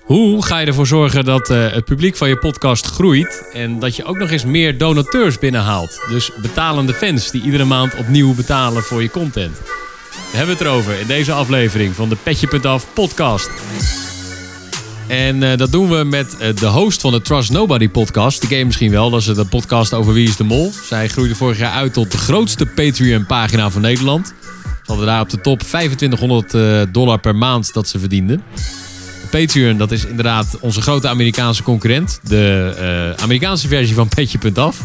Hoe ga je ervoor zorgen dat eh, het publiek van je podcast groeit en dat je ook nog eens meer donateurs binnenhaalt? Dus betalende fans die iedere maand opnieuw betalen voor je content. We hebben het erover in deze aflevering van de Petje.af podcast. En eh, dat doen we met eh, de host van de Trust Nobody podcast. Die ken je misschien wel, dat is de podcast over Wie is de Mol. Zij groeide vorig jaar uit tot de grootste Patreon-pagina van Nederland. Ze hadden daar op de top 2500 eh, dollar per maand dat ze verdienden. Patreon, dat is inderdaad onze grote Amerikaanse concurrent. De eh, Amerikaanse versie van Petje.af.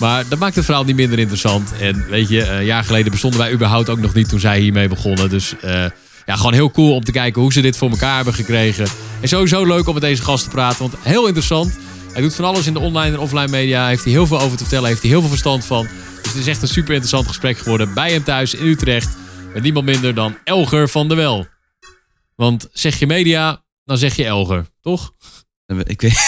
Maar dat maakt het verhaal niet minder interessant. En weet je, een jaar geleden bestonden wij überhaupt ook nog niet toen zij hiermee begonnen. Dus eh, ja, gewoon heel cool om te kijken hoe ze dit voor elkaar hebben gekregen. En sowieso leuk om met deze gast te praten, want heel interessant. Hij doet van alles in de online en offline media. Heeft hij heel veel over te vertellen, heeft hij heel veel verstand van. Dus het is echt een super interessant gesprek geworden bij hem thuis in Utrecht. Met niemand minder dan Elger van der Wel. Want zeg je media, dan zeg je Elger, toch? Ik, weet...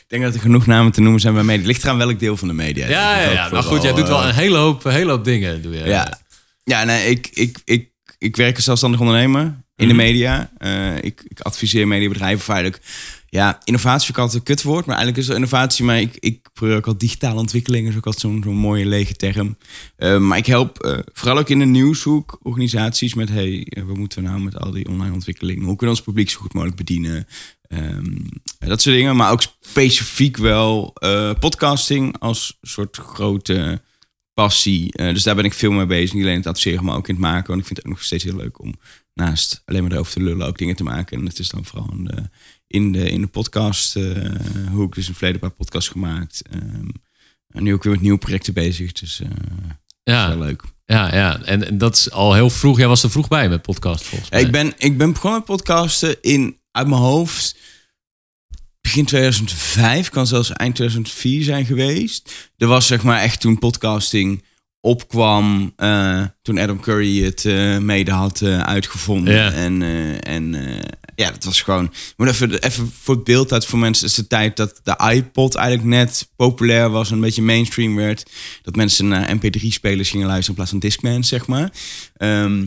ik denk dat er genoeg namen te noemen zijn bij media. Ligt eraan welk deel van de media. Ja, ja, ja. Maar goed, jij doet wel eh, een hele hoop, een hele hoop dingen. Doe je. Ja, ja nee, ik, ik, ik, ik werk als zelfstandig ondernemer in de Mhm. media. Eh, ik, ik adviseer mediabedrijven feitelijk. Ja, innovatie vind ik altijd een kutwoord, maar eigenlijk is het innovatie. Maar ik, ik probeer ook al digitale ontwikkeling, is ook altijd zo'n mooie lege term. Eh, maar ik help eh, vooral ook in de nieuwshoek organisaties met: hey, wat moeten we nou met al die online ontwikkeling? Hoe kunnen we ons publiek zo goed mogelijk bedienen? Ehm, dat soort dingen, maar ook specifiek wel eh, podcasting als soort grote passie. Dus daar ben ik veel mee bezig. Niet alleen het adviseren, maar ook in het maken. Want ik vind het ook nog steeds heel leuk om naast alleen maar erover te lullen ook dingen te maken. En het is dan vooral de, in de, in de podcast eh, hoek. Dus in het verleden een paar podcasts gemaakt. Ehm, en nu ook weer met nieuwe projecten bezig. Dus eh ja, heel leuk. ja, ja. En, en dat is al heel vroeg. Jij was er vroeg bij met podcast, volgens mij. Ja, ik, ben, ik ben begonnen met podcasten in, uit mijn hoofd begin 2005, kan zelfs eind 2004 zijn geweest. Er was zeg maar echt toen podcasting opkwam, eh, toen Adam Curry het eh, mede had eh, uitgevonden. En, en ja, dat was gewoon... Moet even, even voor het beeld uit voor mensen. Is de tijd dat de iPod eigenlijk net populair was en een beetje mainstream werd. Dat mensen naar mp3-spelers gingen luisteren in plaats van Discman, zeg maar. Ehm,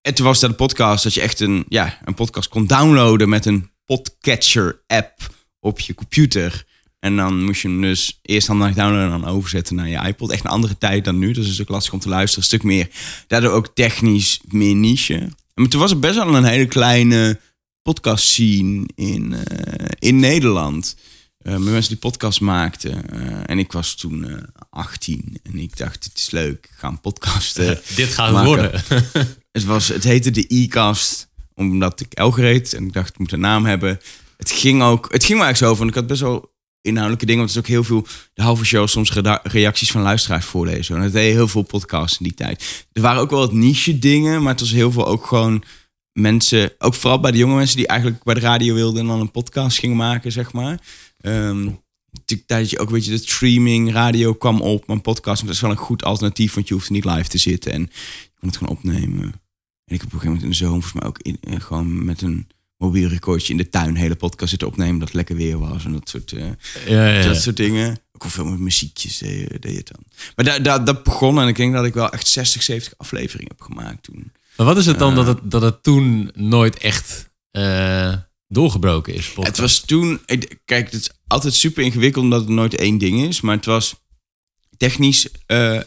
en toen was dat een podcast dat je echt een, ja, een podcast kon downloaden met een podcatcher-app op je computer. En dan moest je hem dus eerst handig downloaden en dan overzetten naar je iPod. Echt een andere tijd dan nu. Dus het is ook lastig om te luisteren. Een stuk meer, daardoor ook technisch meer niche. Maar toen was er best wel een hele kleine podcast scene in, eh, in Nederland. Eh, met mensen die podcast maakten. Eh, en ik was toen eh 18. En ik dacht, het is leuk. Ik ga een podcast Dit gaat het maken. worden. het, was, het heette de e-cast, omdat ik Elger heet. En ik dacht, het moet een naam hebben. Het ging ook, het ging wel echt zo. Want ik had best wel inhoudelijke dingen. Want het is ook heel veel, de halve show, soms reacties van luisteraars voorlezen. En dat deed heel veel podcasts in die tijd. Er waren ook wel wat niche dingen, maar het was heel veel ook gewoon mensen, ook vooral bij de jonge mensen die eigenlijk bij de radio wilden en dan een podcast gingen maken, zeg maar. Ehm natuurlijk dat je ook weet je de streaming radio kwam op maar een podcast dat is wel een goed alternatief want je hoeft niet live te zitten en je kon het gewoon opnemen en ik heb op een gegeven moment in de zomer volgens mij ook in, eh, gewoon met een mobiel recordje in de tuin hele podcast zitten opnemen dat het lekker weer was en dat soort eh, ja, ja. dat soort dingen ook wel veel met muziekjes deed, je- deed je het dan maar daar daar dat begon en ik denk dat ik wel echt 60 70 afleveringen heb gemaakt toen Maar wat is het dan Eh. dat, het, dat het toen nooit echt eh, doorgebroken is? podcast? Het was toen, kijk, het is altijd super ingewikkeld omdat het nooit één ding is, maar het was technisch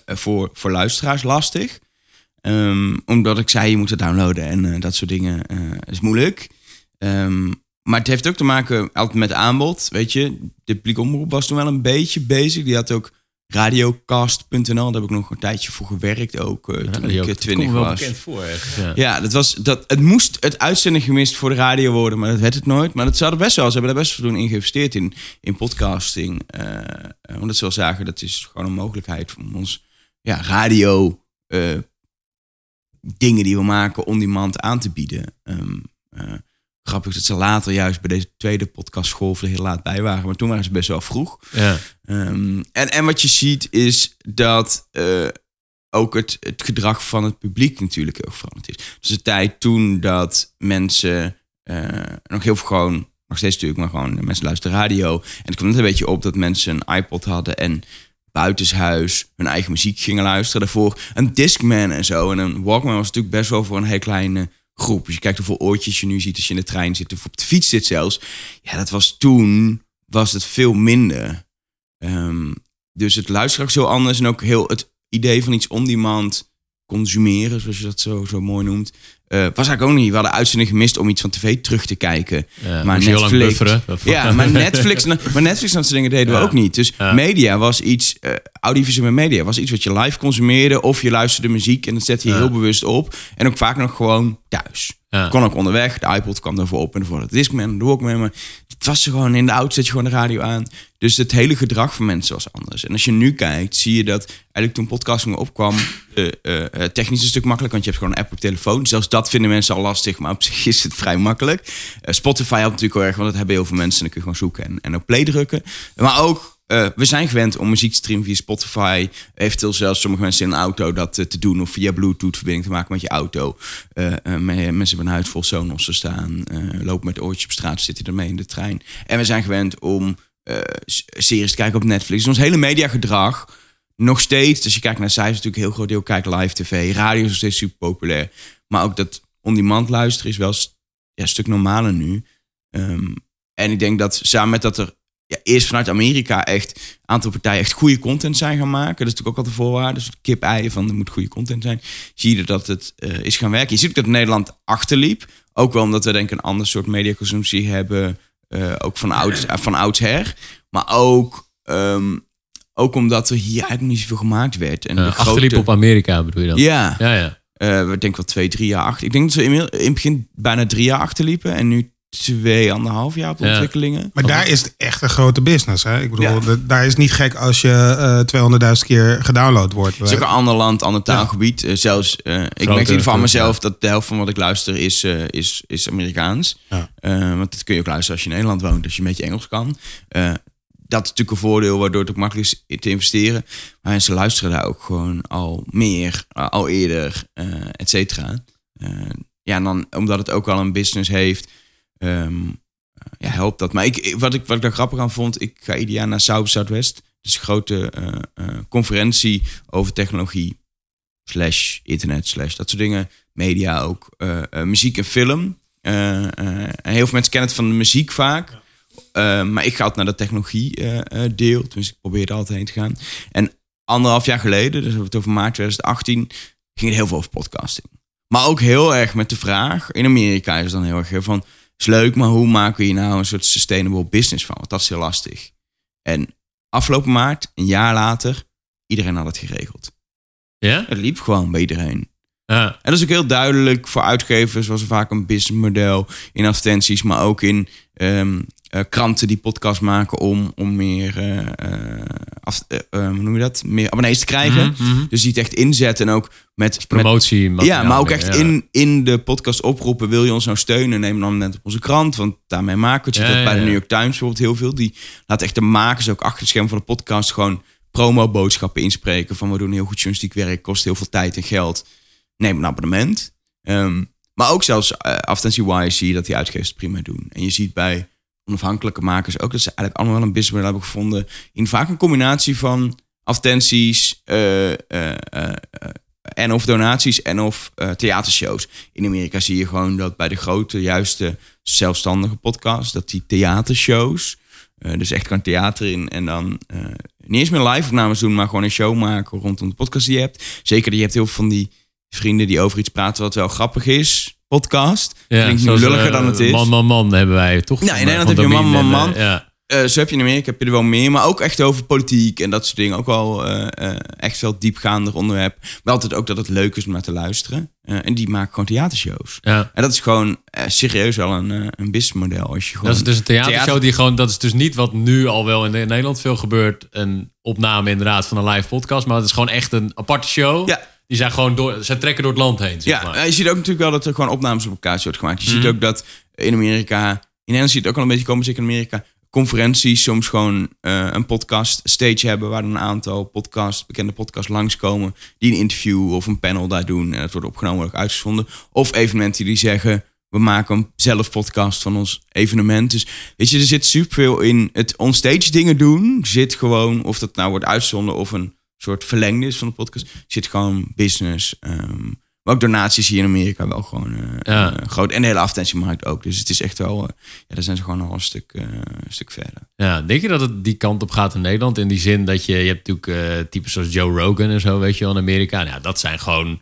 voor, voor luisteraars lastig. Ehm, omdat ik zei, je moet het downloaden en dat soort dingen is moeilijk. Ehm, maar het heeft ook te maken altijd met aanbod. Weet je, de publieke omroep was toen wel een beetje bezig. Die had ook radiocast.nl, daar heb ik nog een tijdje voor gewerkt ook, eh, toen ik ook- eh, dat 20 komt me wel was. bekend voor, echt. Ja. Ja, dat was, dat, het moest het uitzending gemist voor de radio worden, maar dat werd het nooit. Maar dat zouden best wel, ze hebben daar best wel toen in geïnvesteerd in, in podcasting. eh omdat ze wel zagen, dat is gewoon een mogelijkheid om ons ja, radio eh, dingen die we maken on demand aan te bieden. Ehm, eh, grappig dat ze later juist bij deze tweede podcastgolf er heel laat bij waren. Maar toen waren ze best wel vroeg. Ja. Ehm, en, en wat je ziet is dat eh, ook het, het gedrag van het publiek natuurlijk heel veranderd is. Dus de tijd toen dat mensen eh, nog heel veel gewoon, nog steeds natuurlijk, maar gewoon mensen luisteren radio. En het kwam net een beetje op dat mensen een iPod hadden en buitenshuis hun eigen muziek gingen luisteren. Daarvoor een Discman en zo. En een Walkman was natuurlijk best wel voor een heel kleine groep. Dus je kijkt hoeveel oortjes je nu ziet als je in de trein zit of op de fiets zit zelfs. Ja, dat was toen, was het veel minder. Ehm, dus het luisteren ook zo anders en ook heel het idee van iets on-demand consumeren, zoals je dat zo, zo mooi noemt. Eh, was eigenlijk ook niet. We hadden uitzending gemist om iets van tv terug te kijken. Ja, maar Netflix, ja, maar Netflix, maar Netflix en dat soort dingen deden we ook niet. Dus Ja. media was iets, eh audiovisuele media was iets wat je live consumeerde of je luisterde muziek en dat zette je heel bewust op. En ook vaak nog gewoon thuis. Kon ook onderweg. De iPod kwam ervoor op en ervoor de Discman, de Walkman. Maar het was gewoon in de auto, zet je gewoon de radio aan. Dus het hele gedrag van mensen was anders. En als je nu kijkt, zie je dat eigenlijk toen podcasting opkwam, eh, eh, technisch een stuk makkelijk, want je hebt gewoon een app op telefoon. Zelfs dat vinden mensen al lastig, maar op zich is het vrij makkelijk. Spotify helpt natuurlijk heel erg, want dat hebben heel veel mensen. En dan kun je gewoon zoeken en, en op play drukken. Maar ook eh, we zijn gewend om muziek te streamen via Spotify. Eventueel zelfs sommige mensen in een auto dat eh, te doen. Of via Bluetooth verbinding te maken met je auto. Eh, me- mensen hebben een huid vol Sonos te staan. lopen met oortjes op straat, zitten ermee in de trein. En we zijn gewend om series te kijken op Netflix. Dus ons hele mediagedrag nog steeds. Dus je kijkt naar cijfers, natuurlijk een heel groot deel. Kijkt live tv. Radio is nog steeds super populair. Maar ook dat on-demand luisteren is wel ja, een stuk normaler nu. Ehm, en ik denk dat samen met dat er ja, eerst vanuit Amerika echt een aantal partijen echt goede content zijn gaan maken. Dat is natuurlijk ook al de voorwaarde. Dus kip-eieren van er moet goede content zijn. Zie je dat het eh, is gaan werken. Je ziet ook dat Nederland achterliep. Ook wel omdat we denk ik een ander soort mediaconsumptie hebben. eh, ook van, ouds, eh, van oudsher. Maar ook, ehm, ook omdat er hier eigenlijk niet zoveel gemaakt werd. En achterliep op Amerika bedoel je dan? Ja, Ja, ja. we denken wel twee, drie jaar achter. Ik denk dat we in, in het begin bijna drie jaar achterliepen. En nu twee, anderhalf jaar op Ja. ontwikkelingen. Maar daar is het echt een grote business. Hè? Ik bedoel, Ja. daar is niet gek als je eh 200.000 keer gedownload wordt. Het is ook een ander land, ander taalgebied. Eh, zelfs, eh, ik merk in ieder geval aan mezelf dat de helft van wat ik luister is, eh, is, is Amerikaans. Ja. Eh, want dat kun je ook luisteren als je in Nederland woont, als je een beetje Engels kan. Eh, dat is natuurlijk een voordeel waardoor het ook makkelijk is te investeren. Maar mensen luisteren daar ook gewoon al meer, al eerder, et cetera. Eh, ja, en dan omdat het ook al een business heeft, ehm, ja, helpt dat. Maar ik, wat, ik, wat ik daar grappig aan vond, ik ga ieder jaar naar South Southwest. Dus een grote eh, eh, conferentie over technologie, slash internet, slash dat soort dingen. Media ook, muziek en film. En heel veel mensen kennen het van de muziek vaak. Maar ik ga altijd naar de technologie deel. Dus ik probeer er altijd heen te gaan. En anderhalf jaar geleden, dus we hebben het over maart 2018, ging het heel veel over podcasting. Maar ook heel erg met de vraag, in Amerika is het dan heel erg van, is leuk, maar hoe maken we hier nou een soort sustainable business van? Want dat is heel lastig. En afgelopen maart, een jaar later, iedereen had het geregeld. Ja? Het liep gewoon bij iedereen. Ja. En dat is ook heel duidelijk voor uitgevers. Was er vaak een businessmodel in advertenties, maar ook in ehm, eh, kranten die podcast maken om, om meer, eh, eh, af, hoe noem je dat? meer abonnees te krijgen. Mhm, mhm. Dus die het echt inzetten en ook met, met Promotie. ja, maar ook echt ja. in, in de podcast oproepen. Wil je ons nou steunen? Neem dan net op onze krant. Want daarmee maken we het. Je Ja, bij de. New York Times bijvoorbeeld heel veel. Die laat echt de makers ook achter het scherm van de podcast gewoon promo-boodschappen inspreken. Van we doen heel goed journalistiek werk. Kost heel veel tijd en geld. Neem een abonnement. Ehm, maar ook zelfs uh, advertentie-wise zie je dat die uitgevers prima doen. En je ziet bij onafhankelijke makers ook dat ze eigenlijk allemaal wel een businessmodel hebben gevonden. In vaak een combinatie van advertenties eh, eh, eh, en of donaties en of theatershows. In Amerika zie je gewoon dat bij de grote, juiste zelfstandige podcasts, dat die theatershows, dus echt gewoon theater in en dan niet eens meer live opnames doen, maar gewoon een show maken rondom de podcast die je hebt. Zeker, je hebt heel veel van die vrienden die over iets praten wat wel grappig is. Podcast. Ja, Klinkt nu zoals, lulliger eh, dan het is. Man, man, man hebben wij toch? Ja, in eh, Nederland heb je man, man, en, eh, man. ja. Eh, zo heb je in Amerika heb je er wel meer, maar ook echt over politiek en dat soort dingen. Ook wel eh, eh, echt veel diepgaander onderwerp. Maar altijd ook dat het leuk is om naar te luisteren. Eh, en die maken gewoon theatershows. Ja. En dat is gewoon eh, serieus wel een, eh, een businessmodel. Als je gewoon Dat is dus een theatershow theater- die gewoon, dat is dus niet wat nu al wel in Nederland veel gebeurt. Een opname inderdaad van een live podcast, maar het is gewoon echt een aparte show. Ja. Die zijn gewoon door, zij trekken door het land heen. Zeg Ja, maar. je ziet ook natuurlijk wel dat er gewoon opnames op elkaar wordt gemaakt. Je ziet Mhm. ook dat in Amerika, in Nederland zie je het ook al een beetje komen, zeker in Amerika, conferenties soms gewoon eh, een podcast stage hebben waar een aantal podcast, bekende podcasts langskomen die een interview of een panel daar doen en het wordt opgenomen en ook uitgezonden. Of evenementen die zeggen, we maken een zelf podcast van ons evenement. Dus weet je, er zit superveel in het onstage dingen doen. Zit gewoon, of dat nou wordt uitgezonden of een soort verlengde is van de podcast, zit gewoon business. ehm, Maar ook donaties hier in Amerika wel gewoon eh, Ja. eh, groot. En de hele advertentiemarkt ook. Dus het is echt wel... eh, ja, daar zijn ze gewoon al een stuk, een stuk verder. Ja, denk je dat het die kant op gaat in Nederland? In die zin dat je, je hebt natuurlijk types zoals Joe Rogan en zo, weet je wel, in Amerika. Nou, dat zijn gewoon,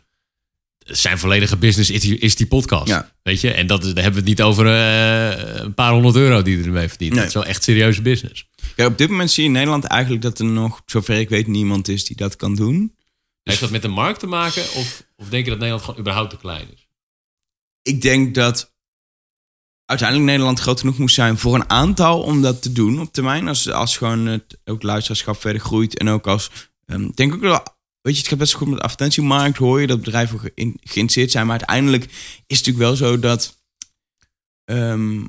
zijn volledige business is die, is die podcast. Ja. Weet je, en dat is, daar hebben we het niet over eh, een paar honderd euro die er ermee verdient. Nee. Dat is wel echt serieuze business. Ja, op dit moment zie je in Nederland eigenlijk dat er nog, zover ik weet, niemand is die dat kan doen. Heeft dat met de markt te maken? Of, of denk je dat Nederland gewoon überhaupt te klein is? Ik denk dat uiteindelijk Nederland groot genoeg moest zijn voor een aantal om dat te doen op termijn. Als, als gewoon het ook luisterschap verder groeit. En ook als, ik denk ook wel, weet je, het gaat best goed met de advertentiemarkt. Hoor je dat bedrijven ge- geïnteresseerd zijn. Maar uiteindelijk is het natuurlijk wel zo dat ehm,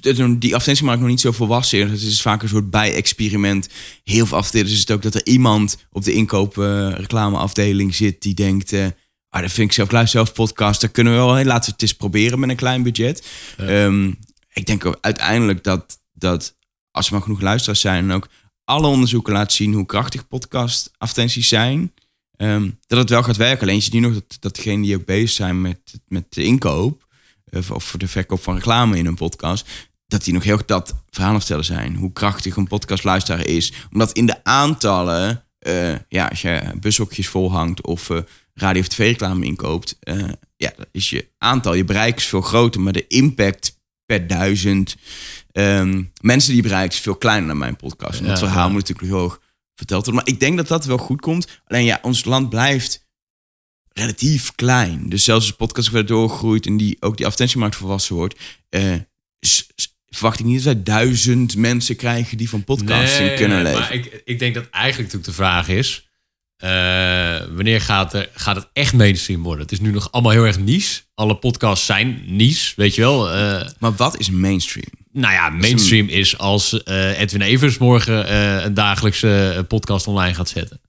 dat die advertentiemarkt nog niet zo volwassen is. Het is vaak een soort bij-experiment. Heel veel adverteerders is het ook dat er iemand op de inkoop eh, zit die denkt... eh, ah, dat vind ik zelf, luister zelf podcast, daar kunnen we wel, hey, laten we het eens proberen met een klein budget. Ja. Ehm, ik denk ook uiteindelijk dat, dat als er maar genoeg luisteraars zijn... en ook alle onderzoeken laten zien hoe krachtig podcast advertenties zijn... ehm, dat het wel gaat werken. Alleen je ziet nu nog dat, dat degenen die ook bezig zijn met, met de inkoop... of- of voor de verkoop van reclame in een podcast... dat die nog heel dat verhaal vertellen zijn. Hoe krachtig een podcastluisteraar is. Omdat in de aantallen... eh, ja, als je bushokjes volhangt of eh, radio- of tv-reclame inkoopt... eh, ja, is je aantal, je bereik is veel groter... maar de impact per duizend ehm, mensen die bereikt is veel kleiner dan mijn podcast. En dat verhaal moet natuurlijk heel erg verteld worden. Maar ik denk dat dat wel goed komt. Alleen ja, ons land blijft relatief klein. Dus zelfs als de podcast weer doorgroeit en die, ook die advertentiemarkt volwassen wordt... eh, verwacht ik niet dat wij duizend mensen krijgen die van podcasting Nee, kunnen leven. Maar ik, ik denk dat eigenlijk natuurlijk de vraag is... eh, wanneer gaat, er, gaat het echt mainstream worden? Het is nu nog allemaal heel erg niche. Alle podcasts zijn niche, weet je wel. Eh, Maar wat is mainstream? nou ja, mainstream is als eh, Edwin Evers morgen eh, een dagelijkse podcast online gaat zetten.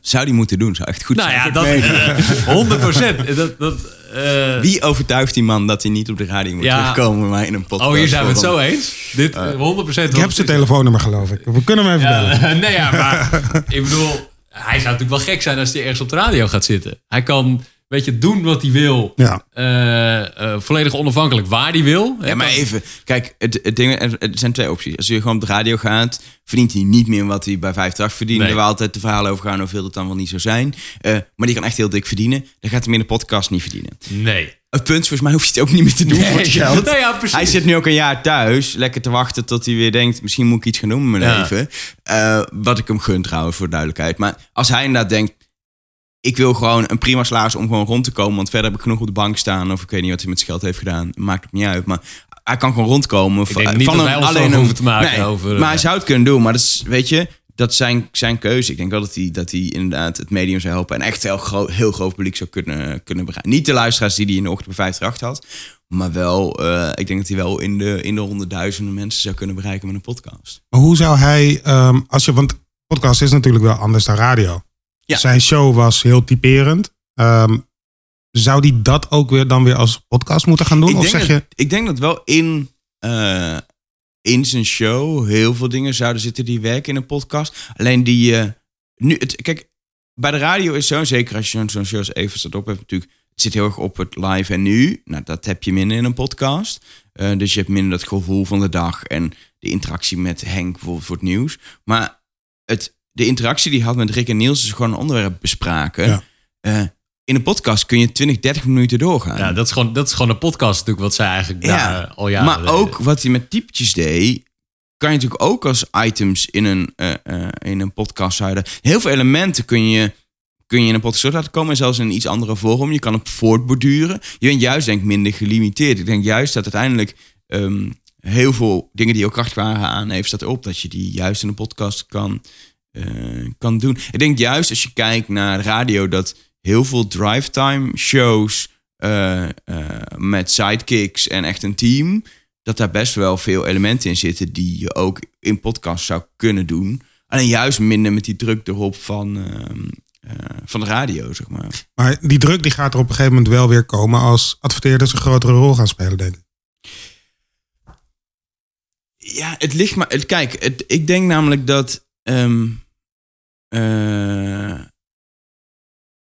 Zou die moeten doen? Zou echt goed nou zijn. ja, dat, weet het. eh, 100 procent. Dat, dat, eh, Wie overtuigt die man dat hij niet op de radio moet Ja. terugkomen maar in een podcast? oh, hier zijn we het zo eens. Dit eh, 100 procent. Ik heb zijn telefoonnummer, geloof ik. We kunnen hem even bellen. Nee, ja, maar ik bedoel, hij zou natuurlijk wel gek zijn als hij ergens op de radio gaat zitten. Hij kan, weet je, doen wat hij wil. Ja. Eh, eh, volledig onafhankelijk waar hij wil. Ja, maar even. Kijk, het, het ding, er, er zijn twee opties. Als je gewoon op de radio gaat, verdient hij niet meer wat hij bij 50 verdiende. Nee. Waar altijd de verhalen over gaan hoeveel het dan wel niet zou zijn. Eh, maar die kan echt heel dik verdienen. Dan gaat hij in de podcast niet verdienen. Nee. Het punt, is, volgens mij hoef je het ook niet meer te doen voor het geld. Nee, ja, precies. Hij zit nu ook een jaar thuis, lekker te wachten tot hij weer denkt... misschien moet ik iets gaan doen met mijn Ja. leven. Eh, wat ik hem gun trouwens, voor duidelijkheid. Maar als hij inderdaad denkt... ik wil gewoon een prima salaris om gewoon rond te komen... want verder heb ik genoeg op de bank staan... of ik weet niet wat hij met zijn geld heeft gedaan. Maakt ook niet uit, maar hij kan gewoon rondkomen. Ik denk niet dat wij ons zorgen hoeven te maken over- Maar hij ja. zou het kunnen doen, maar dat is, weet je... Dat is zijn, zijn keuze. Ik denk wel dat hij, dat hij inderdaad het medium zou helpen. En echt heel, gro heel groot publiek zou kunnen, kunnen bereiken. Niet de luisteraars die hij in de ochtend bij 58 had. Maar wel, eh, ik denk dat hij wel in de, in de honderdduizenden mensen zou kunnen bereiken met een podcast. Maar hoe zou hij, ehm, als je, want podcast is natuurlijk wel anders dan radio. Ja. Zijn show was heel typerend. Ehm, zou die dat ook weer dan weer als podcast moeten gaan doen? Ik of denk, zeg dat, je, ik denk dat wel in, eh, in zijn show heel veel dingen zouden zitten die werken in een podcast. Alleen die, eh, nu, het, kijk, bij de radio is zo, zeker als je zo'n show als even staat op hebt, natuurlijk, het zit heel erg op het live en nu. Nou, dat heb je minder in een podcast. Eh, dus je hebt minder dat gevoel van de dag en de interactie met Henk bijvoorbeeld voor het nieuws. Maar het, de interactie die had met Rick en Niels is gewoon een onderwerp bespraken. Ja. Eh, in een podcast kun je 20, 30 minuten doorgaan. Ja, dat is, gewoon, dat is gewoon een podcast natuurlijk wat zij eigenlijk Ja, daar al jaren maar deden. ook wat hij met typetjes deed, kan je natuurlijk ook als items in een, eh, eh, in een podcast houden. Heel veel elementen kun je, kun je in een podcast laten komen, en zelfs in een iets andere vorm. Je kan het voortborduren. Je bent juist denk ik minder gelimiteerd. Ik denk juist dat uiteindelijk ehm, heel veel dingen die ook krachtig waren aan heeft, staat erop dat je die juist in een podcast kan, eh, kan doen. Ik denk juist als je kijkt naar radio dat heel veel drive time shows eh, eh, met sidekicks en echt een team, dat daar best wel veel elementen in zitten die je ook in podcast zou kunnen doen. Alleen juist minder met die druk erop van, ehm, eh, van de radio, zeg maar. maar die druk die gaat er op een gegeven moment wel weer komen als adverteerders een grotere rol gaan spelen, denk ik. Ja, het ligt maar. Het, kijk, het, ik denk namelijk dat. Ehm, eh,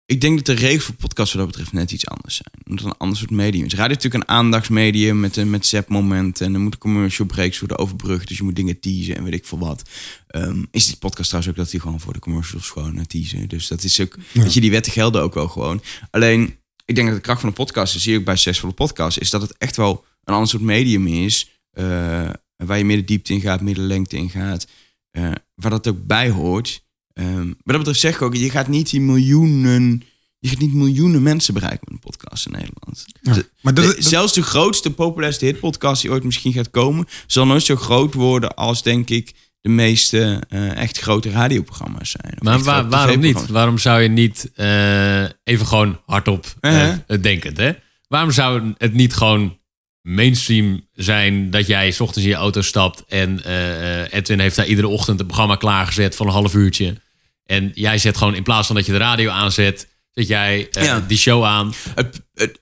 ik denk dat de regels voor podcasts wat dat betreft net iets anders zijn. Omdat het een ander soort medium is. Radio is natuurlijk een aandachtsmedium met, een- met zap-momenten. En er moeten commercial breaks worden overbrugd. Dus je moet dingen teasen en weet ik veel wat. Ehm, is die podcast trouwens ook dat die gewoon voor de commercials gewoon eh, teasen. Dus dat is ook, dat je die wetten gelden ook wel gewoon. Alleen, ik denk dat de kracht van een podcast, zie ook bij succesvolle podcasts, is dat het echt wel een ander soort medium is. eh, waar je meer de diepte in gaat, meer de lengte in gaat. Eh, waar dat ook bij hoort. Ehm, maar dat betreft zeg ik ook, je gaat niet die miljoenen, je gaat niet miljoenen mensen bereiken met een podcast in Nederland. Ja. De- Maar dat, de- dat- zelfs de grootste, populairste hitpodcast die ooit misschien gaat komen, zal nooit zo groot worden als denk ik de meeste eh, echt grote radioprogramma's zijn. Maar waar- waarom niet? Waarom zou je niet eh, even gewoon hardop eh Uh-huh. het denkend, hè? Waarom zou het niet gewoon mainstream zijn dat jij 's ochtends in je auto stapt en eh, eh, Edwin heeft daar iedere ochtend een programma klaargezet van een half uurtje. En jij zet gewoon in plaats van dat je de radio aanzet, zet jij Ja. die show aan. Het, het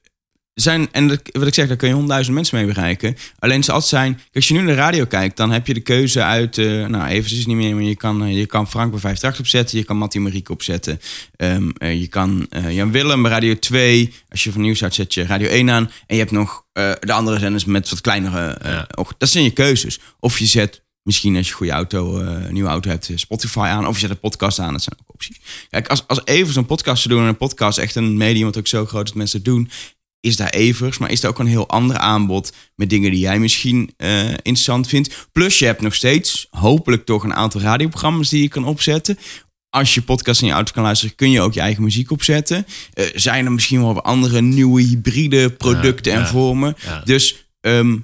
zijn, en dat, wat ik zeg, daar kun je honderdduizend mensen mee bereiken. Alleen zal altijd zijn, kijk, als je nu naar de radio kijkt, dan heb je de keuze uit, eh, nou even is het niet meer, maar je kan, eh, je kan Frank bij 58 opzetten, je kan Mattie Marieke opzetten, Ehm, eh, je kan Jan Willem bij Radio 2, als je van nieuws uit zet je Radio 1 aan, en je hebt nog de andere zenders met wat kleinere, Ja. dat zijn je keuzes. Of je zet misschien als je een goede auto, een nieuwe auto hebt, Spotify aan. Of je zet een podcast aan. Dat zijn ook opties. Kijk, als, als Evers een podcast te doen en een podcast echt een medium wat ook zo groot is dat mensen het doen, is daar Evers. Maar is er ook een heel ander aanbod met dingen die jij misschien eh, interessant vindt. Plus je hebt nog steeds hopelijk toch een aantal radioprogramma's die je kan opzetten. Als je podcast in je auto kan luisteren, kun je ook je eigen muziek opzetten. Eh, zijn er misschien wel andere nieuwe hybride producten Ja, en ja. vormen. Ja. Dus ehm,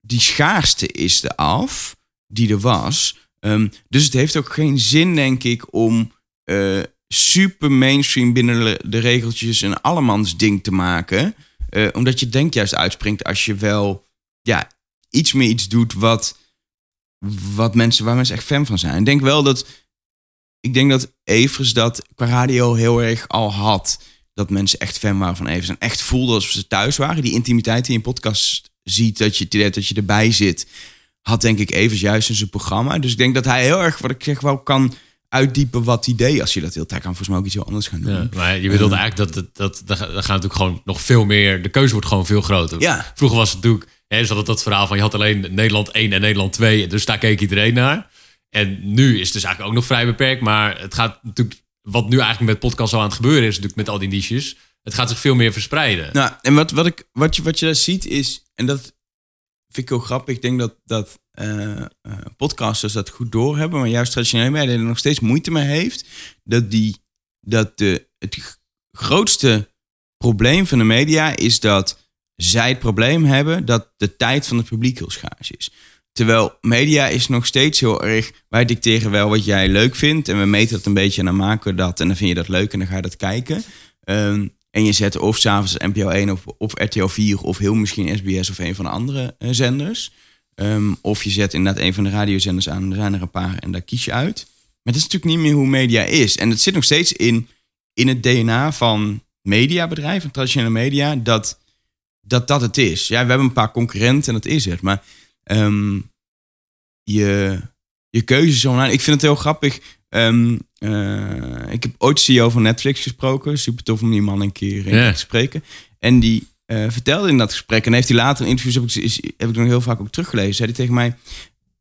die schaarste is er af, die er was. Ehm, dus het heeft ook geen zin, denk ik, om eh, super mainstream binnen de- regeltjes een allemans ding te maken. Eh, omdat je denk juist uitspringt als je wel ja, iets meer iets doet wat, wat mensen, waar mensen echt fan van zijn. Ik denk wel dat, ik denk dat Evers dat qua radio heel erg al had. Dat mensen echt fan waren van Evers. En echt voelden alsof ze thuis waren. Die intimiteit die je in podcast ziet, dat je dat je erbij zit. Had denk ik Evers juist in zijn programma. Dus ik denk dat hij heel erg, wat ik zeg, wel kan uitdiepen wat idee. Als je dat heel hij kan volgens mij ook iets heel anders gaan doen. Ja, maar je bedoelt eigenlijk dat, dat, dat, dat, dat gaat natuurlijk gewoon nog veel meer. De keuze wordt gewoon veel groter. Ja. Vroeger was het natuurlijk, hè, zat het dat verhaal van je had alleen Nederland 1 en Nederland 2. Dus daar keek iedereen naar. En nu is het dus eigenlijk ook nog vrij beperkt. Maar het gaat natuurlijk, wat nu eigenlijk met podcast al aan het gebeuren is, natuurlijk met al die niches. Het gaat zich veel meer verspreiden. Nou, en wat, wat, ik, wat, je, wat je daar ziet is, en dat vind ik heel grappig, ik denk dat, dat eh, eh, podcasters dat goed doorhebben, maar juist traditionele media er nog steeds moeite mee heeft, dat, die, dat de, het grootste probleem van de media is dat zij het probleem hebben dat de tijd van het publiek heel schaars is. Terwijl media is nog steeds heel erg. Wij dicteren wel wat jij leuk vindt. En we meten dat een beetje en dan maken we dat. En dan vind je dat leuk en dan ga je dat kijken. Ehm, en je zet of s'avonds NPO 1 of, of RTL 4 of heel misschien SBS of een van de andere eh, zenders. Ehm, of je zet inderdaad een van de radiozenders aan. Er zijn er een paar en daar kies je uit. Maar dat is natuurlijk niet meer hoe media is. En het zit nog steeds in, in het DNA van mediabedrijven, traditionele media, dat, dat dat het is. Ja, we hebben een paar concurrenten en dat is het. Maar ehm, je, je keuze is online. Ik vind het heel grappig. Ehm, eh, ik heb ooit CEO van Netflix gesproken. Super tof om die man een keer in Ja. te spreken. En die eh, vertelde in dat gesprek, en heeft hij later in interviews, heb ik, is, heb ik nog heel vaak ook teruggelezen, zei hij tegen mij,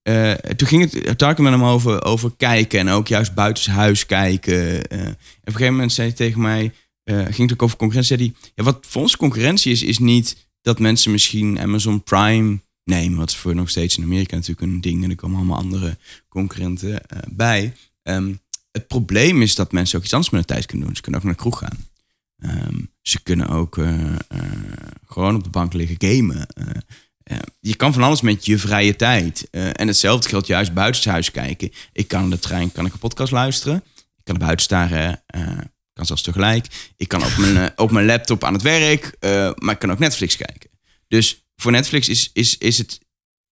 eh, toen ging het, ik met hem over, over kijken en ook juist buitenshuis kijken. Eh, en op een gegeven moment zei hij tegen mij, eh, ging het ook over concurrentie, zei hij, ja, wat voor ons concurrentie is, is niet dat mensen misschien Amazon Prime nemen, wat is voor nog steeds in Amerika natuurlijk een ding en er komen allemaal andere concurrenten eh, bij. Ehm, het probleem is dat mensen ook iets anders met hun tijd kunnen doen. Ze kunnen ook naar de kroeg gaan. Ehm, ze kunnen ook eh, eh, gewoon op de bank liggen gamen. Eh, je kan van alles met je vrije tijd. En hetzelfde geldt juist buitenshuis kijken. Ik kan in de trein kan ik een podcast luisteren. Ik kan er buiten staren. kan zelfs tegelijk. Ik kan op mijn, op mijn laptop aan het werk. maar ik kan ook Netflix kijken. Dus voor Netflix is, is, is, het,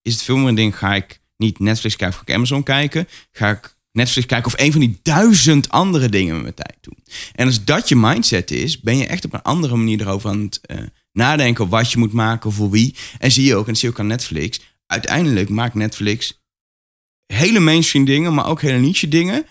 is het veel meer een ding. Ga ik niet Netflix kijken ga ik Amazon kijken? Ga ik Netflix kijken of een van die duizend andere dingen met mijn tijd doen? En als dat je mindset is, ben je echt op een andere manier erover aan het eh, nadenken wat je moet maken voor wie. En zie je ook, en dat zie je ook aan Netflix. Uiteindelijk maakt Netflix hele mainstream dingen, maar ook hele niche dingen.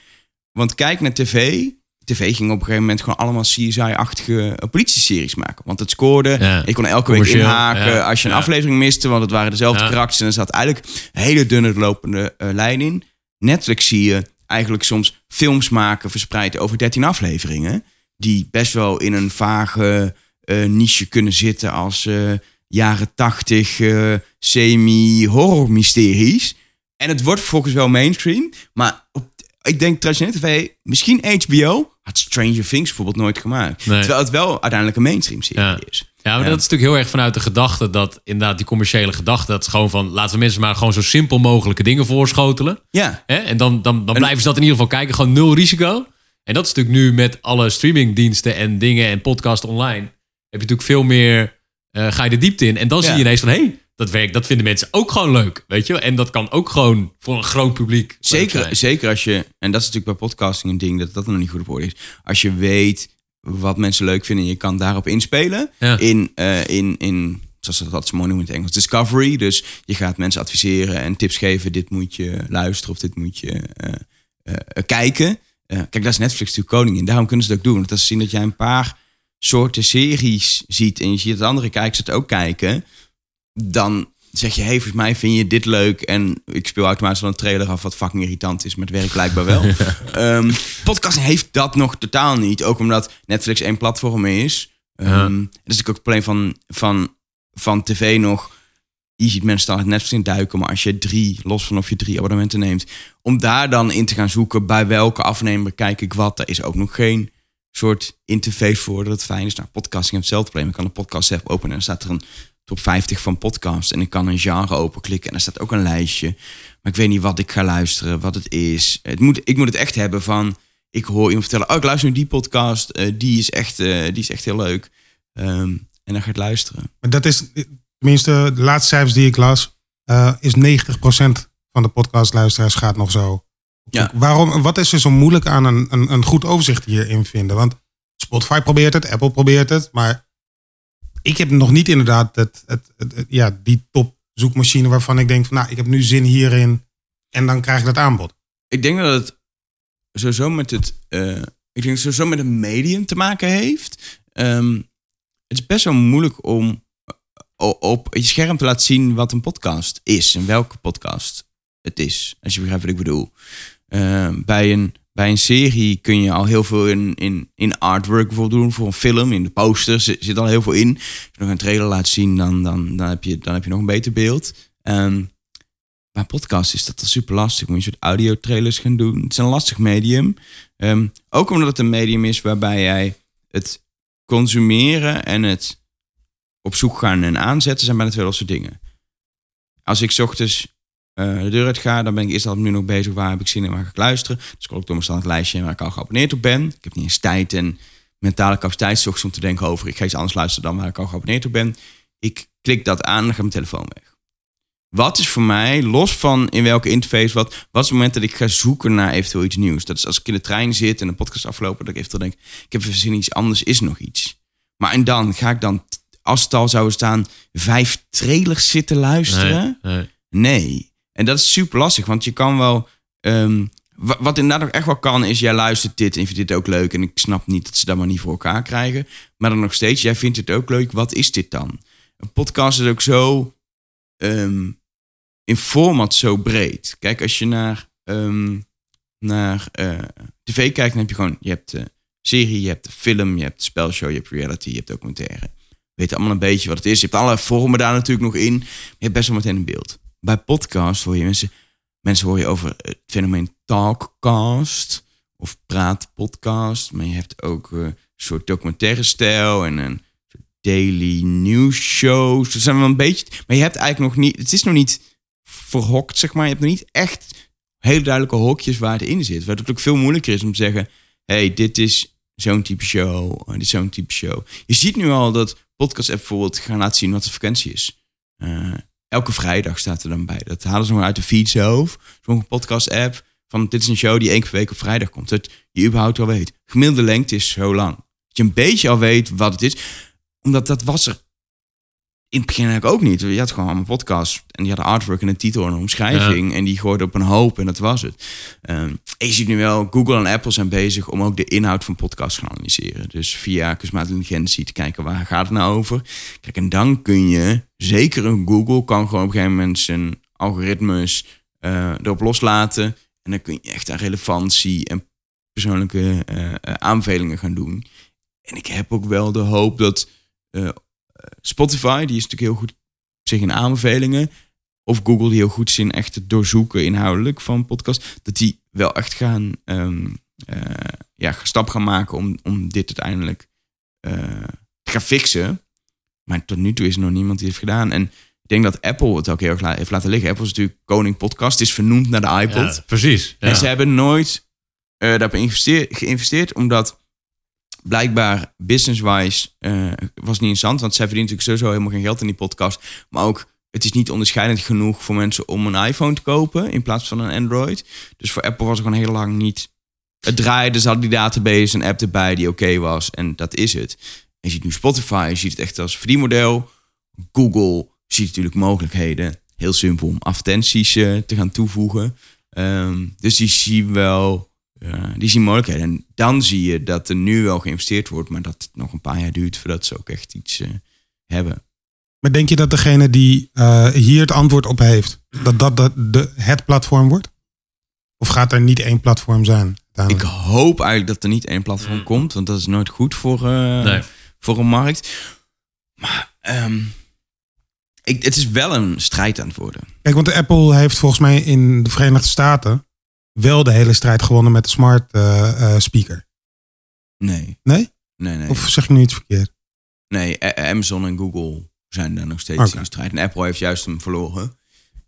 Want kijk naar tv. tv ging op een gegeven moment gewoon allemaal CSI-achtige uh, politie-series maken. Want het scoorde. Ja. Je kon elke week inhaken ja. als je een Ja. aflevering miste, want het waren dezelfde karakters. En er zat eigenlijk een hele dunne lopende eh, lijn in. Netflix zie je eigenlijk soms films maken verspreid over 13 afleveringen. Die best wel in een vage eh, niche kunnen zitten als eh, jaren 80 eh, semi-horror mysteries. En het wordt vervolgens wel mainstream. Maar op, ik denk traditioneel tv, misschien HBO, had Stranger Things bijvoorbeeld nooit gemaakt. Nee. Terwijl het wel uiteindelijk een mainstream serie Ja. is. Ja, maar Ja. dat is natuurlijk heel erg vanuit de gedachte dat inderdaad die commerciële gedachte, dat is gewoon van laten we mensen maar gewoon zo simpel mogelijke dingen voorschotelen. Ja, Hè? En dan, dan, dan blijven ze dat in ieder geval kijken, gewoon nul risico. En dat is natuurlijk nu met alle streamingdiensten en dingen en podcast online. Heb je natuurlijk veel meer, eh, ga je de diepte in. En dan Ja. zie je ineens van, hé, hey, dat werkt, dat vinden mensen ook gewoon leuk. Weet je wel? En dat kan ook gewoon voor een groot publiek zeker, zeker als je, en dat is natuurlijk bij podcasting een ding, dat dat nog niet goed op orde is. Als je weet wat mensen leuk vinden en je kan daarop inspelen. Ja. In, eh, in, in, zoals ze dat mooi noemen in het Engels, discovery. Dus je gaat mensen adviseren en tips geven. Dit moet je luisteren of dit moet je eh, eh, kijken. Kijk, daar is Netflix natuurlijk koning in. Daarom kunnen ze het ook doen. Want als ze zien dat jij een paar soorten series ziet en je ziet dat andere kijkers het ook kijken, dan zeg je, hey, volgens mij vind je dit leuk en ik speel automatisch wel een trailer af wat fucking irritant is, maar het werkt blijkbaar wel. Ehm, podcasting heeft dat nog totaal niet, ook omdat Netflix één platform is. Ehm Ja. Dat is natuurlijk ook het probleem van, van, van tv nog. Je ziet mensen staan het Netflix in duiken, maar als je drie, los van of je drie abonnementen neemt, om daar dan in te gaan zoeken bij welke afnemer kijk ik wat, daar is ook nog geen soort interface voor dat het fijn is. Nou, podcasting heeft hetzelfde probleem. Ik kan een podcast app openen en dan staat er een top 50 van podcasts. En ik kan een genre openklikken en er staat ook een lijstje. Maar ik weet niet wat ik ga luisteren, wat het is. Het moet, ik moet het echt hebben van, ik hoor iemand vertellen, oh ik luister nu die podcast, eh, die, is echt, eh, die is echt heel leuk. Ehm, en dan ga het luisteren. Dat is, tenminste, de laatste cijfers die ik las, eh, is 90% van de podcastluisteraars gaat nog zo. Ja. Waarom, wat is er zo moeilijk aan een, een, een goed overzicht hierin vinden? Want Spotify probeert het, Apple probeert het, maar ik heb nog niet inderdaad het, het, het- het- ja, die top zoekmachine waarvan ik denk van, nou, ik heb nu zin hierin en dan krijg ik dat aanbod. Ik denk dat het sowieso met het, eh, ik denk het sowieso met een medium te maken heeft. Ehm, het is best wel moeilijk om o- op je scherm te laten zien wat een podcast is en welke podcast het is. Als je begrijpt wat ik bedoel. Ehm, bij, een, bij een serie kun je al heel veel in, in, in artwork bijvoorbeeld doen. Voor een film, in de posters zit, zit al heel veel in. Als je nog een trailer laat zien, dan, dan, dan, heb, je, dan heb je nog een beter beeld. Ehm, bij podcast is dat al super lastig. Moet je soort audiotrailers gaan doen. Het is een lastig medium. Ehm, ook omdat het een medium is waarbij jij het consumeren en het op zoek gaan en aanzetten zijn bijna twee losse dingen. Als ik ochtends eh, de deur uit ga, dan ben ik eerst al nu nog bezig. Waar heb ik zin in, waar ga ik luisteren? Dus ik ook door mijn standaard lijstje waar ik al geabonneerd op ben. Ik heb niet eens tijd en mentale capaciteit ochtends om te denken over... ik ga iets anders luisteren dan waar ik al geabonneerd op ben. Ik klik dat aan en dan gaat mijn telefoon weg. Wat is voor mij, los van in welke interface, wat, wat is het moment dat ik ga zoeken naar eventueel iets nieuws? Dat is als ik in de trein zit en een podcast afgelopen, dat ik eventueel denk, ik heb even zin in iets anders, is nog iets. Maar en dan ga ik dan, als het al zou staan, vijf trailers zitten luisteren? Nee, nee. Nee. En dat is super lastig, want je kan wel. ehm, wa- wat inderdaad ook echt wel kan, is jij luistert dit en vindt dit ook leuk. En ik snap niet dat ze dat maar niet voor elkaar krijgen. Maar dan nog steeds, jij vindt het ook leuk. Wat is dit dan? Een podcast is ook zo. ehm, in format zo breed. Kijk, als je naar, ehm, naar eh, tv kijkt, dan heb je gewoon. Je hebt de serie, je hebt film, je hebt spelshow, je hebt reality, je hebt documentaire. Weet allemaal een beetje wat het is. Je hebt alle vormen daar natuurlijk nog in. Maar je hebt best wel meteen een beeld. Bij podcast hoor je mensen, mensen hoor je over het fenomeen talkcast of praatpodcast. Maar je hebt ook eh, een soort documentaire stijl en een daily news shows. Dat zijn wel een beetje, maar je hebt eigenlijk nog niet, het is nog niet verhokt, zeg maar. Je hebt nog niet echt hele duidelijke hokjes waar het in zit. Waar het ook veel moeilijker is om te zeggen, hey, dit is zo'n type show, dit is zo'n type show. Je ziet nu al dat podcast app bijvoorbeeld gaan laten zien wat de frequentie is. Eh, elke vrijdag staat er dan bij. Dat halen ze gewoon uit de feed zelf. Zo'n podcast app van dit is een show die één keer per week op vrijdag komt. Dat je überhaupt al weet. Gemiddelde lengte is zo lang. Dat je een beetje al weet wat het is. Omdat dat was er in het begin eigenlijk ook niet. Je had gewoon allemaal podcasts en die hadden artwork en een titel en een omschrijving. En die gooiden op een hoop en dat was het. Ehm, en je ziet nu wel, Google en Apple zijn bezig om ook de inhoud van podcasts te gaan analyseren. Dus via kunstmatige intelligentie te kijken waar gaat het nou over. Kijk, en dan kun je, zeker een Google kan gewoon op een gegeven moment zijn algoritmes eh, erop loslaten. En dan kun je echt aan relevantie en persoonlijke aanbevelingen gaan doen. En ik heb ook wel de hoop dat Spotify, die is natuurlijk heel goed zich in aanbevelingen, of Google die heel goed is in echt het doorzoeken inhoudelijk van podcast, dat die wel echt gaan, um, uh, ja, stap gaan maken om, om dit uiteindelijk uh, te gaan fixen. Maar tot nu toe is er nog niemand die heeft gedaan. En ik denk dat Apple het ook heel erg heeft laten liggen. Apple is natuurlijk koning podcast, is vernoemd naar de iPod. Ja, precies. Ja. En ze hebben nooit uh, daarop geïnvesteerd, geïnvesteerd, omdat blijkbaar business-wise uh, was niet interessant. Want zij verdienen natuurlijk sowieso helemaal geen geld in die podcast. Maar ook, het is niet onderscheidend genoeg voor mensen om een iPhone te kopen in plaats van een Android. Dus voor Apple was het gewoon heel lang niet... Het draaide, ze hadden die database, een app erbij die oké was. En dat is het. Je ziet nu Spotify, je ziet het echt als verdienmodel. Google ziet natuurlijk mogelijkheden. Heel simpel om advertenties uh, te gaan toevoegen. Um, dus die zien wel ja, die zien mogelijkheden. En dan zie je dat er nu wel geïnvesteerd wordt, maar dat het nog een paar jaar duurt voordat ze ook echt iets uh, hebben. Maar denk je dat degene die uh, hier het antwoord op heeft, dat dat de, de, het platform wordt? Of gaat er niet één platform zijn? Ik hoop eigenlijk dat er niet één platform komt, want dat is nooit goed voor, uh, nee. voor een markt. Maar um, ik, het is wel een strijd aan het worden. Kijk, want Apple heeft volgens mij in de Verenigde Staten wel de hele strijd gewonnen met de smart uh, uh, speaker. Nee. Nee? Nee, nee. Of zeg ik nu iets verkeerd? Nee, Amazon en Google zijn daar nog steeds okay. in strijd. En Apple heeft juist hem verloren.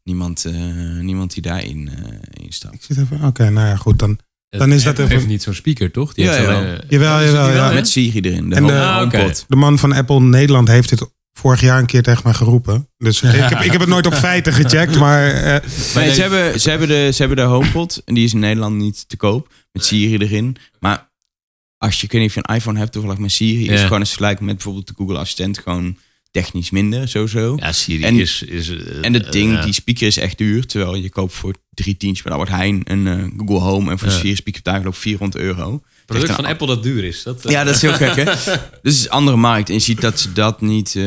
Niemand, uh, niemand die daarin uh, in staat. Ik zit even. Oké, okay, nou ja, goed. Dan, dan is dat even. heeft niet zo'n speaker, toch? Die ja, heeft ja. alleen, jawel, jawel, ja. Met Siri erin. De en de, ah, okay. de man van Apple Nederland heeft dit vorig jaar een keer tegen mij geroepen. Dus ik heb, ik heb het nooit op feiten gecheckt, maar... Uh, nee, ze, hebben, ze, hebben de, ze hebben de HomePod en die is in Nederland niet te koop. Met Siri erin. Maar als je, ik weet niet of je een iPhone hebt, toevallig met Siri, Ja. is gewoon eens vergelijken met bijvoorbeeld de Google Assistent gewoon technisch minder, sowieso. Ja, Siri En- is... is eh, En het ding, ja. die speaker is echt duur. Terwijl je koopt voor drie tientjes bij Albert Heijn een eh, Google Home. En voor de Ja. Siri speaker betaal je ook 400 euro. Product van Apple dat duur is. Dat, eh, Ja, dat is heel gek, hè? Dus het is een andere markt. En je ziet dat ze dat niet, eh,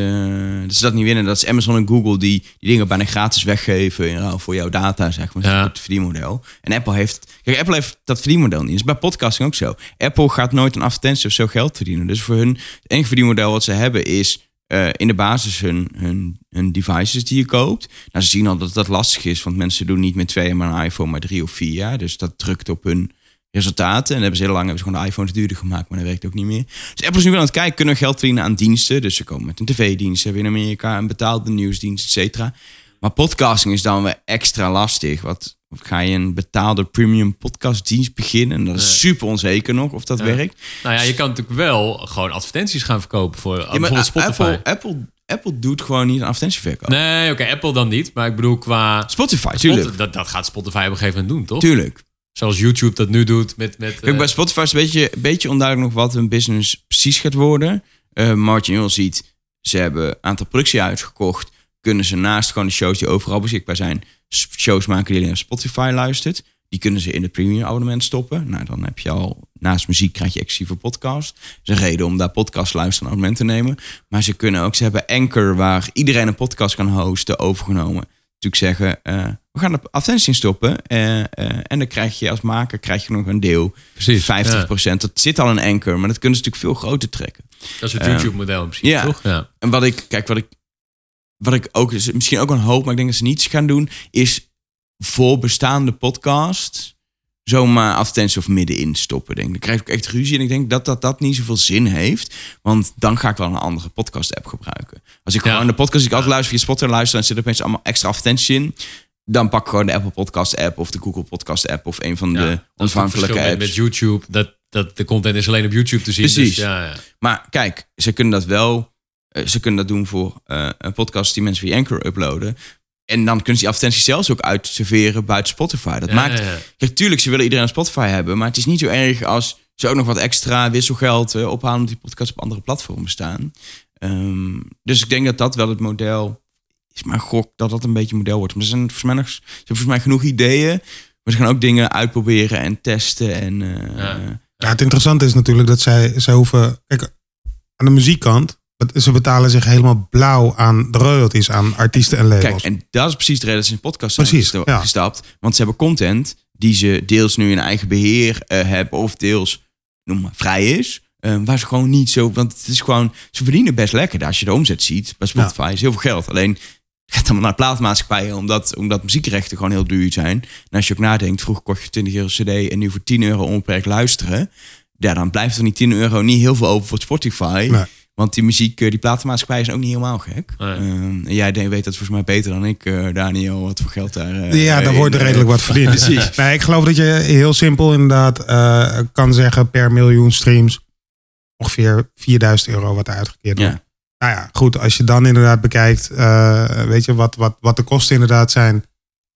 dat ze dat niet winnen. Dat is Amazon en Google die die dingen bijna gratis weggeven in ruil voor jouw data, zeg maar. Ja. het verdienmodel. En Apple heeft... Kijk, Apple heeft dat verdienmodel niet. Dat is bij podcasting ook zo. Apple gaat nooit een advertentie of zo geld verdienen. Dus voor hun, het enige verdienmodel wat ze hebben is... eh, in de basis hun, hun, hun devices die je koopt. Nou, ze zien al dat dat lastig is, want mensen doen niet met twee maar een iPhone, maar drie of vier jaar. Dus dat drukt op hun resultaten. En hebben ze heel lang hebben ze gewoon de iPhones duurder gemaakt, maar dat werkt ook niet meer. Dus Apple is nu wel aan het kijken, kunnen we geld verdienen aan diensten. Dus ze komen met een tv-dienst, hebben in Amerika een betaalde nieuwsdienst, et cetera. Maar podcasting is dan weer extra lastig. Wat ga je een betaalde premium podcastdienst beginnen? En dat is super onzeker nog of dat Ja. werkt. Nou ja, je kan natuurlijk wel gewoon advertenties gaan verkopen voor Ja, bijvoorbeeld Spotify. Apple, Apple, Apple doet gewoon niet een advertentieverkoop. Nee, oké, Apple dan niet. Maar ik bedoel qua... Spotify, tuurlijk. Dat, dat gaat Spotify op een gegeven moment doen, toch? Tuurlijk. Zoals YouTube dat nu doet met... met Kijk, eh, bij Spotify is een beetje, een beetje onduidelijk nog wat hun business precies gaat worden. Je nu al ziet, ze hebben een aantal productiehuizen gekocht. Kunnen ze naast gewoon de shows die overal beschikbaar zijn, shows maken die alleen op Spotify luistert. Die kunnen ze in het premium abonnement stoppen. Nou, dan heb je al, naast muziek krijg je exclusieve podcast. Dat is een reden om daar podcast luisteren en abonnement te nemen. Maar ze kunnen ook, ze hebben Anchor, waar iedereen een podcast kan hosten, overgenomen. Natuurlijk zeggen, eh, we gaan advertenties in stoppen. eh, eh, en dan krijg je als maker krijg je nog een deel. Precies, 50% Dat zit al in Anchor, maar dat kunnen ze natuurlijk veel groter trekken. Dat is het YouTube-model principe, ja. toch? Ja. En wat ik, kijk, wat ik, wat ik ook, is misschien ook een hoop, maar ik denk dat ze niets gaan doen, is voor bestaande podcasts zomaar advertenties of middenin stoppen. Denk. Dan krijg ik echt ruzie en ik denk dat dat, dat niet zoveel zin heeft, want dan ga ik wel een andere podcast-app gebruiken. Als ik Ja. gewoon de podcast die ik altijd luister via Spotify luister en zit er opeens allemaal extra advertenties in, dan pak ik gewoon de Apple Podcast app of de Google Podcast app of een van Ja, de ontvankelijke verschil apps. met, met YouTube. Dat, dat de content is alleen op YouTube te zien. Precies. Dus, ja, ja. Maar kijk, ze kunnen dat wel. eh, ze kunnen dat doen voor eh, een podcast die mensen via Anchor uploaden. En dan kunnen ze die advertenties zelfs ook uitserveren buiten Spotify. Dat Ja, maakt. ja, ja. Kijk, tuurlijk, ze willen iedereen op Spotify hebben. Maar het is niet zo erg als ze ook nog wat extra wisselgeld eh, ophalen. omdat die podcasts op andere platformen staan. Ehm, dus ik denk dat dat wel het model is. Maar gok dat dat een beetje een model wordt. Maar er zijn volgens mij, nog, ze hebben volgens mij genoeg ideeën. Maar ze gaan ook dingen uitproberen en testen. En, eh, Ja. Ja, het interessante is natuurlijk dat zij, zij hoeven... Kijk, aan de muziekkant, ze betalen zich helemaal blauw aan de royalties aan artiesten en labels. Kijk, en dat is precies de reden dat ze in de podcast zijn Precies, gesta- ja. gestapt. Want ze hebben content die ze deels nu in eigen beheer eh, hebben. Of deels, noem maar, vrij is. eh, waar ze gewoon niet zo... Want het is gewoon... Ze verdienen best lekker. Als je de omzet ziet bij Spotify is heel veel geld. Alleen het gaat allemaal naar plaatmaatschappijen. Omdat, omdat muziekrechten gewoon heel duur zijn. En als je ook nadenkt. Vroeger kocht je 20 euro cd. En nu voor 10 euro onbeperkt luisteren. Ja, dan blijft er niet 10 euro niet heel veel over voor Spotify. Nee. Want die muziek, eh, die platenmaatschappijen zijn ook niet helemaal gek. Nee. Ehm, en jij weet dat volgens mij beter dan ik, eh, Daniel, wat voor geld daar... eh, ja, daar wordt er redelijk wat verdiend. Precies. Nee, ik geloof dat je heel simpel inderdaad eh, kan zeggen per miljoen streams ongeveer 4000 euro wat er uitgekeerd wordt. Ja. Nou ja, goed, als je dan inderdaad bekijkt, eh, weet je, wat, wat, wat de kosten inderdaad zijn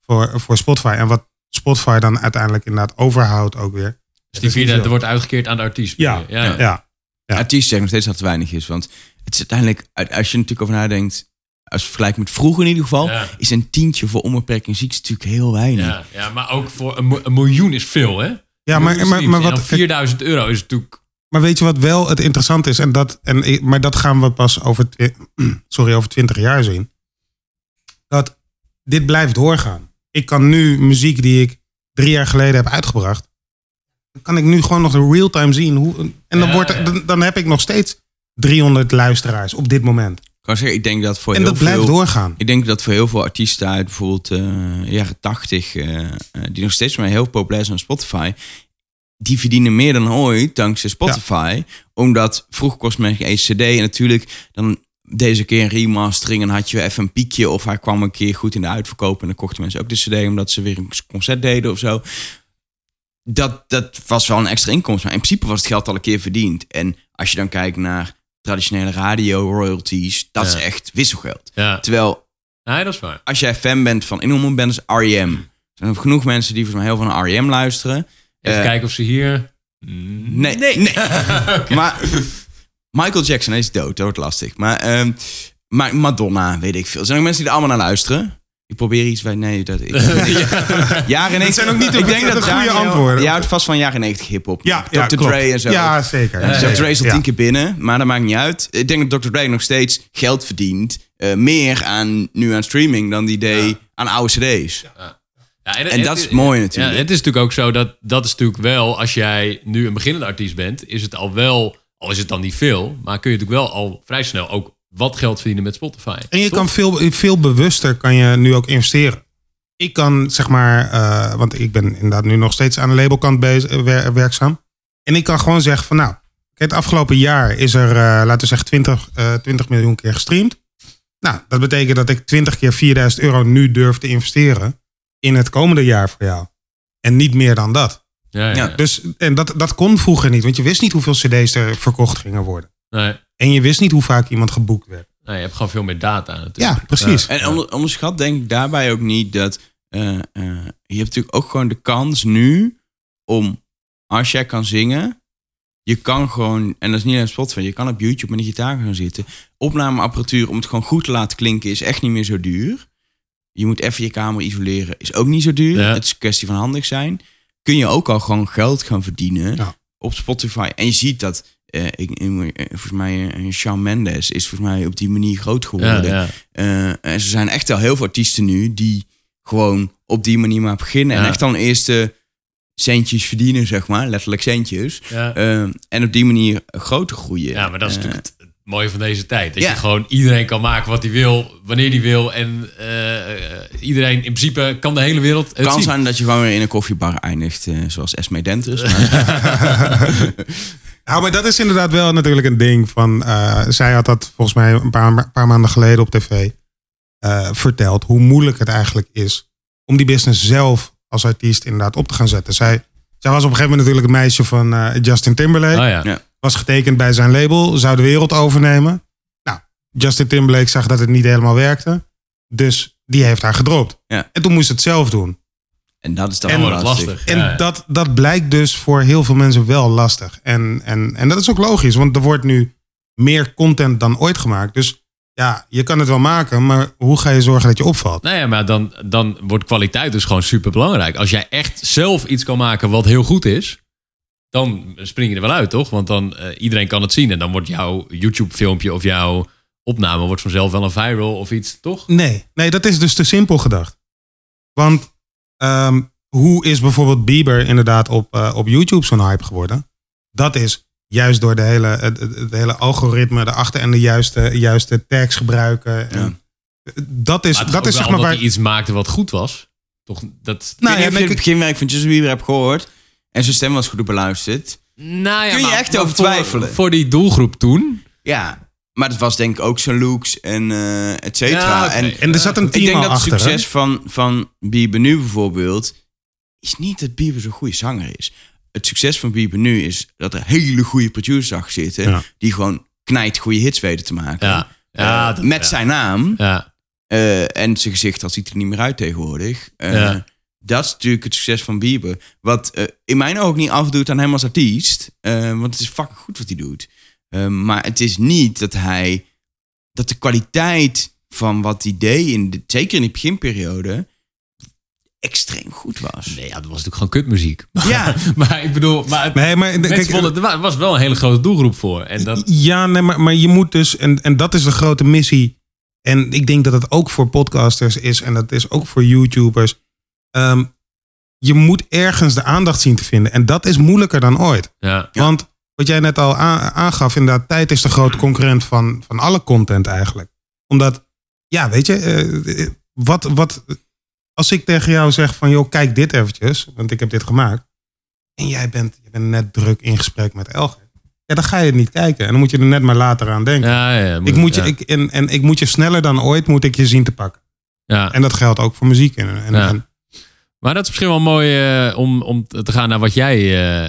voor, voor Spotify. En wat Spotify dan uiteindelijk inderdaad overhoudt ook weer. Dus die vierde, er wordt uitgekeerd aan de artiest. Ja, ja. ja. Ja. Artiest zegt nog steeds dat het weinig is. Want het is uiteindelijk, uit- als je natuurlijk over nadenkt, als je vergelijkt met vroeger in ieder geval, Ja. is een tientje voor onbeperkt muziek natuurlijk heel weinig. Ja, ja, maar ook voor een, miljoen is veel, hè? ja maar, maar, maar, wat, 4000 euro is natuurlijk... maar weet je wat wel het interessante is? En dat, en, maar dat gaan we pas over, sorry, over 20 jaar zien. Dat dit blijft doorgaan. Ik kan nu muziek die ik drie jaar geleden heb uitgebracht, dan kan ik nu gewoon nog in real-time zien. Hoe, en dan, Ja, wordt, er- dan, dan heb ik nog steeds 300 luisteraars op dit moment. Ik kan zeggen, ik denk dat voor En heel dat blijft veel... doorgaan. Ik denk dat voor heel veel artiesten uit bijvoorbeeld eh, jaren 80, eh, eh, die nog steeds maar heel populair zijn op Spotify, die verdienen meer dan ooit dankzij Spotify. Omdat vroeger kost men geen CD en natuurlijk dan deze keer een remastering en had je even een piekje of hij kwam een keer goed in de uitverkoop en dan kochten mensen ook de CD omdat ze weer een concert deden of zo. Dat, dat was wel een extra inkomsten. Maar in principe was het geld al een keer verdiend. En als je dan kijkt naar traditionele radio royalties, dat Ja. is echt wisselgeld. Ja, Terwijl nee, dat is waar. als jij fan bent van, ik noem een band als R.E.M. Er zijn genoeg mensen die volgens mij heel veel naar R.E.M. luisteren. Even Eh, kijken of ze hier... Nee, nee. Maar Michael Jackson hij is dood, dat wordt lastig. Maar, ehm, maar Madonna, weet ik veel. Er zijn ook mensen die er allemaal naar luisteren. Ik probeer iets bij, nee, dat ik. Jaren 90. zijn ook niet de- ik denk de dat goede Daniel- antwoorden. Je houdt vast van jaren 90 hip-hop. Ja, ja Dr. klopt. Dre en zo. Ja, zeker. Ja, zeker. Dre is al Ja. tien keer binnen, maar dat maakt niet uit. Ik denk dat Dr. Dre nog steeds geld verdient. eh, meer aan, nu aan streaming dan die deed aan oude cd's. Ja, En dat is mooi natuurlijk. Ja, het is natuurlijk ook zo dat dat is natuurlijk wel, als jij nu een beginnende artiest bent, is het al wel, al is het dan niet veel, maar kun je natuurlijk wel al vrij snel ook wat geld verdienen met Spotify. En je Toch? kan veel, veel bewuster kan je nu ook investeren. Ik kan zeg maar, eh, want ik ben inderdaad nu nog steeds aan de labelkant bezig, wer- werkzaam. En ik kan gewoon zeggen van nou, kijk, het afgelopen jaar is er, eh, laten we zeggen, 20, eh, 20 miljoen keer gestreamd. Nou, dat betekent dat ik 20 keer 4000 euro nu durf te investeren in het komende jaar voor jou. En niet meer dan dat. Ja, ja. Ja. Dus, en dat, dat kon vroeger niet, want je wist niet hoeveel cd's er verkocht gingen worden. Nee, En je wist niet hoe vaak iemand geboekt werd. nee, je hebt gewoon veel meer data natuurlijk. Ja, precies. En onder, onderschat denk ik daarbij ook niet dat... eh, eh, je hebt natuurlijk ook gewoon de kans nu om, als jij kan zingen... Je kan gewoon, en dat is niet alleen Spotify, je kan op YouTube met een gitaar gaan zitten. Opnameapparatuur om het gewoon goed te laten klinken is echt niet meer zo duur. Je moet even je kamer isoleren, is ook niet zo duur. Ja. Het is een kwestie van handig zijn. Kun je ook al gewoon geld gaan verdienen Ja. op Spotify. En je ziet dat, ik, ik- volgens mij, eh, Shawn Mendes is volgens mij op die manier groot geworden. ja. En er zijn echt al heel veel artiesten nu die gewoon op die manier maar beginnen. En echt al een eerste centjes verdienen, zeg maar. Letterlijk centjes. En op die manier groter groeien. ja, maar dat is natuurlijk het mooie van deze tijd. Dat Ja. je gewoon iedereen kan maken wat hij wil, wanneer hij wil. En iedereen, in principe kan de hele wereld het kan zien. zijn dat je gewoon weer in een koffiebar eindigt, zoals Esme Denters. Maar, Nou, maar dat is inderdaad wel natuurlijk een ding van. eh, zij had dat volgens mij een paar, paar maanden geleden op tv eh, verteld. Hoe moeilijk het eigenlijk is om die business zelf als artiest inderdaad op te gaan zetten. Zij, zij was op een gegeven moment natuurlijk het meisje van eh, Justin Timberlake. Oh ja. Ja. Was getekend bij zijn label, zou de wereld overnemen. Nou, Justin Timberlake zag dat het niet helemaal werkte. Dus die heeft haar gedropt. Ja. En toen moest het zelf doen. En dat is dan En lastig. lastig. En Ja, ja. Dat, dat blijkt dus voor heel veel mensen wel lastig. En, en, en dat is ook logisch, want er wordt nu meer content dan ooit gemaakt. Dus ja, je kan het wel maken, maar hoe ga je zorgen dat je opvalt? Nou ja, maar dan, dan wordt kwaliteit dus gewoon super belangrijk. Als jij echt zelf iets kan maken wat heel goed is, dan spring je er wel uit, toch? Want dan uh, iedereen kan het zien en dan wordt jouw YouTube-filmpje of jouw opname wordt vanzelf wel een viral of iets, toch? Nee, nee, dat is dus te simpel gedacht. Want ehm, hoe is bijvoorbeeld Bieber inderdaad op, uh, op YouTube zo'n hype geworden? Dat is juist door de hele, het, het hele algoritme erachter en de juiste, juiste tags gebruiken. En Dat is, Maar dat ook is zeg maar dat waar. hij iets maakte wat goed was. Toch, dat... Nou ik ja, je nee, het beginwerk van Justin Bieber hebt gehoord. En zijn stem was goed beluisterd. Nou ja, Kun je maar- echt maar over voor- twijfelen? Voor die doelgroep toen. Ja, maar dat was denk ik ook zijn looks en eh et cetera. Ja. En En er zat een ik team denk al dat het achter. hè? succes van, van Bieber nu bijvoorbeeld... is niet dat Bieber zo'n goede zanger is. Het succes van Bieber nu is dat er hele goede producers achter zitten... Ja. die gewoon knijt goede hits weten te maken. Ja. Ja, Eh, dat- met ja. zijn naam. Ja. Eh, en zijn gezicht, dat ziet er niet meer uit tegenwoordig. Eh, Ja. Dat is natuurlijk het succes van Bieber. Wat eh, in mijn ogen niet afdoet aan hem als artiest. eh, want het is fucking goed wat hij doet. Eh, maar het is niet dat hij... Dat de kwaliteit van wat hij deed, in de, zeker in die beginperiode... extreem goed was. Nee, ja, dat was natuurlijk gewoon kutmuziek. Ja. maar ik bedoel, maar Nee, maar kijk, vonden, er wa- was wel een hele grote doelgroep voor. En dat, Ja, nee, maar, maar je moet dus, en, en dat is de grote missie. En ik denk dat het ook voor podcasters is en dat is ook voor YouTubers. Ehm, je moet ergens de aandacht zien te vinden. En dat is moeilijker dan ooit. ja. Want wat jij net al aangaf, inderdaad, tijd is de grote concurrent van, van alle content eigenlijk. Omdat, ja, weet je, eh, wat, wat, als ik tegen jou zeg van, joh, kijk dit eventjes, want ik heb dit gemaakt. En jij bent, je bent net druk in gesprek met Elger. Ja, dan ga je het niet kijken. En dan moet je er net maar later aan denken. Ja, ja, ik moet je, ja. ik, en, en ik moet je sneller dan ooit moet ik je zien te pakken. Ja. En dat geldt ook voor muziek. En, en- Maar dat is misschien wel mooi eh, om, om te gaan naar wat jij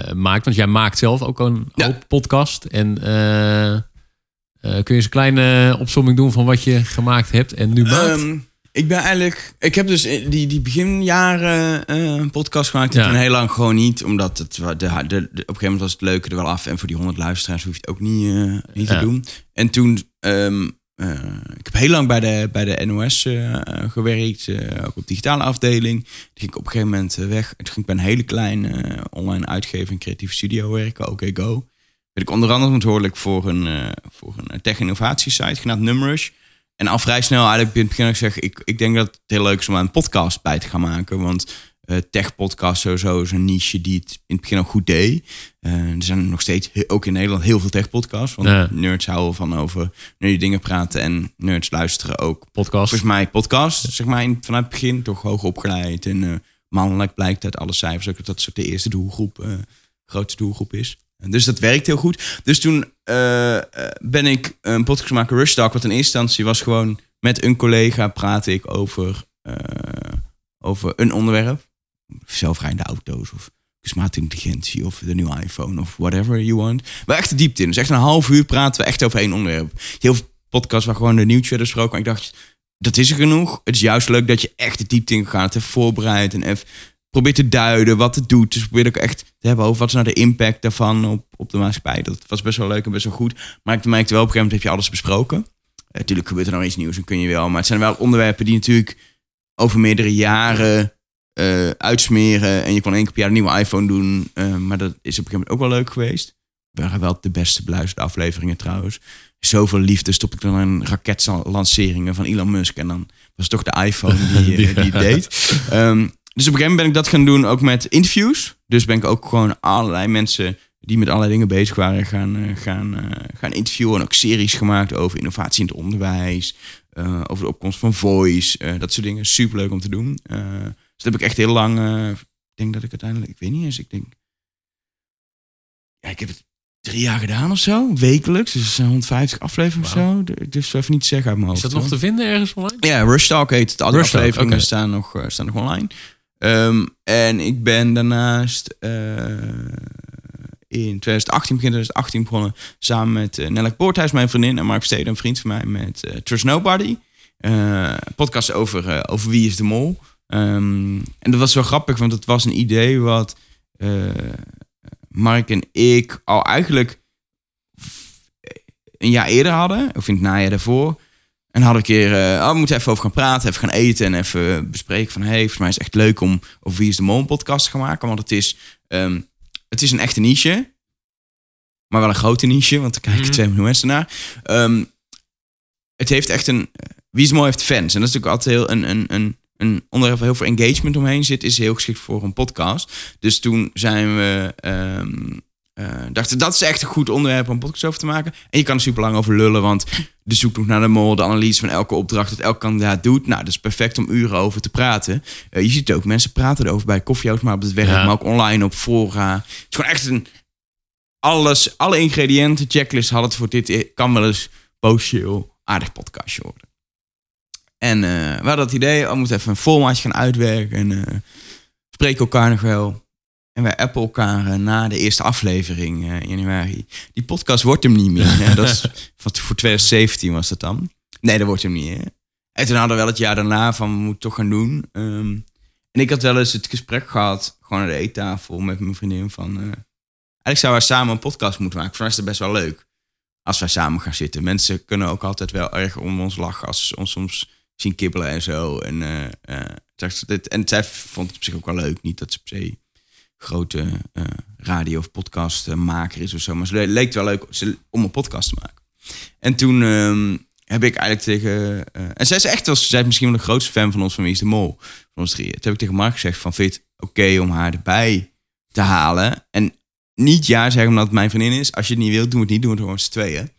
eh, maakt. Want jij maakt zelf ook een Ja. hoop podcast. En eh, kun je eens een kleine opsomming doen van wat je gemaakt hebt en nu maakt? Ehm, ik ben eigenlijk... Ik heb dus die, die beginjaren een podcast gemaakt. En Ja. toen heel lang gewoon niet. Omdat het, de, de, de- op een gegeven moment was het leuke er wel af. En voor die 100 luisteraars hoef je het ook niet, niet Ja. te doen. En toen... ehm, eh, ik heb heel lang bij de, bij de NOS eh, gewerkt. eh, ook op digitale afdeling. Toen ging ik op een gegeven moment weg. Toen ging ik bij een hele kleine online uitgever creatieve studio werken. OK Go. Ben ik onder andere verantwoordelijk voor een, voor een tech-innovatiesite genaamd Numrush. En al vrij snel eigenlijk in het begin ik gezegd... Ik, ik denk dat het heel leuk is om aan een podcast bij te gaan maken. Want eh tech-podcast sowieso is een niche die het in het begin ook goed deed. Eh, er zijn nog steeds, ook in Nederland, heel veel tech-podcasts. Want Ja. nerds houden van over nerdy dingen praten. En nerds luisteren ook Podcast. volgens mij podcast, zeg maar, in- vanuit het begin toch hoog opgeleid. En eh, mannelijk blijkt uit alle cijfers ook dat dat soort de eerste doelgroep, grootste doelgroep is. En dus dat werkt heel goed. Dus toen ben ik een podcast gemaakt, Rush Talk, wat in eerste instantie was gewoon met een collega praat ik over, over een onderwerp. Zelfrijdende auto's of kunstmatige intelligentie of de nieuwe iPhone of whatever you want. Maar echt de diepte in. Dus echt een half uur praten we echt over één onderwerp. Heel veel podcasts waar gewoon de nieuwtje werd besproken. Maar ik dacht, dat is er genoeg. Het is juist leuk dat je echt de diepte in gaat. Het voorbereidt en even probeert te duiden wat het doet. Dus probeer ook echt te hebben over wat is nou de impact daarvan op, op de maatschappij. Dat was best wel leuk en best wel goed. Maar ik merkte wel op een gegeven moment heb je alles besproken. Eh, Natuurlijk gebeurt er nog iets nieuws en kun je wel. Maar het zijn wel onderwerpen die natuurlijk over meerdere jaren eh, uitsmeren. En je kon één keer per jaar een nieuwe iPhone doen. Eh, maar dat is op een gegeven moment ook wel leuk geweest. We waren wel de beste beluisterde afleveringen trouwens. Zoveel liefde stop ik dan in raketlanceringen van Elon Musk. En dan was het toch de iPhone die, eh, die deed. Ehm, dus op een gegeven moment ben ik dat gaan doen ook met interviews. Dus ben ik ook gewoon allerlei mensen die met allerlei dingen bezig waren gaan, gaan, gaan interviewen. En ook series gemaakt over innovatie in het onderwijs. eh, over de opkomst van voice. dat soort dingen. Superleuk om te doen. Dat heb ik echt heel lang... eh, ik denk dat ik uiteindelijk... Ik weet niet eens. Ik denk... Ja, ik heb het drie jaar gedaan of zo. Wekelijks. Dus het zijn 150 afleveringen of zo. Ik durf zo even niet te zeggen uit mijn Is hoofd. dat nog hoor. te vinden ergens online? Ja, Rush Talk heet het. Alle Rush Talk, afleveringen staan, nog, eh, staan nog online. Ehm, en ik ben daarnaast eh, in 2018, begin 2018 begonnen samen met uh, Nellek Poorthuis, mijn vriendin, en Mark Steden, een vriend van mij, met eh, Trust Nobody. Podcast over, over wie is de mol. Ehm, en dat was wel grappig, want het was een idee wat eh, Mark en ik al eigenlijk een jaar eerder hadden, of in het najaar daarvoor. En hadden we een keer, eh, oh, we moeten even over gaan praten, even gaan eten en even bespreken van, hey, volgens mij is het echt leuk om over Wie is de Mol een podcast te gaan maken, want het is, ehm, het is een echte niche, maar wel een grote niche, want er kijken Mhm. twee miljoen mensen naar. Ehm, het heeft echt een, Wie is de Mol heeft fans en dat is natuurlijk altijd heel een, een, een, een onderwerp waar heel veel engagement omheen zit, is heel geschikt voor een podcast. Dus toen zijn we ehm, eh, dachten dat is echt een goed onderwerp om een podcast over te maken. En je kan er super lang over lullen, want de zoektocht naar de mol, de analyse van elke opdracht dat elke kandidaat doet. Nou, dat is perfect om uren over te praten. Eh, je ziet ook, mensen praten erover bij koffieauto's, maar op het werk, Ja. maar ook online op fora. Het is gewoon echt een alles, alle ingrediënten, checklist hadden het voor dit eh, kan wel eens potentieel aardig podcastje worden. En eh, we hadden het idee, oh, we moeten even een formatje gaan uitwerken en eh, spreken elkaar nog wel. En wij appen elkaar eh, na de eerste aflevering in januari. Die podcast wordt hem niet meer. hè. dat is, wat voor 2017 was dat dan. Nee, dat wordt hem niet. Hè. En toen hadden we wel het jaar daarna van, we moeten toch gaan doen. Ehm, en ik had wel eens het gesprek gehad, gewoon aan de eettafel met mijn vriendin van... eigenlijk zouden wij samen een podcast moeten maken. Voor mij is het best wel leuk als wij samen gaan zitten. Mensen kunnen ook altijd wel erg om ons lachen als ze ons soms zien kibbelen en zo. En, eh, eh, dit- en zij vond het op zich ook wel leuk. Niet dat ze per se grote eh, radio- of podcastmaker is of zo. Maar ze le- leek wel leuk om een podcast te maken. En toen ehm, heb ik eigenlijk tegen... eh, en zij is echt wel, zij is misschien wel de grootste fan van ons, van Wie is de Mol. Van ons drieën. Toen heb ik tegen Mark gezegd van, vind oké om haar erbij te halen? En niet ja zeggen omdat het mijn vriendin is. Als je het niet wilt, doen het niet. Doen we het gewoon z'n tweeën.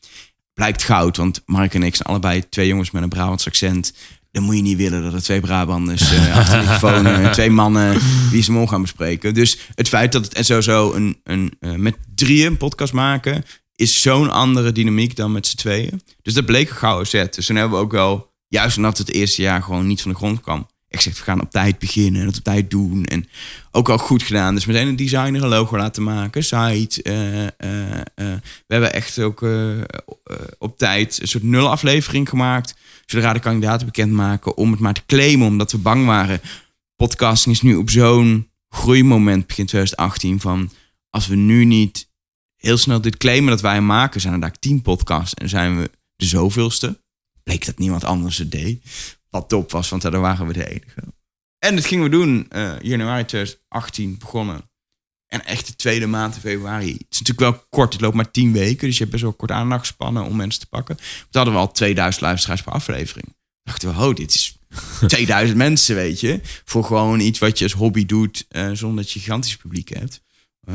Blijkt goud, want Mark en ik zijn allebei twee jongens met een Brabants accent. Dan moet je niet willen dat er twee Brabanders eh, achter de microfoon, eh, twee mannen wie ze mol gaan bespreken. Dus het feit dat het en sowieso een, een, eh, met drieën een podcast maken, is zo'n andere dynamiek dan met z'n tweeën. Dus dat bleek een gouden set. Dus toen hebben we ook wel, juist omdat het het eerste jaar gewoon niet van de grond kwam. Ik zeg, we gaan op tijd beginnen en het op tijd doen. En ook al goed gedaan. Dus meteen een designer een logo laten maken, site. eh, eh, eh. we hebben echt ook op tijd een soort nul aflevering gemaakt. Zodra de kandidaten bekendmaken om het maar te claimen. Omdat we bang waren. Podcasting is nu op zo'n groeimoment begin 2018 van... als we nu niet heel snel dit claimen dat wij maken... zijn er daar tien podcasts en zijn we de zoveelste. Bleek dat niemand anders het deed. Wat top was, want daar waren we de enige. En dat gingen we doen. eh, januari 2018 begonnen. En echt de tweede maand in februari. Het is natuurlijk wel kort. Het loopt maar tien weken. Dus je hebt best wel kort aandachtspannen om mensen te pakken. Toen hadden we al 2000 luisteraars per aflevering. Dachten we, oh, dit is 2000 mensen, weet je. Voor gewoon iets wat je als hobby doet. eh, zonder dat je gigantisch publiek hebt. Eh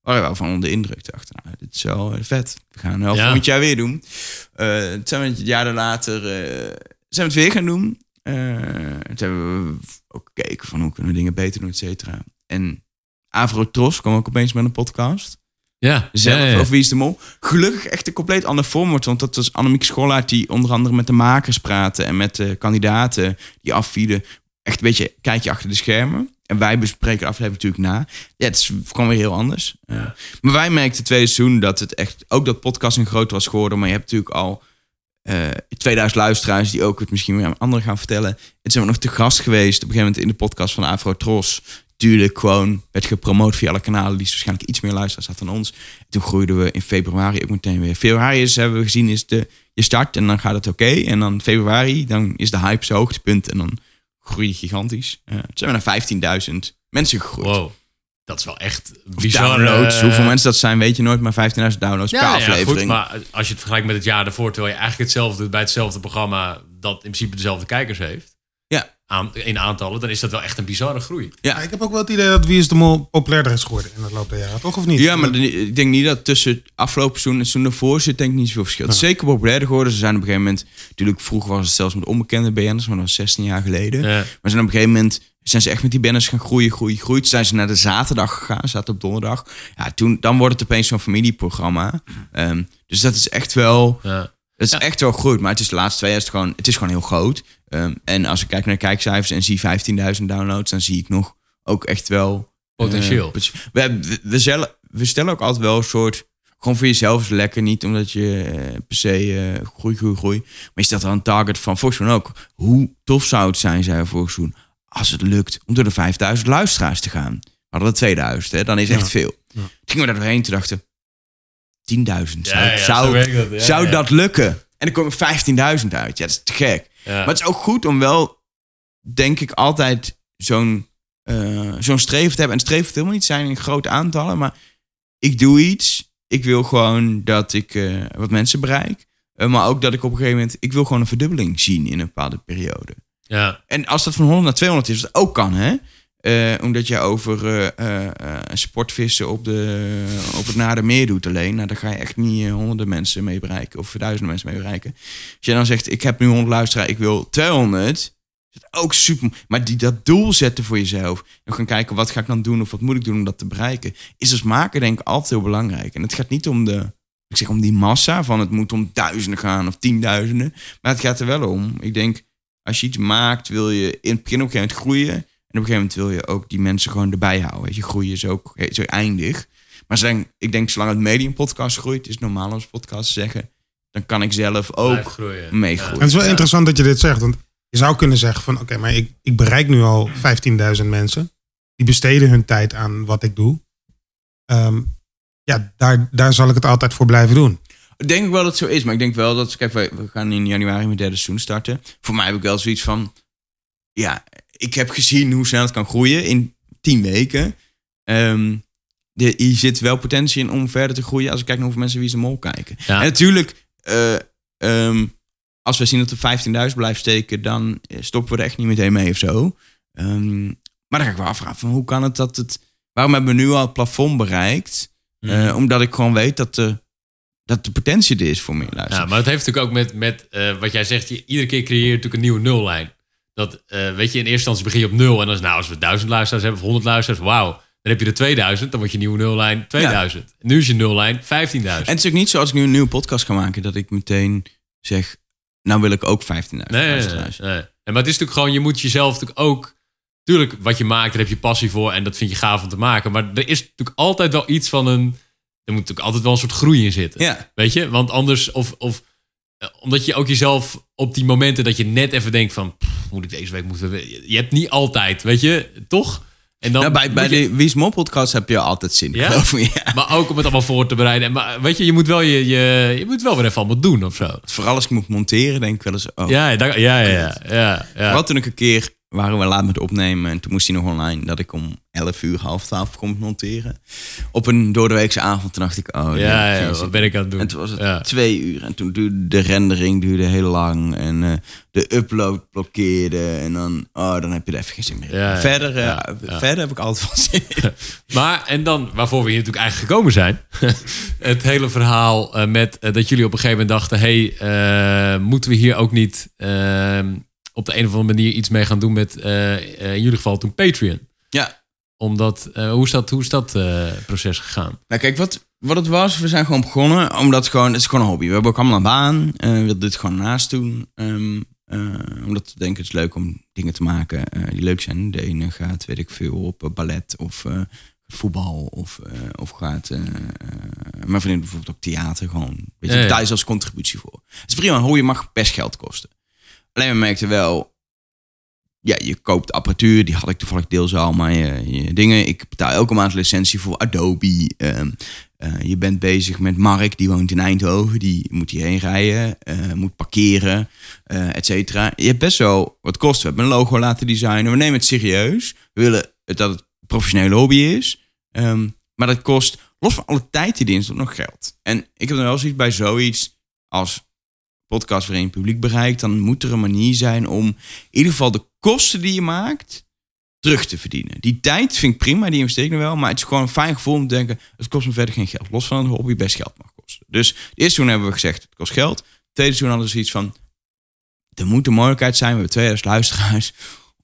waren we wel van onder de indruk. Dachten, nou, dit is wel eh, vet. We gaan het wel Ja. volgend jaar weer doen. Eh toen zijn we het jaar later eh, zijn we het weer gaan doen. Eh, toen hebben we ook gekeken van hoe kunnen we dingen beter doen, et cetera. En Avro Tros kwam ook opeens met een podcast. Ja, Zelf ja, ja. over Wie is de Mol. Gelukkig echt een compleet ander format. Want dat was Annemiek Schollaert die onder andere met de makers praatte. En met de kandidaten die afvielen. Echt een beetje kijkje achter de schermen. En wij bespreken de aflevering natuurlijk na. Ja, het is gewoon weer heel anders. Maar wij merkten het tweede seizoen dat het echt... Ook dat podcasting groter was geworden. Maar je hebt natuurlijk al eh 2000 luisteraars die ook het misschien weer aan anderen gaan vertellen. Het zijn we nog te gast geweest op een gegeven moment in de podcast van Afro Tros. Tuurlijk gewoon werd gepromoot via alle kanalen die waarschijnlijk iets meer luisteraars had dan ons. Toen groeiden we in februari ook meteen weer. Februari is, hebben we gezien, is de, je start en dan gaat het oké. En dan februari, dan is de hype zijn hoogtepunt en dan groei je gigantisch. Eh toen zijn we naar 15.000 mensen gegroeid. Wow. Dat is wel echt bizar. Downloads, eh, hoeveel mensen dat zijn, weet je nooit, maar 15.000 downloads per ja, aflevering. Ja, goed, maar als je het vergelijkt met het jaar daarvoor, terwijl je eigenlijk hetzelfde doet bij hetzelfde programma, dat in principe dezelfde kijkers heeft, Ja. aan, in aantallen, dan is dat wel echt een bizarre groei. Ja. Ja, ik heb ook wel het idee dat Wie is de Mol populairder is geworden in het loop der jaren, toch? Of niet? Ja, maar ik denk niet dat tussen het afgelopen seizoen en het seizoen daarvoor zit denk ik niet zoveel verschil. Het is zeker populairder geworden. Ze zijn op een gegeven moment, natuurlijk vroeger was het zelfs met onbekende BN'ers, maar dat was 16 jaar geleden. Ja. Maar ze zijn op een gegeven moment zijn ze echt met die banners gaan groeien, groeien, groeien. Toen zijn ze naar de zaterdag gegaan, zaten op donderdag. Ja, toen, dan wordt het opeens zo'n familieprogramma. Ehm, dus dat is echt wel, Ja. dat is Ja. echt wel goed. Maar het is de laatste twee jaar is het gewoon, het is gewoon heel groot. Ehm, en als ik kijk naar de kijkcijfers en zie 15.000 downloads, dan zie ik nog ook echt wel Potentieel. eh, pot- we, hebben- we, we, stellen, we stellen ook altijd wel een soort. Gewoon voor jezelf is lekker, niet omdat je eh, per se eh, groei, groei, groei. Maar je stelt er een target van seizoen ook. Hoe tof zou het zijn, zei seizoen, als het lukt om door de 5000 luisteraars te gaan. Hadden er 2000, hè? dan is echt Ja. veel. Ja. Toen gingen we daar doorheen, toen dachten we, 10.000. Zou, Ja, zou, dat. Zou dat lukken? En dan komen 15.000 uit. Ja, dat is te gek. Maar het is ook goed om wel, denk ik, altijd zo'n eh, zo'n streven te hebben. En streven helemaal niet zijn in grote aantallen, maar ik doe iets. Ik wil gewoon dat ik eh, wat mensen bereik. Eh, maar ook dat ik op een gegeven moment, ik wil gewoon een verdubbeling zien in een bepaalde periode. Ja. En als dat van 100 naar 200 is, wat ook kan, hè? Eh, omdat je over eh, eh, sportvissen op, de, op het Nadermeer doet alleen. Nou, daar ga je echt niet honderden mensen mee bereiken. Of duizenden mensen mee bereiken. Als je dan zegt, ik heb nu 100 luisteraars, ik wil 200. Is het ook super. Maar die, dat doel zetten voor jezelf. En gaan kijken, wat ga ik dan doen? Of wat moet ik doen om dat te bereiken? Is als maker denk ik altijd heel belangrijk. En het gaat niet om de... Ik zeg om die massa, van het moet om duizenden gaan of tienduizenden. Maar het gaat er wel om. Ik denk, als je iets maakt, wil je in het begin op een gegeven moment groeien. En op een gegeven moment wil je ook die mensen gewoon erbij houden. Weet je, groeien is ook zo eindig. Maar zolang, ik denk, zolang het medium podcast groeit, is het normaal als podcast zeggen, dan kan ik zelf ook groeien. meegroeien. En het is wel Ja. interessant dat je dit zegt. Want je zou kunnen zeggen van oké, maar ik, ik bereik nu al 15.000 mensen. Die besteden hun tijd aan wat ik doe. Ehm, ja, daar, daar zal ik het altijd voor blijven doen. Ik denk ook wel dat het zo is, maar ik denk wel dat, kijk, we gaan in januari met derde seizoen starten. Voor mij heb ik wel zoiets van, ja, ik heb gezien hoe snel het kan groeien in tien weken. Ehm de, hier zit wel potentie in om verder te groeien als ik kijk naar hoeveel mensen wie ze mol kijken. Ja. En natuurlijk, ehm, als we zien dat er 15.000 blijft steken, dan eh, stoppen we er echt niet meteen mee of zo. Ehm, maar dan ga ik wel afvragen van hoe kan het dat het... Waarom hebben we nu al het plafond bereikt? Mhm. Eh, omdat ik gewoon weet dat de, dat de potentie er is voor meer Ja, luisteren. maar het heeft natuurlijk ook met, met eh, wat jij zegt. Je, iedere keer creëer je natuurlijk een nieuwe nullijn. Dat, eh, weet je, in eerste instantie begin je op nul. En dan is nou, als we duizend luisteraars hebben of 100 luisteraars, wauw. Dan heb je er 2000, dan wordt je nieuwe nullijn 2000. Nu is je nullijn 15.000. En het is ook niet zo als ik nu een nieuwe podcast ga maken, dat ik meteen zeg, nou wil ik ook 15.000 Nee, luisteraars. nee. En maar het is natuurlijk gewoon, je moet jezelf natuurlijk ook... Tuurlijk, wat je maakt, daar heb je passie voor en dat vind je gaaf om te maken. Maar er is natuurlijk altijd wel iets van een... Er moet natuurlijk altijd wel een soort groei in zitten. Ja, Weet je? Want anders, of, of eh, omdat je ook jezelf op die momenten dat je net even denkt van, "Pff, moet ik deze week moeten. we-" Je hebt niet altijd, weet je, toch? En dan nou, bij, bij je- de Wie is Mol podcast heb je altijd zin, Ja? geloof me. Ja. Maar ook om het allemaal voor te bereiden. En Maar weet je, je moet wel je, je, je moet wel weer even allemaal doen of zo. Vooral als ik moet monteren, denk ik wel eens, oh. Ja, ja, ja, ja, ja, ja, ja. Wat toen ik een keer waren we laat met opnemen en toen moest hij nog online dat ik om 11 uur, half 12 kon monteren. Op een doordeweekse avond, toen dacht ik, oh Ja, wat ben ik aan het doen? En toen was het Ja. twee uur. En toen duurde de rendering duurde heel lang. En eh, de upload blokkeerde. En dan, oh, dan heb je er even geen zin meer. Ja, verder, eh, verder heb ik altijd wel zin in. Maar, en dan, waarvoor we hier natuurlijk eigenlijk gekomen zijn. het hele verhaal eh, met dat jullie op een gegeven moment dachten: hey, moeten we hier ook niet eh, op de een of andere manier iets mee gaan doen met, eh, eh, in jullie geval toen Patreon? Ja. Omdat, eh, hoe is dat, hoe is dat proces gegaan? Nou kijk, wat, wat het was, we zijn gewoon begonnen. Omdat het gewoon, het is gewoon een hobby. We hebben ook allemaal een baan. we wilden dit gewoon naast doen. Ehm, eh, omdat we denken het is leuk om dingen te maken die leuk zijn. De ene gaat, weet ik veel, op ballet of voetbal. Of, of gaat, mijn vriendin bijvoorbeeld ook theater. Gewoon, weet je, Ja, ja. thuis als contributie voor. Het is prima, een hobby mag best geld kosten. Alleen we merkten wel, ja, je koopt apparatuur, die had ik toevallig deels al, maar je, dingen. Ik betaal elke maand licentie voor Adobe. ehm, eh, je bent bezig met Mark, die woont in Eindhoven, die moet hierheen rijden, eh, moet parkeren, eh et cetera. Je hebt best wel wat kosten. We hebben een logo laten designen, we nemen het serieus. We willen dat het een professionele hobby is, Ehm, maar dat kost, los van alle tijd die erin nog geld. En ik heb dan wel zoiets bij zoiets als podcast waarin publiek bereikt, dan moet er een manier zijn om in ieder geval de kosten die je maakt terug te verdienen. Die tijd vind ik prima, die investeer ik wel, maar het is gewoon een fijn gevoel om te denken, het kost me verder geen geld. Los van een hobby best geld mag kosten. Dus het eerste seizoen hebben we gezegd, het kost geld. Tweede seizoen hadden we zoiets van, er moet een mogelijkheid zijn, we hebben 2000 luisteraars,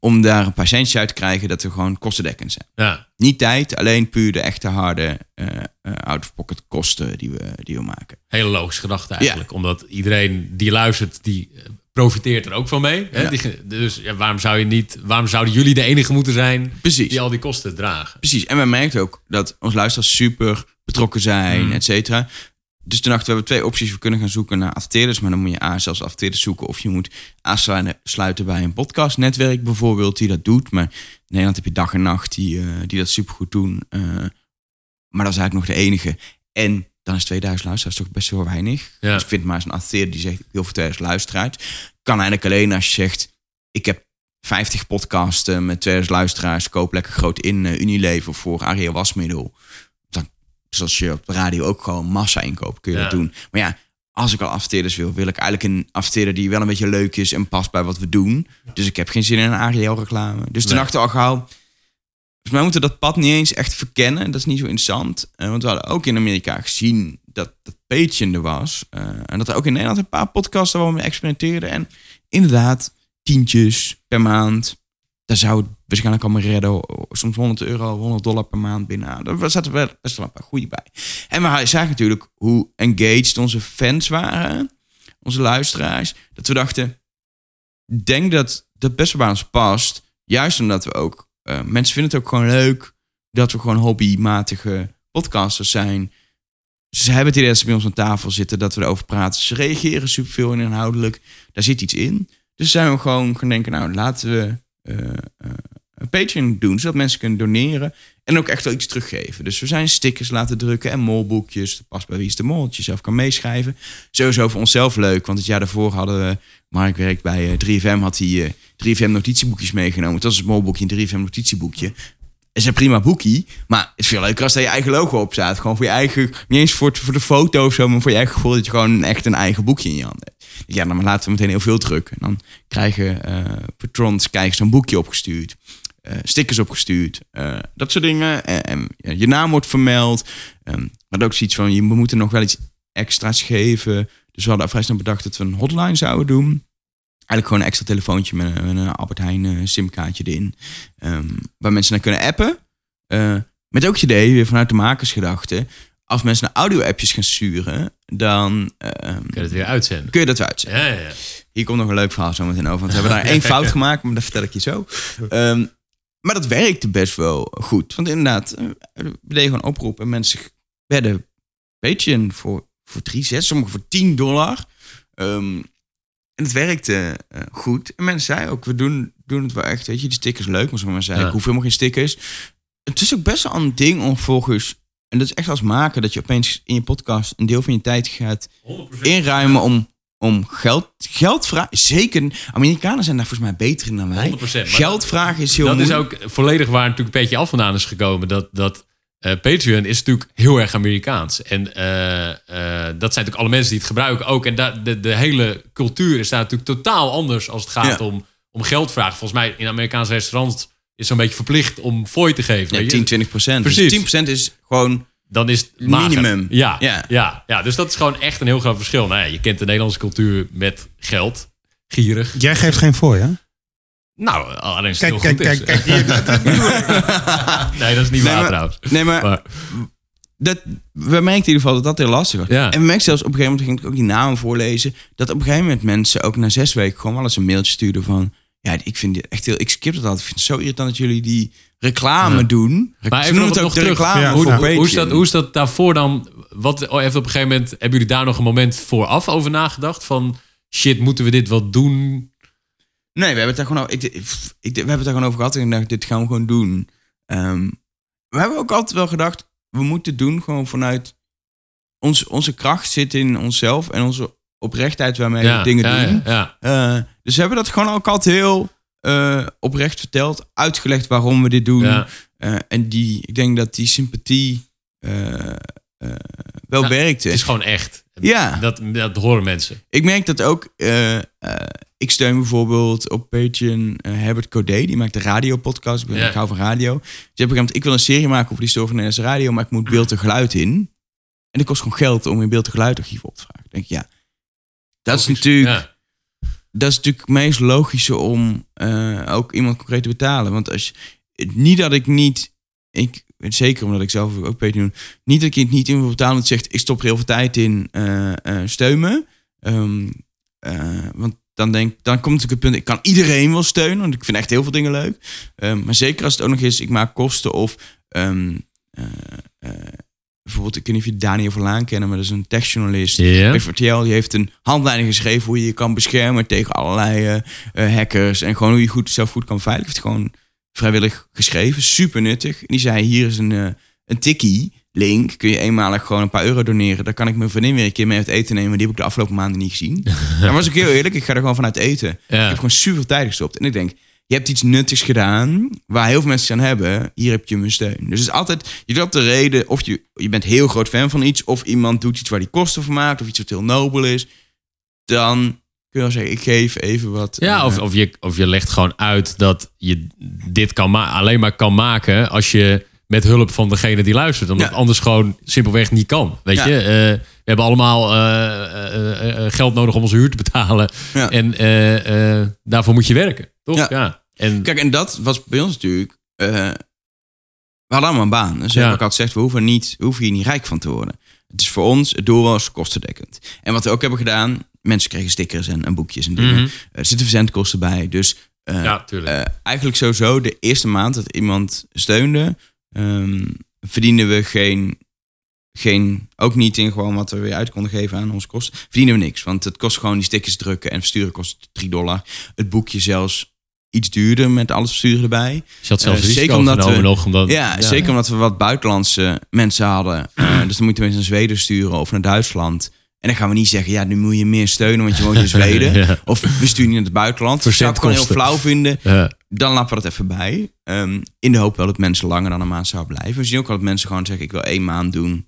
om daar een patiëntje uit te krijgen dat we gewoon kostendekkend zijn. Ja, Niet tijd, alleen puur de echte harde eh, eh, out-of-pocket kosten die we, die we maken. hele logische gedachte eigenlijk. Omdat iedereen die luistert, die eh, profiteert er ook van mee. Hè? Ja. Die dus ja, waarom, zou je niet, waarom zouden jullie de enige moeten zijn Precies. die al die kosten dragen? Precies. En we merkten ook dat onze luisteraars super betrokken zijn, Mm. et cetera. Dus toen dachten we, we hebben twee opties. We kunnen gaan zoeken naar adverteerders. Maar dan moet je A, zelfs adverteerders zoeken. Of je moet aansluiten bij een podcastnetwerk bijvoorbeeld, die dat doet. Maar in Nederland heb je dag en nacht die, eh, die dat supergoed doen. Eh, maar dat is eigenlijk nog de enige. En dan is 2000 luisteraars toch best wel weinig. Ja. Dus ik vind maar eens een adverteerder die zegt, ik wil voor 2000 luisteraars. Kan eigenlijk alleen als je zegt, ik heb 50 podcasten met 2000 luisteraars, koop lekker groot in eh, Unilever voor Ariel wasmiddel. Dan, zoals je op de radio ook gewoon massa inkopen, kun je Ja. dat doen. Maar ja, als ik al adverteerders wil, wil ik eigenlijk een adverteerder die wel een beetje leuk is en past bij wat we doen. Dus ik heb geen zin in een Ariel reclame. Dus toen Nee. dachten we al gauw, volgens mij moeten we dat pad niet eens echt verkennen. Dat is niet zo interessant. Eh, want we hadden ook in Amerika gezien dat dat Patreon er was. Eh, en dat er ook in Nederland een paar podcasts waar we mee experimenteerden. En inderdaad, tientjes per maand. Daar zou het waarschijnlijk allemaal redden. Soms 100 euro, 100 dollar per maand binnen. Daar zaten wel best wel een paar goede bij. En we zagen natuurlijk hoe engaged onze fans waren. Onze luisteraars. Dat we dachten, denk dat dat best wel bij ons past. Juist omdat we ook... eh, mensen vinden het ook gewoon leuk dat we gewoon hobbymatige podcasters zijn. Ze hebben het idee dat ze bij ons aan tafel zitten, dat we erover praten. Ze reageren superveel en inhoudelijk. Daar zit iets in. Dus zijn we gewoon gaan denken, nou laten we Patreon doen, zodat mensen kunnen doneren. En ook echt wel iets teruggeven. Dus we zijn stickers laten drukken en molboekjes. Dat past bij Wie is de Mol, dat je zelf kan meeschrijven. Sowieso voor onszelf leuk, want het jaar daarvoor hadden we... Mark werkt bij eh, 3FM, had hij eh, 3FM notitieboekjes meegenomen. Het was een molboekje, een 3FM notitieboekje. Is een prima boekie, maar het is veel leuker als er je eigen logo op staat. Gewoon voor je eigen, niet eens voor, voor de foto of zo, maar voor je eigen gevoel dat je gewoon echt een eigen boekje in je hand hebt. Ja, dan laten we meteen heel veel drukken. Dan krijgen eh patrons krijgen zo'n boekje opgestuurd. eh, stickers opgestuurd. eh, dat soort dingen. En, en, je naam wordt vermeld. Ehm, maar ook zoiets van, je, we moeten nog wel iets extra's geven. Dus we hadden vrij snel bedacht dat we een hotline zouden doen. Eigenlijk gewoon een extra telefoontje met, een- een Albert Heijn eh, simkaartje erin. Ehm, waar mensen naar kunnen appen. Eh, met ook het idee, weer vanuit de makersgedachte. Als mensen naar audio-appjes gaan sturen, dan ehm, Kun je het weer uitzenden. kun je dat uitzetten. Ja, ja, ja. Hier komt nog een leuk verhaal zo meteen over. Want we hebben daar één fout gemaakt, maar dat vertel ik je zo. Ehm, maar dat werkte best wel goed. Want inderdaad, eh, we deden gewoon oproepen. En mensen werden Patreon voor, voor 3, 6, sommigen voor 10 dollar. En het werkte eh, goed. En mensen zeiden ook, we doen, doen het wel echt. Weet je, die stickers leuk. Maar sommigen zeiden, Ja. ik hoef helemaal geen stickers. Het is ook best wel een ding om volgens... En dat is echt als maken dat je opeens in je podcast een deel van je tijd gaat inruimen om, om geld, geld vragen. Zeker, Amerikanen zijn daar volgens mij beter in dan wij. 100%, maar Geld vragen is heel dat is ook volledig waar natuurlijk een beetje af vandaan is gekomen. Dat, dat eh, Patreon is natuurlijk heel erg Amerikaans. En eh, eh, dat zijn natuurlijk alle mensen die het gebruiken ook. En da- de, de hele cultuur is daar natuurlijk totaal anders als het gaat Ja. om, om geld vragen. Volgens mij in Amerikaanse restaurants is zo'n beetje verplicht om fooi te geven. Ja, weet je? 10, 20 procent. Dus Precies. 10 procent is gewoon... Dan is het mager. Minimum. Ja, ja. Ja. Ja, dus dat is gewoon echt een heel groot verschil. Nou ja, je kent de Nederlandse cultuur met geld. Gierig. Jij geeft geen voor, hè? Nou, alleen als het Kijk, heel kijk, goed kijk, is. kijk. Ik. Nee, dat is niet Nee, waar maar- trouwens. Nee, maar, Maar, dat, we merkten in ieder geval dat dat heel lastig was. Ja. En we merkten zelfs op een gegeven moment, ging ik ook die namen voorlezen, dat op een gegeven moment mensen ook na zes weken gewoon wel eens een mailtje stuurden van, ja, ik vind dit echt heel, ik skip het altijd. Ik vind het zo irritant dat jullie die reclame Ja. doen. Maar Ze even noemen nog, het ook nog de terug. reclame Ja, hoe, voor hoe, hoe, is dat, hoe is dat daarvoor dan? Wat oh, heeft op een gegeven moment hebben jullie daar nog een moment vooraf over nagedacht? Van shit, moeten we dit wel doen? Nee, we hebben het daar gewoon over, ik, ik, ik- we hebben het daar gewoon over gehad en ik dacht, dit gaan we gewoon doen. Ehm, we hebben ook altijd wel gedacht, we moeten doen gewoon vanuit ons, onze kracht zit in onszelf en onze oprechtheid waarmee we dingen ja, doen. Ja. Eh, dus we hebben dat gewoon ook altijd heel eh, oprecht verteld, uitgelegd waarom we dit doen. Eh, en die, ik denk dat die sympathie wel Ja, werkte. Het is gewoon echt. Ja. Dat, dat horen mensen. Ik merk dat ook. Ik steun bijvoorbeeld op Patreon eh, Herbert Codé. Die maakt de radiopodcast. Ik ben ik hou van radio. Dus een gegeven moment, ik wil een serie maken over die stof van Nederlandse radio, maar ik moet beeld en geluid in. En dat kost gewoon geld om in beeld en geluidarchief op te vragen. Denk ik, ja, dat is natuurlijk Ja. dat is natuurlijk het meest logische om eh, ook iemand concreet te betalen. Want als je, niet dat ik niet, ik, zeker omdat ik zelf ook Patreon doe, niet dat ik het niet in wil betalen. Dat zegt, ik stop er heel veel tijd in, eh steun me. Ehm, eh, want dan denk dan komt natuurlijk het punt, ik kan iedereen wel steunen, want ik vind echt heel veel dingen leuk. Ehm, maar zeker als het ook nog is, ik maak kosten of ehm, eh, eh, bijvoorbeeld, ik weet niet of je Daniel Verlaan kennen, maar dat is een. Bij RTL, die heeft een handleiding geschreven hoe je je kan beschermen tegen allerlei eh, hackers. En gewoon hoe je goed, zelf goed kan veiligen. Heeft gewoon vrijwillig geschreven, super nuttig. En die zei, hier is een, een tikkie. Link kun je eenmalig gewoon een paar euro doneren. Daar kan ik mijn vriendin weer een keer mee uit eten nemen. Die heb ik de afgelopen maanden niet gezien. Dan was ik heel eerlijk, ik ga er gewoon vanuit eten. Ik heb gewoon super tijd gestopt. En ik denk, je hebt iets nuttigs gedaan waar heel veel mensen aan hebben. Hier heb je mijn steun. Dus het is altijd, je hebt de reden of je, je bent heel groot fan van iets. Of iemand doet iets waar die kosten voor maakt. Of iets wat heel nobel is. Dan kun je wel zeggen, ik geef even wat. Ja, En, of, eh, of, je, of je legt gewoon uit dat je dit kan alleen maar kan maken als je met hulp van degene die luistert. Omdat Ja. het anders gewoon simpelweg niet kan. Weet Ja. je, Eh, we hebben allemaal eh, eh, geld nodig om onze huur te betalen. Ja. En daarvoor moet je werken, toch? Ja. En, Kijk, en dat was bij ons natuurlijk. we hadden allemaal een baan. Dus Ja. ik had gezegd, we hoeven, niet, we hoeven hier niet rijk van te worden. Het is voor ons, het doel was kostendekkend. En wat we ook hebben gedaan, mensen kregen stickers en, en boekjes en dingen. Mhm. Er zitten verzendkosten bij. Dus ja, eigenlijk sowieso de eerste maand dat iemand steunde, ehm, verdienden we geen, geen, ook niet in gewoon wat we weer uit konden geven aan onze kosten, verdienen we niks. Want het kost gewoon die stickers drukken en versturen kost 3 dollar. Het boekje zelfs iets duurder met alles versturen erbij. Dus je had zelfs eh, zeker omdat we- nog. Omdat, Ja, zeker omdat we wat buitenlandse mensen hadden. Eh, dus dan moeten we naar Zweden sturen of naar Duitsland. En dan gaan we niet zeggen, ja, nu moet je meer steunen, want je woont in Zweden. Ja. Of we sturen je naar het buitenland. Dat zou ik gewoon heel flauw vinden Ja. Dan lappen we dat even bij. Ehm, in de hoop wel dat mensen langer dan een maand zouden blijven. We zien ook wel dat mensen gewoon zeggen, ik wil één maand doen.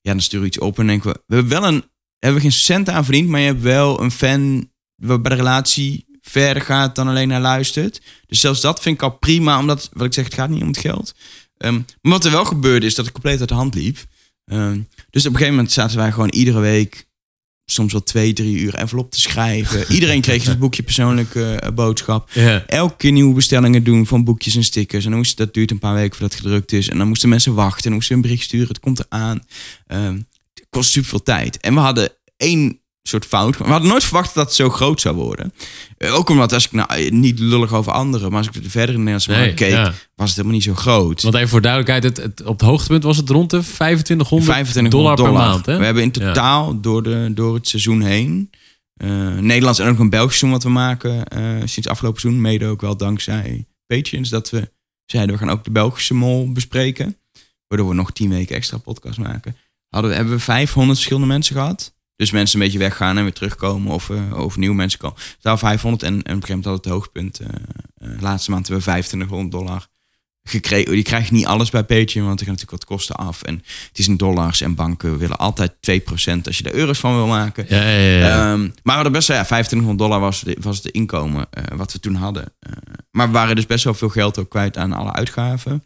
Ja, dan stuur we iets op en denken we, we hebben wel een, hebben we geen cent aan verdiend, maar je hebt wel een fan waarbij de relatie verder gaat dan alleen naar luistert. Dus zelfs dat vind ik al prima, omdat, wat ik zeg, het gaat niet om het geld. Ehm, maar wat er wel gebeurde is dat het compleet uit de hand liep. Ehm, dus op een gegeven moment zaten wij gewoon iedere week soms wel twee, drie uur envelop te schrijven. Iedereen kreeg zijn boekje persoonlijke eh, boodschap elke keer nieuwe bestellingen doen van boekjes en stickers. En dan moest, dat duurt een paar weken voordat het gedrukt is. En dan moesten mensen wachten. En dan moesten een bericht sturen. Het komt eraan. Ehm het kost super veel tijd. En we hadden één soort fout. We hadden nooit verwacht dat het zo groot zou worden. Eh, ook omdat als ik nou eh, niet lullig over anderen, maar als ik verder in de Nederlandse Nee, markt keek, ja. was het helemaal niet zo groot. Want even voor duidelijkheid, het, het, op het hoogtepunt was het rond de 2500 2500 dollar, dollar, per maand. Hè? We hebben in totaal door, de, door het seizoen heen. eh, Nederlands en ook een Belgisch seizoen wat we maken. sinds afgelopen seizoen. Mede ook wel dankzij Patreons. Dat we zeiden we gaan ook de Belgische mol bespreken. Waardoor we nog 10 weken extra podcast maken. Hadden we, hebben we 500 verschillende mensen gehad. Dus mensen een beetje weggaan en weer terugkomen. Of uh, overnieuw mensen komen. Totaal 500 en, en op een gegeven moment had het hoogtepunt. eh eh, laatste maand hebben we 2500 dollar gekregen. Je krijgt niet alles bij Patreon, want er gaan natuurlijk wat kosten af. En het is in dollars en banken willen altijd 2% als je er euro's van wil maken. Ja, ja, ja. Ehm, maar we hadden best wel, ja, 2500 dollar was, de, was het inkomen wat we toen hadden. Maar we waren dus best wel veel geld ook kwijt aan alle uitgaven.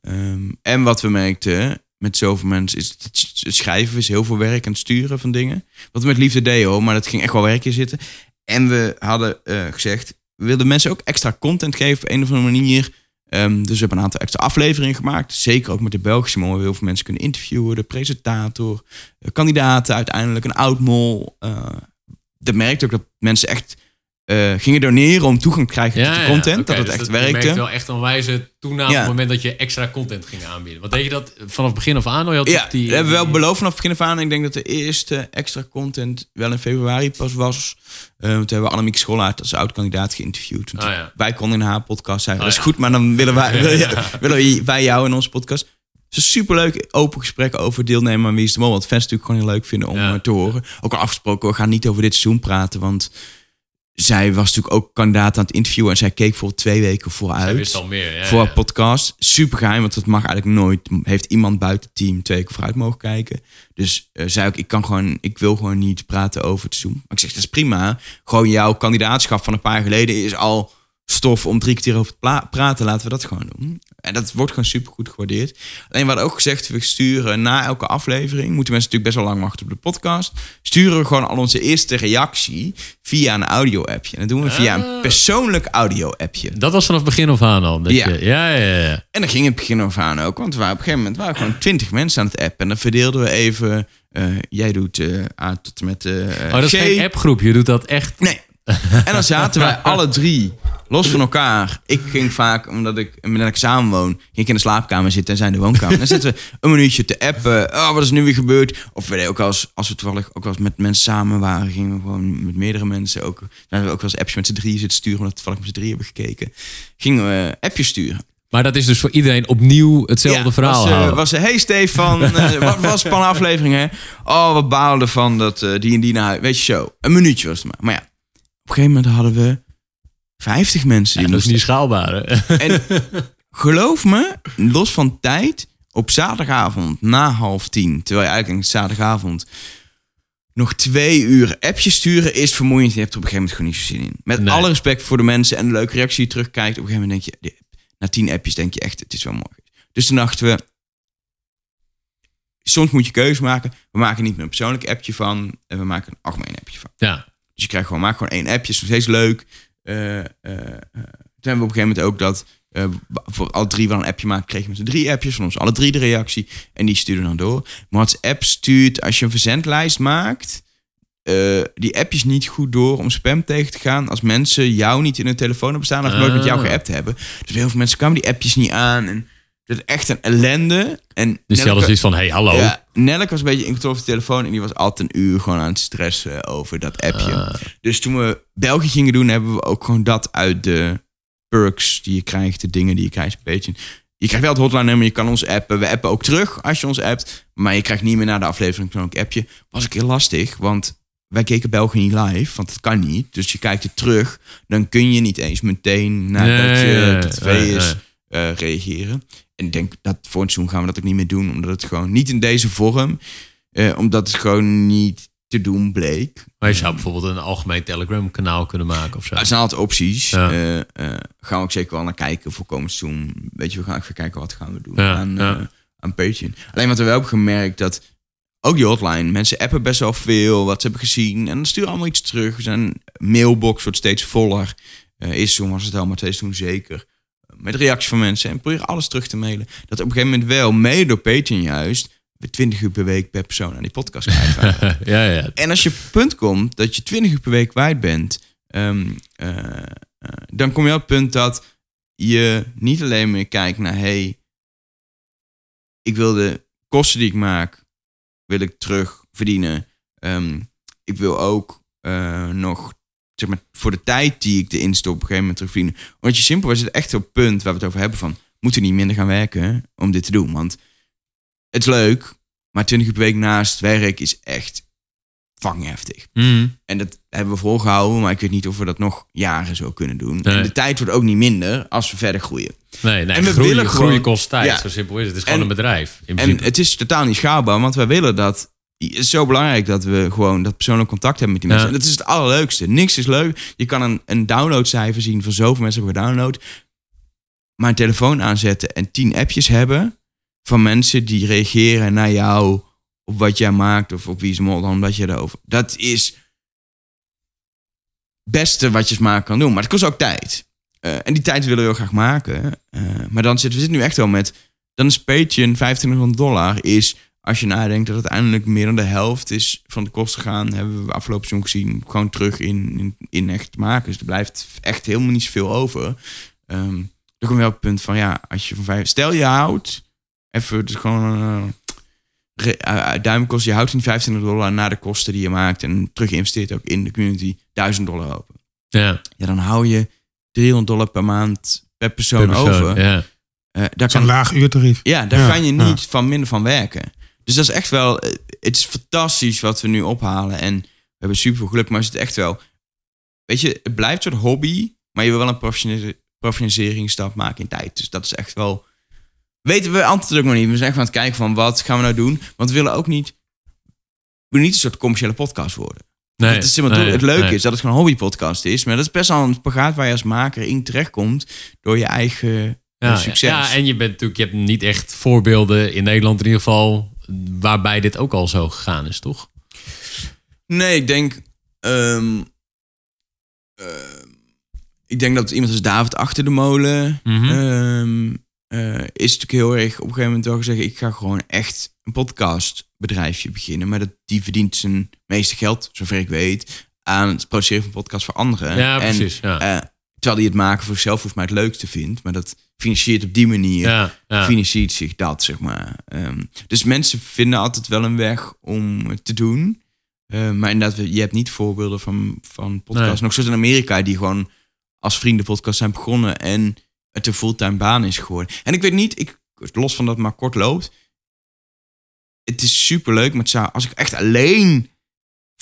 Ehm, en wat we merkten met zoveel mensen is het schrijven is heel veel werk en het sturen van dingen. Wat we met liefde deden hoor, maar dat ging echt wel werk in zitten. En we hadden eh, gezegd, we wilden mensen ook extra content geven op een of andere manier. Ehm, dus we hebben een aantal extra afleveringen gemaakt. Zeker ook met de Belgische mol. We heel veel mensen kunnen interviewen. De presentator, kandidaten uiteindelijk, een oud-mol. eh dat merkte ook dat mensen echt eh, gingen doneren om toegang te krijgen tot de content. dat het dus echt Je werkte. merkte wel echt een wijze toename Ja. op het moment dat je extra content ging aanbieden. Want deed je dat vanaf begin af aan? Je had Ja, die, dat hebben we wel beloofd vanaf begin af aan. Ik denk dat de eerste extra content wel in februari pas was. Eh, want toen hebben we Annemiek Schollaert als oud-kandidaat geïnterviewd. Ah. Wij konden in haar podcast zeggen, Oh, dat is goed, maar dan willen wij, wil je- willen wij jou in onze podcast. Het is een superleuk open gesprek over deelnemen aan Wie is de Mol. Wat fans natuurlijk gewoon heel leuk vinden om eh, te horen. Ook al afgesproken, we gaan niet over dit seizoen praten. Want zij was natuurlijk ook kandidaat aan het interviewen. En zij keek voor twee weken vooruit Hij wist al meer. Ja, voor ja. een podcast. Super geheim, want dat mag eigenlijk nooit. Heeft iemand buiten het team twee weken vooruit mogen kijken. Dus eh, zei ook, ik kan gewoon, ik wil gewoon niet praten over het Zoom. Maar ik zeg, dat is prima. Gewoon jouw kandidaatschap van een paar jaar geleden is al stof om drie keer over te praten. Laten we dat gewoon doen. En dat wordt gewoon super goed gewaardeerd. Alleen we hadden ook gezegd, we sturen na elke aflevering, moeten mensen natuurlijk best wel lang wachten op de podcast. Sturen we gewoon al onze eerste reactie via een audio-appje. En dat doen we via een Ah. persoonlijk audio-appje. Dat was vanaf begin af aan al. Dat Ja. Je, ja, ja, ja. En dan ging het begin af aan ook. Want we waren op een gegeven moment waren gewoon twintig mensen aan het appen. En dan verdeelden we even... eh, jij doet eh A tot en met eh Oh, dat is G. geen appgroep. Je doet dat echt. Nee. En dan zaten wij alle drie los van elkaar. Ik ging vaak, omdat ik met ik samen woon, ging ik in de slaapkamer zitten en zij in de woonkamer. Dan zitten we een minuutje te appen. Oh, wat is nu weer gebeurd? Of we ook als, als we toevallig ook wel eens met mensen samen waren, gingen we gewoon met meerdere mensen ook. Dan hebben we ook wel eens appjes met z'n drieën zitten sturen, omdat we toevallig met z'n drieën hebben gekeken. Gingen we appjes sturen. Maar dat is dus voor iedereen opnieuw hetzelfde Ja, verhaal was, ze, hey Stefan, eh, wat was een spannende aflevering hè? Oh, wat baalde van dat die en die naar huis. Weet je zo, een minuutje was het maar. Maar ja, een gegeven moment hadden we 50 mensen Ja, die dat is moesten. niet schaalbaar. hè? En geloof me, los van tijd, op zaterdagavond na half tien, terwijl je eigenlijk zaterdagavond nog twee uur appjes sturen is vermoeiend. Je hebt er op een gegeven moment gewoon niet zo zin in. Met Nee. alle respect voor de mensen en de leuke reactie die je terugkijkt. Op een gegeven moment denk je, na tien appjes denk je echt, het is wel mooi. Dus toen dachten we, soms moet je keuze maken. We maken niet meer een persoonlijk appje van, en we maken een algemeen appje van. Ja. Dus je krijgt gewoon, maak gewoon één appje, is nog steeds leuk. Eh, toen hebben we op een gegeven moment ook dat, voor alle drie wel een appje maken, kregen we z'n drie appjes van ons, alle drie de reactie. En die sturen dan door. Maar WhatsApp stuurt, als je een verzendlijst maakt, die appjes niet goed door om spam tegen te gaan. Als mensen jou niet in hun telefoon hebben staan of nooit met jou Ah. geappt hebben. Dus heel veel mensen kwamen die appjes niet aan. En dat is echt een ellende. En Dus die hadden zoiets van, hey, hallo. ja, Nellek was een beetje in controle van de telefoon en die was altijd een uur gewoon aan het stressen over dat appje. Ah. Dus toen we België gingen doen, hebben we ook gewoon dat uit de perks die je krijgt, de dingen die je krijgt. Een beetje. Je krijgt wel het hotline nummer, je kan ons appen. We appen ook terug als je ons appt. Maar je krijgt niet meer na de aflevering zo'n appje. Was ook heel lastig, want wij keken België niet live, want dat kan niet. Dus je kijkt het terug, dan kun je niet eens meteen nadat Nee, je de tv nee, is nee. eh, reageren. Ik denk dat voor een seizoen gaan we dat ook niet meer doen, omdat het gewoon niet in deze vorm, eh, omdat het gewoon niet te doen bleek. Maar je zou bijvoorbeeld een algemeen Telegram kanaal kunnen maken of zo. Er zijn altijd opties. Ja. Eh, eh, gaan we ook zeker wel naar kijken voor komend seizoen. Weet je, we gaan even kijken wat gaan we doen Ja, aan, ja. eh, aan Patreon. Alleen wat we wel hebben gemerkt, dat ook die hotline, mensen appen best wel veel wat ze hebben gezien. En dan sturen allemaal iets terug. Zijn mailbox wordt steeds voller. Eh eerst seizoen was het al, maar tweede seizoen zeker. Met reacties van mensen en proberen alles terug te mailen. Dat op een gegeven moment wel, mede door Patreon juist, we 20 uur per week per persoon aan die podcast kwijt waren. ja, ja. En als je op het punt komt dat je 20 uur per week kwijt bent, ehm, eh, eh, dan kom je op het punt dat je niet alleen meer kijkt naar, hey, ik wil de kosten die ik maak, wil ik terug verdienen. Ehm, ik wil ook eh, nog, zeg maar, voor de tijd die ik erin stop, op een gegeven moment terugverdienen. Want je simpel is het echt op het punt waar we het over hebben van, moeten we niet minder gaan werken om dit te doen? Want het is leuk, maar 20 uur per week naast werk is echt fucking heftig. Mhm. En dat hebben we volgehouden, maar ik weet niet of we dat nog jaren zo kunnen doen. Nee. En de tijd wordt ook niet minder als we verder groeien. Nee, nee. En we groeien, willen groeien kost tijd. Ja. Zo simpel is het. Het is gewoon En- een bedrijf. In En het is totaal niet schaalbaar, want wij willen dat. Het is zo belangrijk dat we gewoon dat persoonlijk contact hebben met die Ja. mensen. En dat is het allerleukste. Niks is leuk. Je kan een, een downloadcijfer zien van zoveel mensen hebben gedownload. Maar een telefoon aanzetten en tien appjes hebben van mensen die reageren naar jou op wat jij maakt of op wie ze dan omdat je erover. Dat is het beste wat je smaak kan doen. Maar het kost ook tijd. Eh, en die tijd willen we heel graag maken. Eh, maar dan zitten we zitten nu echt wel met. Dan is Patreon 2500 dollar. Is als je nadenkt dat uiteindelijk meer dan de helft is van de kosten gaan. Hebben we afgelopen seizoen gezien. Gewoon terug in, in, in echt maken. Dus er blijft echt helemaal niet zoveel over. Ehm dan kom je op het punt van ja, als je van vijf. Stel je houdt. Even dus gewoon. duimkost, je houdt die 25 dollar na de kosten die je maakt en terug investeert ook in de community 1000 dollar open. ja, Ja, dan hou je 300 dollar per maand per persoon, per persoon, over. Ja. Eh, daar kan, laag uurtarief. ja, daar Ja, kan je ja. niet van minder van werken. Dus dat is echt wel, eh, het is fantastisch wat we nu ophalen en we hebben super veel geluk, maar is het echt wel, weet je, het blijft een soort hobby, maar je wil wel een professionele- professionaliseringsstap maken in tijd. Dus dat is echt wel, weten we antwoord ook nog niet. We zijn echt aan het kijken van wat gaan we nou doen, want we willen ook niet, we willen niet een soort commerciële podcast worden. Nee, het, is, nee, het leuke nee. is dat het gewoon een hobbypodcast is. Maar dat is best wel een spagaat waar je als maker in terechtkomt door je eigen Ja, eh, succes. Ja, en je bent natuurlijk, je hebt niet echt voorbeelden in Nederland in ieder geval, waarbij dit ook al zo gegaan is, toch? Nee, ik denk. ehm, ehm, ik denk dat iemand als David achter de molen. Mhm. ehm, eh, is natuurlijk heel erg op een gegeven moment wel gezegd: ik ga gewoon echt een podcastbedrijfje beginnen. Maar dat, die verdient zijn meeste geld, zover ik weet, aan het produceren van podcasts voor anderen. Ja, En, precies. Ja. eh, terwijl hij het maken voor zichzelf volgens mij het leukste vindt. Maar dat financiert op die manier. ja, ja. financiert zich dat, zeg maar. Ehm, dus mensen vinden altijd wel een weg om het te doen. Eh, maar inderdaad, je hebt niet voorbeelden van, van podcasts. Nee. Nog zoals in Amerika, die gewoon als vriendenpodcast zijn begonnen. En het een fulltime baan is geworden. En ik weet niet, ik, los van dat het maar kort loopt. Het is super leuk, maar het zou, als ik echt alleen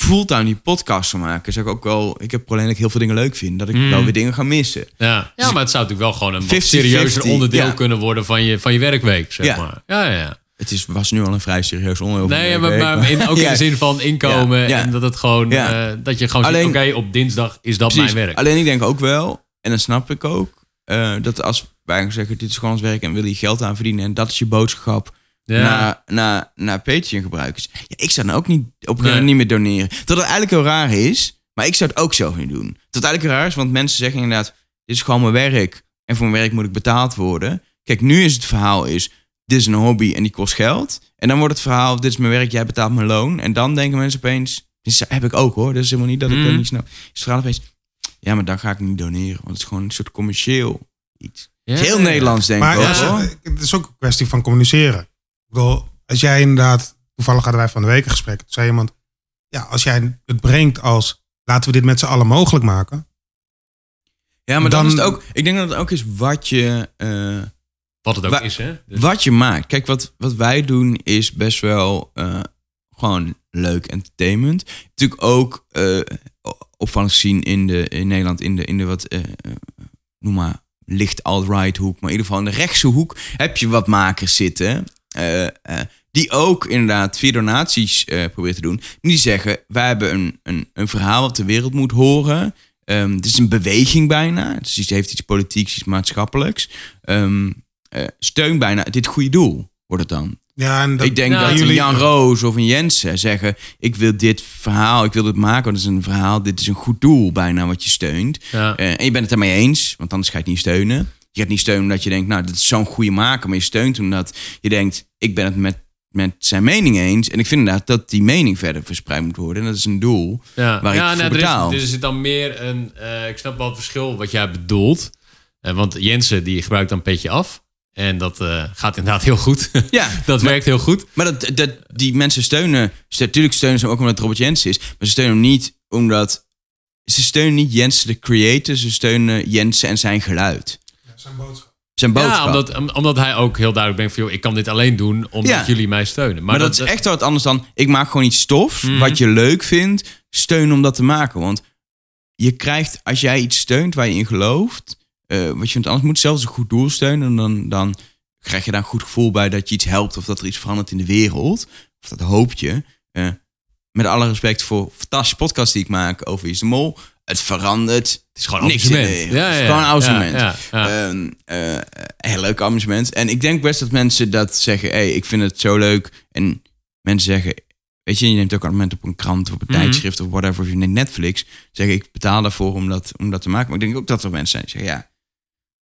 fulltime die podcast zou maken, zou ik ook wel. Ik heb alleen dat ik heel veel dingen leuk vind, dat ik Mm. wel weer dingen ga missen. Ja, ja maar het zou natuurlijk wel gewoon een wat 50-50, serieuzer onderdeel ja. kunnen worden van je, van je werkweek, zeg Ja. maar. Ja, ja. Het is, was nu al een vrij serieus onderwerp. Nee, maar, in, ook in de zin van inkomen en dat het gewoon, eh, dat je gewoon Alleen- oké, op dinsdag is dat Precies. mijn werk. Alleen ik denk ook wel, en dat snap ik ook, eh, dat als wij zeggen, dit is gewoon ons werk en wil je geld aan verdienen en dat is je boodschap Ja. naar, naar, naar Patreon gebruikers. Ja, ik zou dan ook niet op een gegeven Nee. moment niet meer doneren. Dat het eigenlijk heel raar is, maar ik zou het ook zelf niet doen. Dat het eigenlijk heel raar is, want mensen zeggen inderdaad, dit is gewoon mijn werk en voor mijn werk moet ik betaald worden. Kijk, nu is het verhaal is, dit is een hobby en die kost geld. En dan wordt het verhaal, dit is mijn werk, jij betaalt mijn loon. En dan denken mensen opeens, dit heb ik ook hoor, dat is helemaal niet dat ik Mhm. dat niet snap. Is het verhaal opeens, ja, maar dan ga ik niet doneren, want het is gewoon een soort commercieel iets. Ja, Het is heel ja. Nederlands denk Maar ik ook hoor. het is ook een kwestie van communiceren. Ik bedoel, als jij inderdaad, toevallig hadden wij van de week een gesprek. Toen zei iemand, ja, als jij het brengt als, laten we dit met z'n allen mogelijk maken. Ja, maar dan, dan- is het ook, ik denk dat het ook is wat je... eh, Wat het ook Wa- is, hè? Dus- Wat je maakt. Kijk, wat, wat wij doen is best wel eh, gewoon leuk entertainment. Natuurlijk ook eh opvallend gezien in, de, in Nederland in de, in de wat, noem maar, licht alt-right hoek. Maar in ieder geval in de rechtse hoek heb je wat makers zitten. Eh, eh, die ook inderdaad via donaties eh proberen te doen. Die zeggen, wij hebben een, een, een verhaal wat de wereld moet horen. Ehm, het is een beweging bijna. Dus het heeft iets politieks, iets maatschappelijks. Ehm, eh, steun bijna dit goede doel, wordt het dan. Ja, en dat, ik denk Ja, dat jullie- een Jan Roos of een Jensen zeggen... ik wil dit verhaal, ik wil dit maken, want het is een verhaal... dit is een goed doel bijna wat je steunt. ja. Eh, en je bent het ermee eens, want anders ga je het niet steunen. Je gaat niet steunen omdat je denkt, nou, dit is zo'n goede maker... maar je steunt omdat je denkt, ik ben het met, met zijn mening eens... en ik vind inderdaad dat die mening verder verspreid moet worden. En dat is een doel. Ja, waar ik voor er, is, betaal. er is dan meer een. eh, ik snap wel het verschil wat jij bedoelt. Eh, want Jensen die gebruikt dan petje af. En dat eh, gaat inderdaad heel goed. Ja, dat werkt heel goed. Maar dat, dat, die mensen steunen. Natuurlijk steunen ze hem ook omdat het Robert Jensen is. Maar ze steunen hem niet omdat. Ze steunen niet Jensen de creator. Ze steunen Jensen en zijn geluid. Zijn boodschap. Zijn boodschap. Ja, omdat, om- omdat hij ook heel duidelijk denkt van... Joh, ik kan dit alleen doen omdat Ja. jullie mij steunen. Maar, maar dat, is echt wat anders dan. Ik maak gewoon iets stofs. Mhm. Wat je leuk vindt. Steun om dat te maken. Want je krijgt, als jij iets steunt waar je in gelooft. eh, wat je vindt, anders moet zelfs een goed doel steunen. En dan, dan krijg je daar een goed gevoel bij dat je iets helpt. Of dat er iets verandert in de wereld. Of dat hoop je. Eh, met alle respect voor fantastische podcast die ik maak over Is de Mol. Het verandert. Het is gewoon niks in de amusement. wereld. Ja, Het ja, is gewoon een ja, amusement. ja, ja. Ehm, eh, heel leuk amusement. En ik denk best dat mensen dat zeggen. hey, ik vind het zo leuk. En mensen zeggen. Weet je, je neemt ook abonnement op een krant of op een Mhm. tijdschrift of whatever. Of je neemt Netflix. Zeggen ik betaal daarvoor om dat, om dat te maken. Maar ik denk ook dat er mensen zijn die zeggen. Ja,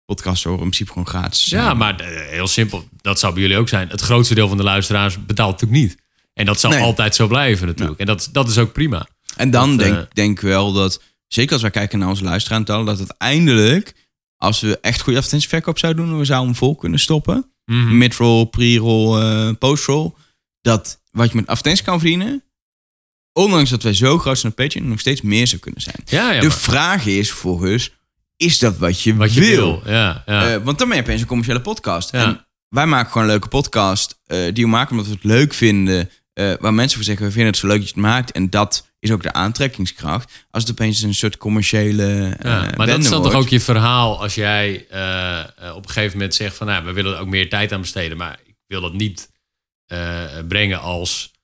podcasts horen in principe gewoon gratis. Ja, maar eh, heel simpel. Dat zou bij jullie ook zijn. Het grootste deel van de luisteraars betaalt natuurlijk niet. En dat zal Nee. altijd zo blijven natuurlijk. En dat, dat is ook prima. En dan Dat, eh, denk denk ik wel dat, zeker als wij kijken naar onze luisteraantallen, dat uiteindelijk, als we echt goede advertentieverkoop zouden doen, we zouden hem vol kunnen stoppen. Mhm. Midroll, pre-roll, eh, post-roll. Dat wat je met advertenties kan verdienen, ondanks dat wij zo groot zijn op Patreon, nog steeds meer zou kunnen zijn. Ja, ja de maar vraag is volgens, is dat wat je, wat je wil? wil. Ja, ja. Eh, want dan ben je opeens een commerciële podcast. En wij maken gewoon een leuke podcast eh, die we maken omdat we het leuk vinden. Eh, waar mensen voor zeggen, we vinden het zo leuk dat je het maakt. En dat is ook de aantrekkingskracht. Als het opeens een soort commerciële eh Ja, maar dat is dan toch ook je verhaal als jij eh, op een gegeven moment zegt van nou, we willen er ook meer tijd aan besteden, maar ik wil dat niet brengen als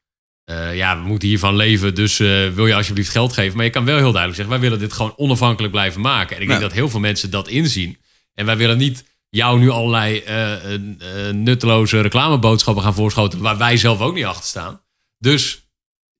ja, we moeten hiervan leven, dus wil je alsjeblieft geld geven. Maar je kan wel heel duidelijk zeggen, wij willen dit gewoon onafhankelijk blijven maken. En ik denk Ja. dat heel veel mensen dat inzien. En wij willen niet jou nu allerlei nutteloze reclameboodschappen gaan voorschotelen waar wij zelf ook niet achter staan. Dus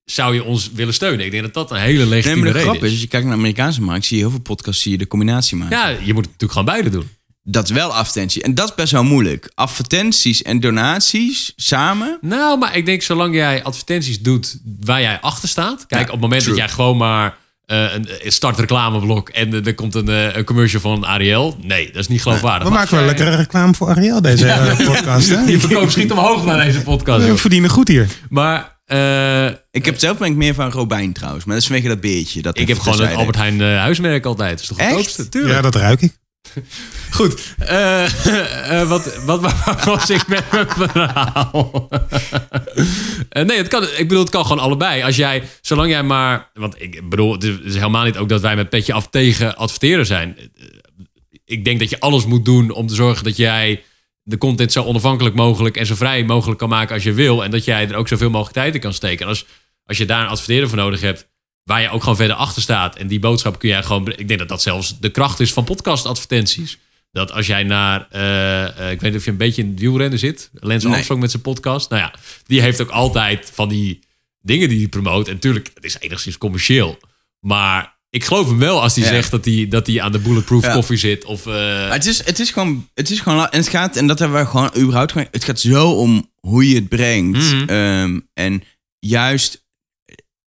zou je ons willen steunen? Ik denk dat dat een hele Nee, legitieme maar de reden grap is, als je kijkt naar de Amerikaanse markt, zie je heel veel podcasts, zie je de combinatie maken. Ja, je moet het natuurlijk gewoon beide doen. Dat is wel advertentie. En dat is best wel moeilijk. Advertenties en donaties samen. Nou, maar ik denk zolang jij advertenties doet waar jij achter staat. Kijk, Ja, op het moment true. dat jij gewoon maar eh, een een start reclameblok en er- er komt een, eh, een commercial van Ariel. Nee, dat is niet geloofwaardig. We maken wel jij- lekkere reclame voor Ariel, deze eh, podcast. Hè? Die verkoop schiet omhoog naar deze podcast. We joh. verdienen goed hier. Maar eh, Ik heb zelf ben ik meer van Robijn trouwens. Maar dat is vanwege dat beertje. Dat ik heb gewoon het. Albert Heijn eh, huismerk altijd. Dat is toch het Echt? goedkoopste? Tuurlijk. Ja, dat ruik ik. Goed. eh, eh, wat, wat, was ik met mijn verhaal? Nee, het kan, ik bedoel, het kan gewoon allebei. Als jij, zolang jij maar... Want ik bedoel, het is helemaal niet ook dat wij met petje af tegen adverteren zijn. Ik denk dat je alles moet doen om te zorgen dat jij de content zo onafhankelijk mogelijk en zo vrij mogelijk kan maken als je wil. En dat jij er ook zoveel mogelijk tijd in kan steken. En als, als je daar een adverteerder voor nodig hebt, waar je ook gewoon verder achter staat. En die boodschap kun jij gewoon. Ik denk dat dat zelfs de kracht is van podcastadvertenties. Dat als jij naar. eh, eh, ik weet niet of je een beetje in het wielrennen zit. Lens Nee. Armstrong met zijn podcast. Nou ja, die heeft ook altijd van die dingen die hij promoot. En natuurlijk, het is enigszins commercieel. Maar ik geloof hem wel als hij Ja. zegt dat hij, dat hij aan de bulletproof Ja. koffie zit. Of, eh, het is, het is gewoon, het is gewoon, en het gaat, en dat hebben we gewoon überhaupt het gaat zo om hoe je het brengt. Mhm. Ehm, en juist,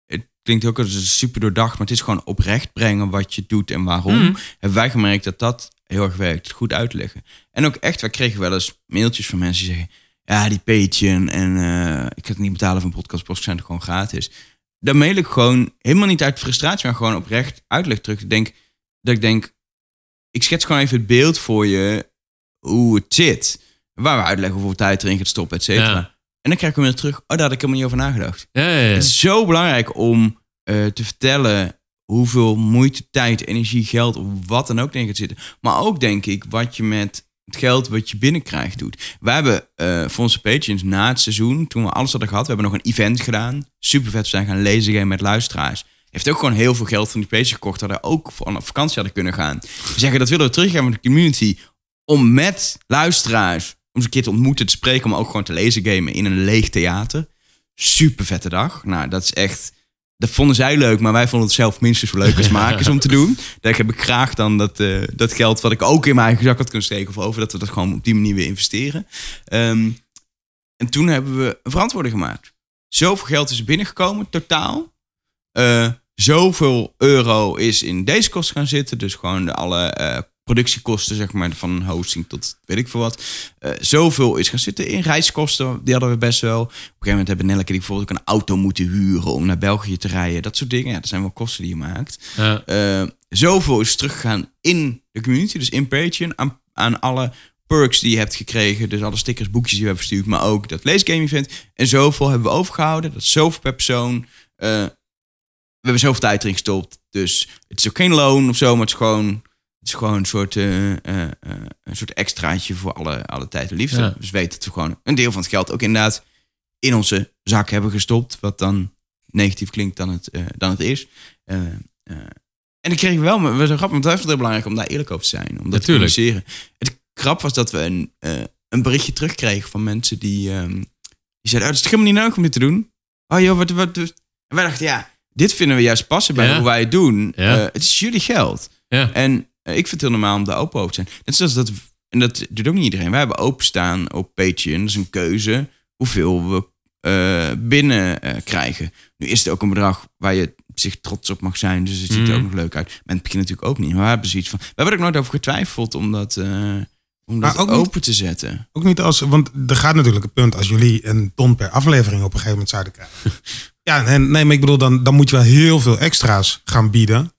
het klinkt ook als super doordacht, maar het is gewoon oprecht brengen wat je doet en waarom. Hebben wij gemerkt dat dat heel erg werkt, goed uitleggen. En ook echt, wij kregen wel eens mailtjes van mensen die zeggen, ja, die Patreon en eh, ik ga het niet betalen van podcastpost, zijn het gewoon gratis. Dan mail ik gewoon helemaal niet uit frustratie, maar gewoon oprecht uitleg terug. Ik denk, dat ik denk, ik schets gewoon even het beeld voor je hoe het zit. Waar we uitleggen hoeveel tijd erin gaat stoppen, et cetera. Ja. En dan krijg ik hem weer terug. Oh, daar had ik helemaal niet over nagedacht. ja, ja, ja. Het is zo belangrijk om eh, te vertellen hoeveel moeite, tijd, energie, geld of wat dan ook erin gaat zitten. Maar ook denk ik wat je met het geld wat je binnenkrijgt doet. We hebben eh voor onze patrons na het seizoen, toen we alles hadden gehad, we hebben nog een event gedaan. Super vet, we zijn gaan lezen gaan met luisteraars. Heeft ook gewoon heel veel geld van die pages gekocht, dat we ook voor op vakantie hadden kunnen gaan. We zeggen dat willen we teruggeven met de community om met luisteraars om eens een keer te ontmoeten, te spreken, maar ook gewoon te lezen gamen in een leeg theater. Super vette dag. Nou, dat is echt. Dat vonden zij leuk, maar wij vonden het zelf minstens zo leuk als makers om te doen. Daar heb ik graag dan dat, eh, dat geld wat ik ook in mijn eigen zak had kunnen steken of over, dat we dat gewoon op die manier weer investeren. Ehm, en toen hebben we een verantwoording gemaakt. Zoveel geld is er binnengekomen, totaal. Eh, zoveel euro is in deze kosten gaan zitten. Dus gewoon de alle eh, productiekosten, zeg maar, van hosting tot weet ik veel wat. Eh, zoveel is gaan zitten in reiskosten. Die hadden we best wel. Op een gegeven moment hebben Nelleke die bijvoorbeeld ook een auto moeten huren om naar België te rijden. Dat soort dingen. Ja, dat zijn wel kosten die je maakt. Ja. Eh, zoveel is teruggegaan in de community, dus in Patreon, aan, aan alle perks die je hebt gekregen. Dus alle stickers, boekjes die we hebben verstuurd, maar ook dat leesgame event. En zoveel hebben we overgehouden. Dat is zoveel per persoon. Eh, we hebben zoveel tijd erin gestopt. Dus het is ook geen loon of zo, maar het is gewoon, het is gewoon een soort, eh, eh, eh, een soort extraatje voor alle, alle tijd en liefde. Ja. Dus we weten dat we gewoon een deel van het geld ook inderdaad in onze zak hebben gestopt. Wat dan negatief klinkt dan het, dan het is. En dan kregen we wel, we zijn grappig, want het was heel belangrijk om daar eerlijk over te zijn. Om dat te Natuurlijk. communiceren. Het grap was dat we een, een berichtje terugkregen van mensen die, ehm, die zeiden, oh, het is helemaal niet nodig om dit te doen. Oh joh, wat, wat, wat. En wij dachten, ja, dit vinden we juist passen bij Ja. hoe wij het doen. Ja. Het is jullie geld. Ja. En ik vind het heel normaal om daar open over te zijn. Net zoals dat, en dat doet ook niet iedereen. Wij hebben openstaan op Patreon, dat is een keuze, hoeveel we eh, binnen eh, krijgen. Nu is het ook een bedrag waar je zich trots op mag zijn, dus het ziet er Mhm. ook nog leuk uit. Maar in het begin natuurlijk ook niet. Maar we hebben zoiets van, we hebben er ook nooit over getwijfeld om dat, eh, om dat ook niet- open te zetten. Ook niet als, want er gaat natuurlijk een punt als jullie een ton per aflevering op een gegeven moment zouden krijgen. ja, en, nee, maar ik bedoel, dan, dan moet je wel heel veel extra's gaan bieden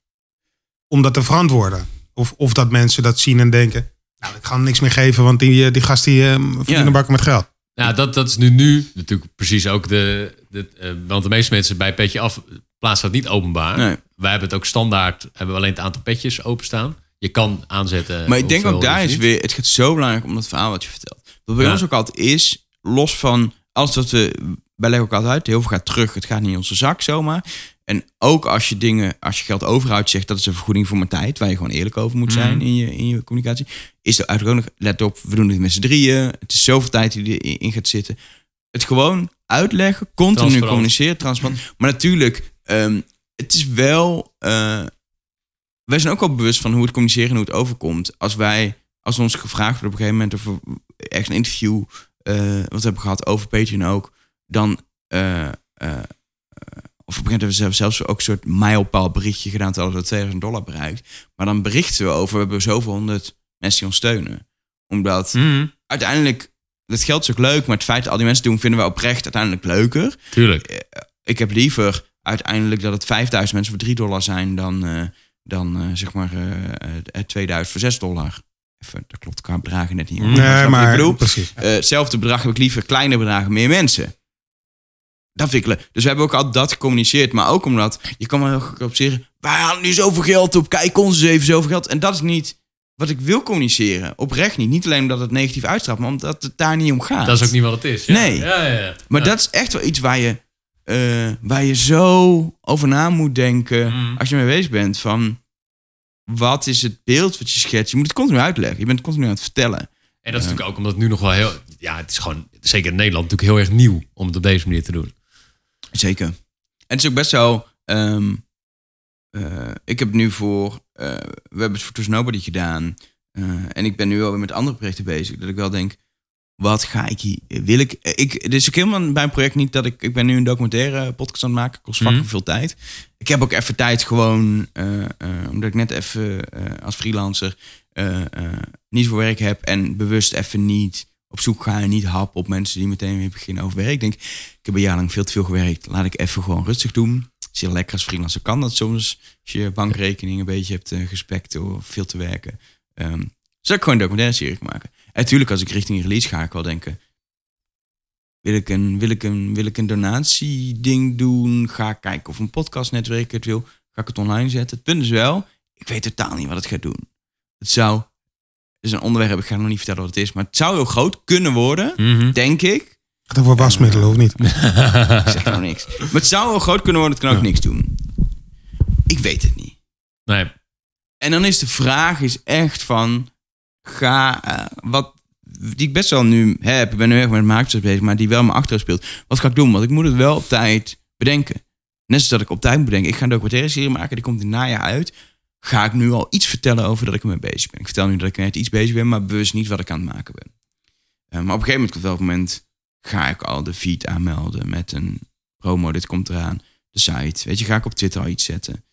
om dat te verantwoorden. Of, of dat mensen dat zien en denken, nou, ik ga hem niks meer geven, want die, eh, die gast die eh verdienen Ja. bakken met geld. Nou, dat, dat is nu, nu natuurlijk precies ook de... de eh, want de meeste mensen bij Petje Af plaatsen dat niet openbaar. Nee. Wij hebben het ook standaard, hebben we alleen het aantal petjes openstaan. Je kan aanzetten. Maar ik denk ook daar is weer, het gaat zo belangrijk om dat verhaal wat je vertelt. Wat bij Ja. ons ook altijd is, los van alles wat we, wij leggen ook altijd uit, heel veel gaat terug, het gaat niet in onze zak zomaar. En ook als je dingen, als je geld overhoudt, zegt dat is een vergoeding voor mijn tijd, waar je gewoon eerlijk over moet zijn Mhm. in, je, in je communicatie. Is er eigenlijk ook nog, let op, we doen het met z'n drieën, het is zoveel tijd die erin gaat zitten. Het gewoon uitleggen, continu Transparant. communiceren, transparant. Maar natuurlijk, ehm, het is wel. eh, wij zijn ook wel bewust van hoe het communiceren en hoe het overkomt. Als wij, als ons gevraagd wordt op een gegeven moment of we ergens een interview eh, wat we hebben gehad over Patreon ook, dan. eh, of op een gegeven moment hebben we zelfs ook een soort mijlpaal berichtje gedaan terwijl we 2000 dollar bereikt. Maar dan berichten we over, we hebben zoveel honderd mensen die ons steunen. Omdat Mhm, uiteindelijk, het geld is ook leuk, maar het feit dat al die mensen doen, vinden we oprecht uiteindelijk leuker tuurlijk. ik heb liever uiteindelijk dat het 5000 mensen voor 3 dollar zijn dan, eh, dan eh, zeg maar eh, eh, 2000 voor 6 dollar. Even, dat klopt qua bedragen net niet. Nee, ik maar bedoel? precies. Eh, hetzelfde bedrag heb ik liever kleine bedragen, meer mensen. Dat vind ik leuk. Dus we hebben ook altijd dat gecommuniceerd. Maar ook omdat, je kan maar ook op zeggen... wij halen nu zoveel geld op, kijk ons eens even zoveel geld. En dat is niet wat ik wil communiceren. Oprecht niet. Niet alleen omdat het negatief uitstraalt, maar omdat het daar niet om gaat. Dat is ook niet wat het is. Ja. Nee. Ja, ja, ja. Maar dat is echt wel iets waar je, eh, waar je zo over na moet denken... Mm. als je mee bezig bent van... wat is het beeld wat je schetst? Je moet het continu uitleggen. Je bent het continu aan het vertellen. En dat is natuurlijk ook omdat het nu nog wel heel... Ja, het is gewoon, zeker in Nederland, natuurlijk heel erg nieuw om het op deze manier te doen. Zeker. En het is ook best wel. ehm, eh, ik heb nu voor. eh, we hebben het voor To's Nobody gedaan. eh, en ik ben nu alweer met andere projecten bezig. Dat ik wel denk. Wat ga ik hier? Wil ik. ik het is ook helemaal bij een project niet dat ik. Ik ben nu een documentaire podcast aan het maken. Kost fucking Mhm. veel tijd. Ik heb ook even tijd gewoon. omdat ik net even als freelancer. niet voor werk heb. En bewust even niet op zoek ga en niet hap op mensen die meteen weer beginnen over werk. Ik denk, ik heb een jaar lang veel te veel gewerkt. Laat ik even gewoon rustig doen. Zeer lekker als freelancer kan dat soms. Als je bankrekening een beetje hebt uh, gespekt door veel te werken. Um, zou ik gewoon een documentaire serie maken. En natuurlijk, als ik richting release ga, ik wel denken... Wil ik een, wil ik een, wil ik een donatieding doen? Ga ik kijken of een podcastnetwerk het wil? Ga ik het online zetten? Punt is wel, ik weet totaal niet wat het gaat doen. Het zou... Het is een onderwerp, ik ga nog niet vertellen wat het is. Maar het zou heel groot kunnen worden, Mhm. denk ik. Gaat over wasmiddelen of niet? Ik zeg nou niks. Maar het zou wel groot kunnen worden, het kan ook Ja. niks doen. Ik weet het niet. Nee. En dan is de vraag is echt van, ga, eh, wat, die ik best wel nu heb, ik ben nu erg met maakproces bezig, maar die wel mijn achter speelt. Wat ga ik doen? Want ik moet het wel op tijd bedenken. Net zoals dat ik op tijd moet bedenken, ik ga een documentaire serie maken, die komt in het najaar uit. Ga ik nu al iets vertellen over dat ik ermee bezig ben? Ik vertel nu dat ik net iets bezig ben, maar bewust niet wat ik aan het maken ben. Eh, maar op een gegeven moment, op welk moment, ga ik al de feed aanmelden met een promo, dit komt eraan, de site. Weet je, ga ik op Twitter al iets zetten.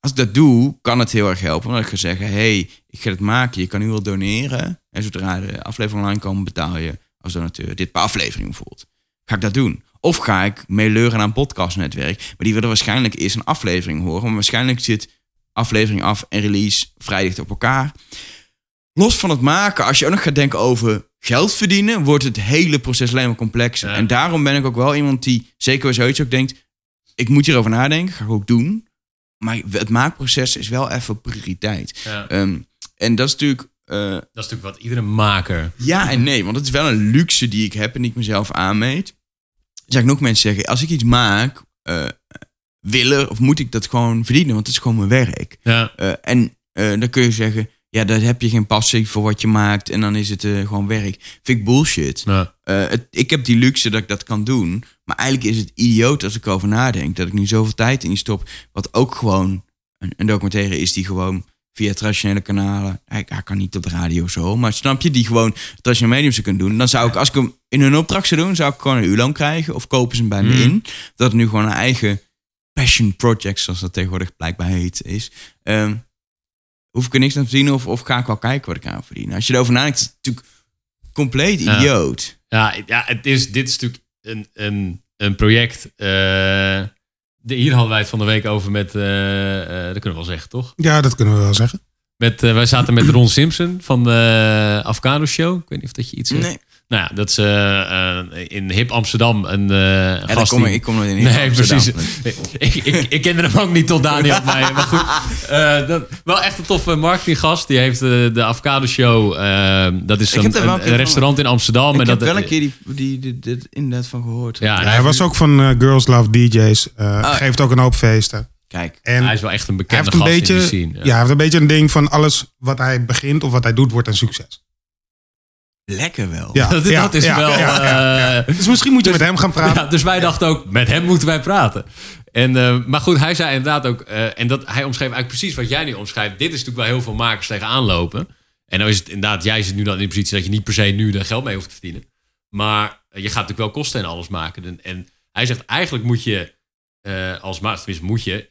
Als ik dat doe, kan het heel erg helpen. Omdat ik ga zeggen, hey, ik ga het maken. Je kan nu wel doneren. En zodra de aflevering online komen, betaal je als donateur dit per aflevering bijvoorbeeld. Ga ik dat doen? Of ga ik meeleuren aan een podcastnetwerk. Maar die willen waarschijnlijk eerst een aflevering horen. Maar waarschijnlijk zit aflevering af en release vrij dicht op elkaar. Los van het maken, als je ook nog gaat denken over geld verdienen, wordt het hele proces alleen maar complexer. Ja. En daarom ben ik ook wel iemand die, zeker bij zoiets ook denkt, ik moet hierover nadenken, ga ik ook doen. Maar het maakproces is wel even prioriteit. Ja. Ehm, en dat is natuurlijk, eh, Dat is natuurlijk wat iedere maker... ja en nee, want het is wel een luxe die ik heb en die ik mezelf aanmeet. Er zijn nog mensen zeggen, als ik iets maak, eh willen of moet ik dat gewoon verdienen, want het is gewoon mijn werk. Ja. Eh, en eh, dan kun je zeggen, ja, daar heb je geen passie voor wat je maakt en dan is het eh, gewoon werk. Vind ik bullshit. Ja. Het, ik heb die luxe dat ik dat kan doen. Maar eigenlijk is het idioot als ik erover nadenk. Dat ik nu zoveel tijd in stop. Wat ook gewoon een, een documentaire is die gewoon via traditionele kanalen. Hij, hij kan niet op de radio zo. Maar snap je, die gewoon traditionele mediums zou kunnen doen. Dan zou ik, als ik hem in hun opdracht zou doen, zou ik gewoon een uurloon krijgen. Of kopen ze hem bij me Mhm. in. Dat het nu gewoon een eigen passion project, zoals dat tegenwoordig blijkbaar heet, is. Ehm, hoef ik er niks aan te verdienen of, of ga ik wel kijken wat ik aan verdien? Als je erover nadenkt, is het natuurlijk compleet Ja. idioot. Ja, ja het is, dit is natuurlijk een, een, een project. eh, de, hier hadden wij het van de week over met, eh, eh, dat kunnen we wel zeggen, toch? Ja, dat kunnen we wel zeggen. Met, eh, wij zaten met Ron Simpson van de Afghano Show. Ik weet niet of dat je iets. Nee, Nou ja, dat is eh, eh, in Hip Amsterdam een eh ja, daar gast kom ik, die- ik kom nooit in. Nee, Amsterdam. precies. ik, ik, ik kende hem ook niet tot Daniel mij. Maar goed, eh, dat, wel echt een toffe marketinggast. Die heeft de Avocado Show. dat is een, van- restaurant in Amsterdam. Ik en heb dat, wel een keer die, die, die, dit inderdaad van gehoord. Ja, hij, hij was ook van Girls Love DJs. eh, ja. Geeft ook een hoop feesten. Kijk, En hij is wel echt een hij bekende heeft een gast beetje, in die scene. ja. hij heeft een beetje een ding van alles wat hij begint of wat hij doet, wordt een succes. Lekker wel. Ja, dat, ja, dat is ja, wel... ja, ja, ja. eh, Dus misschien moet je met hem gaan praten. Ja, dus wij dachten ook, met hem moeten wij praten. En, eh, maar goed, hij zei inderdaad ook... eh, en dat, hij omschreef eigenlijk precies wat jij nu omschrijft. Dit is natuurlijk wel heel veel makers tegenaan lopen. En dan is het inderdaad... Jij zit nu dan in de positie dat je niet per se nu er geld mee hoeft te verdienen. Maar je gaat natuurlijk wel kosten en alles maken. En, en hij zegt, eigenlijk moet je eh, als maker... Tenminste, moet je...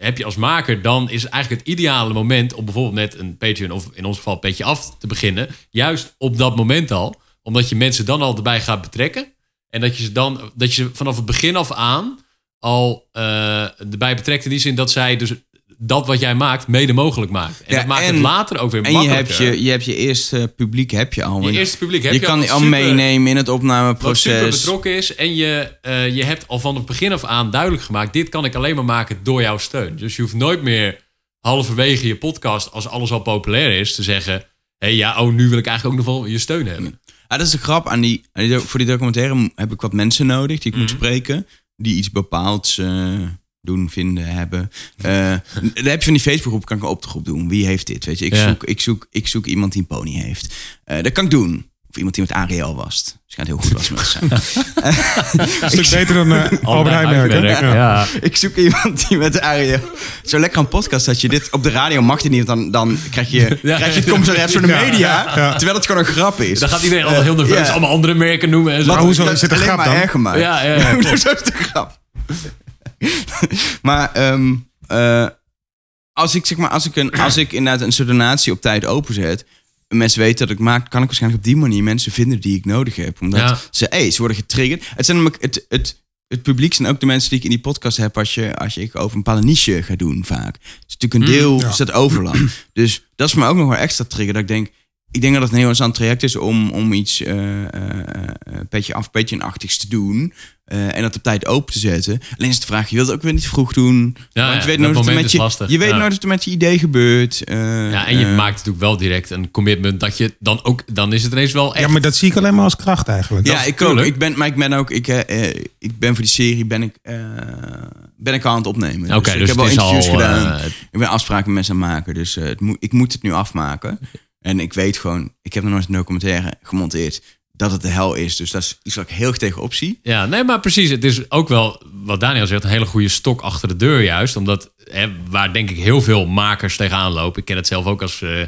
Heb je als maker, dan is eigenlijk het ideale moment... om bijvoorbeeld met een Patreon of in ons geval Petje Af te beginnen. Juist op dat moment al. Omdat je mensen dan al erbij gaat betrekken. En dat je ze dan, dat je ze vanaf het begin af aan al eh, erbij betrekt in die zin dat zij dus dat wat jij maakt mede mogelijk maakt. En Ja, dat maakt en- het later ook weer En je makkelijker. hebt je, je hebt je eerste publiek heb je al. Je eerste publiek heb je je kan al die al super- meenemen in het wat super opnameproces. betrokken is. En je, eh, je hebt al van het begin af aan duidelijk gemaakt... dit kan ik alleen maar maken door jouw steun. Dus je hoeft nooit meer halverwege je podcast... als alles al populair is, te zeggen... hé hey, ja, oh, nu wil ik eigenlijk ook nog wel je steun hebben. Ah, dat is de grap. Aan die, aan die, voor die documentaire heb ik wat mensen nodig die ik moet Mhm. spreken. Die iets bepaalds eh, doen, vinden, hebben. Eh dan heb je van die Facebookgroep, kan ik een opdracht doen. Wie heeft dit? Weet je, ik, Ja. zoek, ik, zoek, ik zoek iemand die een pony heeft. Eh, dat kan ik doen. Of iemand die met Ariel was. Schijnt heel goed was met zijn. Een stuk beter dan eh Albert Heijn merk, hè? Ja. Ja. Ik zoek iemand die met Ariel... Zo lekker aan podcast dat je dit... Op de radio mag dit niet, dan, dan krijg je, Ja. krijg je het commentaar van de media. Ja. Terwijl het gewoon een grap is. Dan gaat iedereen altijd heel nerveus ja. allemaal andere merken noemen. En zo. Maar hoezo een alleen grap dan? erger. Ja, ja, ja, is de grap. maar ehm, eh, als ik zeg maar, als ik, een, als ik inderdaad een soort donatie op tijd openzet, mensen weten dat ik maak, kan ik waarschijnlijk op die manier mensen vinden die ik nodig heb. Omdat Ja. ze, hey, ze worden getriggerd. Het zijn namelijk het, het, het publiek zijn ook de mensen die ik in die podcast heb als je, als je over een bepaalde niche gaat doen vaak. Het is natuurlijk een deel, ja. is dat overlap. Dus dat is voor mij ook nog wel extra trigger. Dat ik denk, ik denk dat het een heel interessant traject is om, om iets eh eh, eh, petje af, petje achtigs te doen. Eh, en dat op tijd open te zetten. Alleen is de vraag, je wilt het ook weer niet vroeg doen. Ja, want ja, je weet dat nooit wat er moment met is je, lastig. je weet Ja. nooit wat er met je idee gebeurt. eh, Ja, en je eh, maakt natuurlijk wel direct een commitment dat je dan ook, dan is het ineens wel echt. Ja, maar dat zie ik alleen maar als kracht eigenlijk. Ja, Dat- ik ook. Ik ben, maar ik ben ook, ik, ik ben voor die serie ben ik, eh, ben ik al aan het opnemen. Oké, ik dus heb al interviews gedaan. ik ben afspraken met mensen aan het maken. Dus eh, het moet, ik moet het nu afmaken. En ik weet gewoon, ik heb nog nooit een documentaire gemonteerd, dat het de hel is. Dus dat is iets wat ik heel erg tegenop zie. Ja, nee, maar precies. Het is ook wel, wat Daniel zegt, een hele goede stok achter de deur juist. Omdat, hè, waar denk ik heel veel makers tegenaan lopen. Ik ken het zelf ook als eh,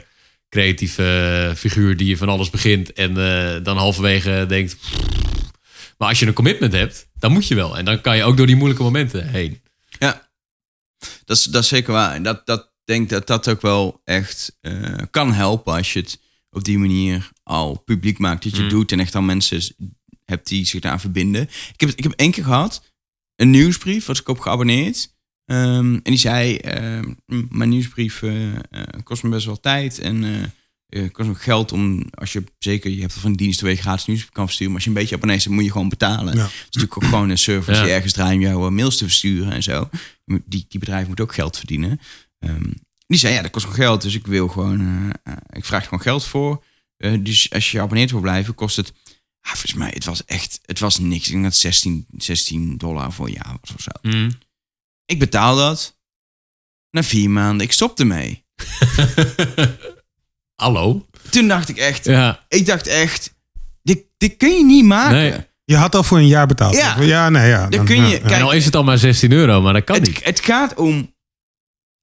creatieve figuur die je van alles begint. En eh, dan halverwege denkt... Maar als je een commitment hebt, dan moet je wel. En dan kan je ook door die moeilijke momenten heen. Ja, dat is, dat is zeker waar. En dat, dat denk dat dat ook wel echt eh, kan helpen als je het op die manier al publiek maakt. Dat je het doet en echt al mensen hebt die zich daar verbinden. Ik heb, ik heb één keer gehad, een nieuwsbrief, was ik op geabonneerd. Ehm, en die zei, ehm, "M, mijn nieuwsbrief eh, eh, kost me best wel tijd en eh, eh, kost me geld om, als je zeker, je hebt van een dienst waar je gratis nieuwsbrief kan versturen, maar als je een beetje abonnee bent, moet je gewoon betalen. Ja. Het is natuurlijk ook gewoon een service Ja. die ergens draaien om jouw mails te versturen en zo. Moet- Die, die bedrijven moeten ook geld verdienen. Ehm, die zei, ja, dat kost gewoon geld, dus ik wil gewoon, eh, eh, ik vraag gewoon geld voor. Eh, dus als je abonneerd wil blijven, kost het, ah, volgens mij, het was echt, het was niks. Ik denk dat het 16, 16 dollar voor een jaar was of zo. Mm. Ik betaal dat. Na vier maanden, ik stopte mee. Hallo? Toen dacht ik echt, Ja, ik dacht echt, dit, dit kun je niet maken. Nee. Je had al voor een jaar betaald. Ja. ja nee, ja. Dan kun je- ja, kijk, en al is het al maar 16 euro, maar dat kan niet. Het, het gaat om,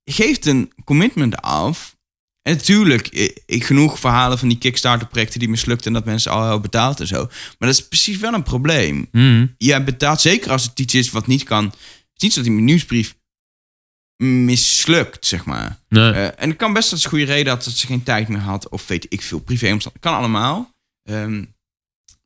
je geeft een commitment af. En natuurlijk, ik, genoeg verhalen van die Kickstarter-projecten die mislukten en dat mensen al betaald en zo. Maar dat is precies wel een probleem. Mm. Je betaalt, zeker als het iets is wat niet kan. Het is niet zo dat die nieuwsbrief mislukt, zeg maar. Nee. Eh, en het kan best dat ze goede reden had dat ze geen tijd meer had. Of weet ik veel, privéomstandigheden. Kan allemaal. Ehm,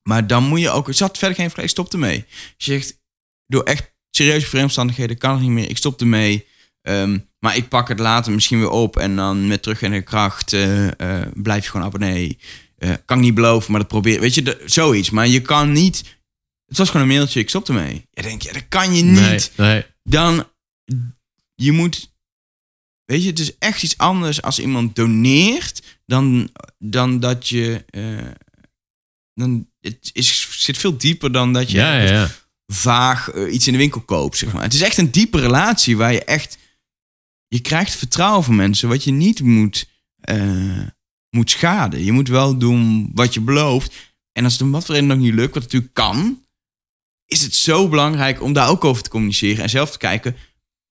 maar dan moet je ook... Ze had verder geen vlees, stop ermee. Als je zegt, door echt serieuze privéomstandigheden kan het niet meer. Ik stop ermee. Ehm, maar ik pak het later misschien weer op. En dan met terugwerkende kracht eh, eh, blijf je gewoon abonnee. Eh, kan ik niet beloven, maar dat probeer... Weet je, de- zoiets. Maar je kan niet... Het was gewoon een mailtje, ik stop ermee. Je denkt, ja, dat kan je niet nee, nee. dan je moet weet je het is echt iets anders als iemand doneert dan dan dat je dan het is zit veel dieper dan dat je Ja, ja, ja. vaag iets in de winkel koopt zeg maar het is echt een diepe relatie waar je echt je krijgt vertrouwen van mensen wat je niet moet eh, moet schaden je moet wel doen wat je belooft en als het om wat voor reden nog niet lukt wat natuurlijk kan is het zo belangrijk om daar ook over te communiceren en zelf te kijken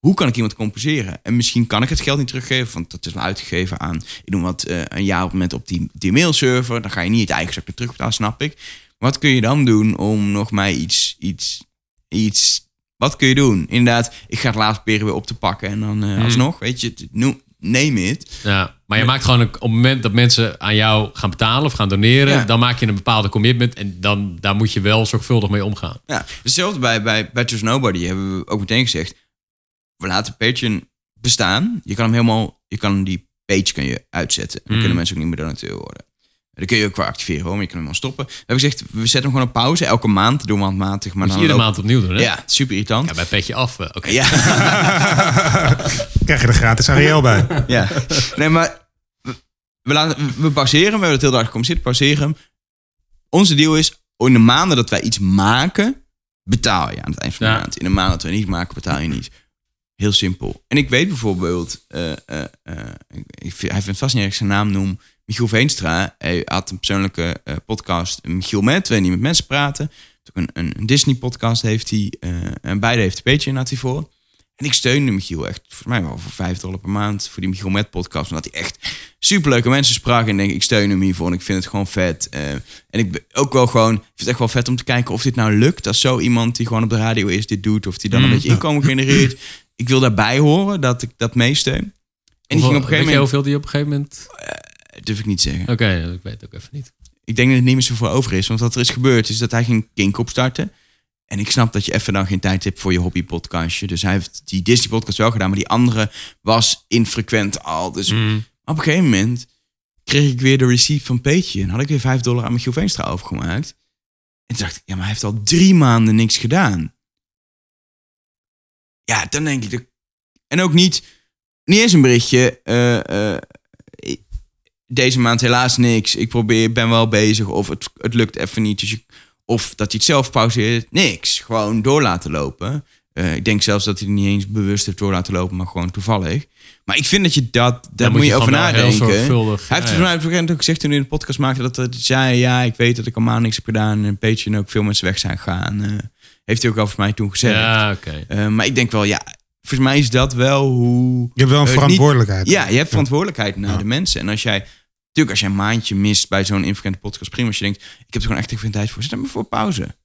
hoe kan ik iemand compenseren? En misschien kan ik het geld niet teruggeven, want dat is wel uitgegeven aan, ik noem wat, eh, een jaar op het moment op die, die mailserver. Dan ga je niet het eigen zakje terugbetalen, snap ik. Wat kun je dan doen om nog mij iets, iets, iets, wat kun je doen? Inderdaad, ik ga het laatst proberen weer op te pakken en dan Hmm. alsnog, weet je, neem het. Ja, maar je maakt gewoon een, op het moment dat mensen aan jou gaan betalen of gaan doneren, Ja. dan maak je een bepaalde commitment en dan daar moet je wel zorgvuldig mee omgaan. Ja, hetzelfde bij, bij Just Nobody hebben we ook meteen gezegd. We laten Patreon bestaan. Je kan hem helemaal, je kan die page kan je uitzetten. Dan Mm. kunnen mensen ook niet meer donateur worden. Dan kun je ook wel activeren hoor, maar je kan hem wel stoppen. We hebben gezegd, we zetten hem gewoon op pauze. Elke maand, dat doen we handmatig. Maar Moet je dan iedere lopen- maand opnieuw doen, hè? Ja, super irritant. Ja, bij Petje Af. eh, Oké. Ja. Krijg je er gratis Ariel bij. ja. Nee, maar we, we, laten, we pauzeren. We hebben het heel duidelijk gecommuniceerd. Pauzeren hem. Onze deal is, in de maanden dat wij iets maken, betaal je aan het eind van de Ja. maand. In de maanden dat we niet maken, betaal je niet. Heel simpel. En ik weet bijvoorbeeld, eh, eh, eh, ik hij vindt vast niet erg zijn naam noem, Michiel Veenstra. Hij had een persoonlijke eh, podcast, Michiel Met, waarin hij met mensen praten. Ook een, een, een Disney podcast heeft hij. eh, en beide heeft een beetje had hij voor. En ik steunde Michiel echt, voor mij wel voor 5 dollar per maand, voor die Michiel Met podcast. Omdat hij echt superleuke mensen sprak. En denk, ik steun hem hiervoor en ik vind het gewoon vet. Eh, en ik ben ook wel gewoon, ik vind het echt wel vet om te kijken of dit nou lukt. Als zo iemand die gewoon op de radio is, dit doet. Of die dan een Mm. beetje inkomen genereert. Ik wil daarbij horen dat ik dat meesteun. En die ging op een gegeven moment, hoeveel die op een gegeven moment... durf ik niet zeggen. Oké, ik weet het ook even niet. Ik denk dat het niet meer zoveel over is. Want wat er is gebeurd is dat hij ging Kink opstarten. En ik snap dat je even dan geen tijd hebt voor je hobbypodcastje. Dus hij heeft die Disney podcast wel gedaan. Maar die andere was infrequent al. Dus Mm. op een gegeven moment kreeg ik weer de receipt van Peetje. En had ik weer 5 dollar aan Michiel Veenstra overgemaakt. En toen dacht ik, ja, maar hij heeft al drie maanden niks gedaan. Ja, dan denk ik... En ook niet, niet eens een berichtje. eh, deze maand helaas niks. Ik probeer, ben wel bezig. Of het, het lukt even niet. Dus je, of dat hij het zelf pauzeert. Niks. Gewoon door laten lopen. Eh, ik denk zelfs dat hij er niet eens bewust heeft door laten lopen. Maar gewoon toevallig. Maar ik vind dat je dat... Daar moet je, over nadenken. zorgvuldig- Hij heeft ja, ja. mij op een ook gezegd toen hij in de podcast maakte dat hij zei: Ja, ik weet dat ik allemaal niks heb gedaan. En een beetje en ook veel mensen weg zijn gegaan. Eh, heeft hij ook al voor mij toen gezegd. Ja, oké. Eh, maar ik denk wel, ja, volgens mij is dat wel hoe. Je hebt wel een verantwoordelijkheid. Ja, je hebt verantwoordelijkheid naar Ja. de mensen. En als jij, natuurlijk, als jij een maandje mist bij zo'n infrequente podcast, prima. Als je denkt: Ik heb er gewoon echt even geen tijd voor, zet hem voor pauze.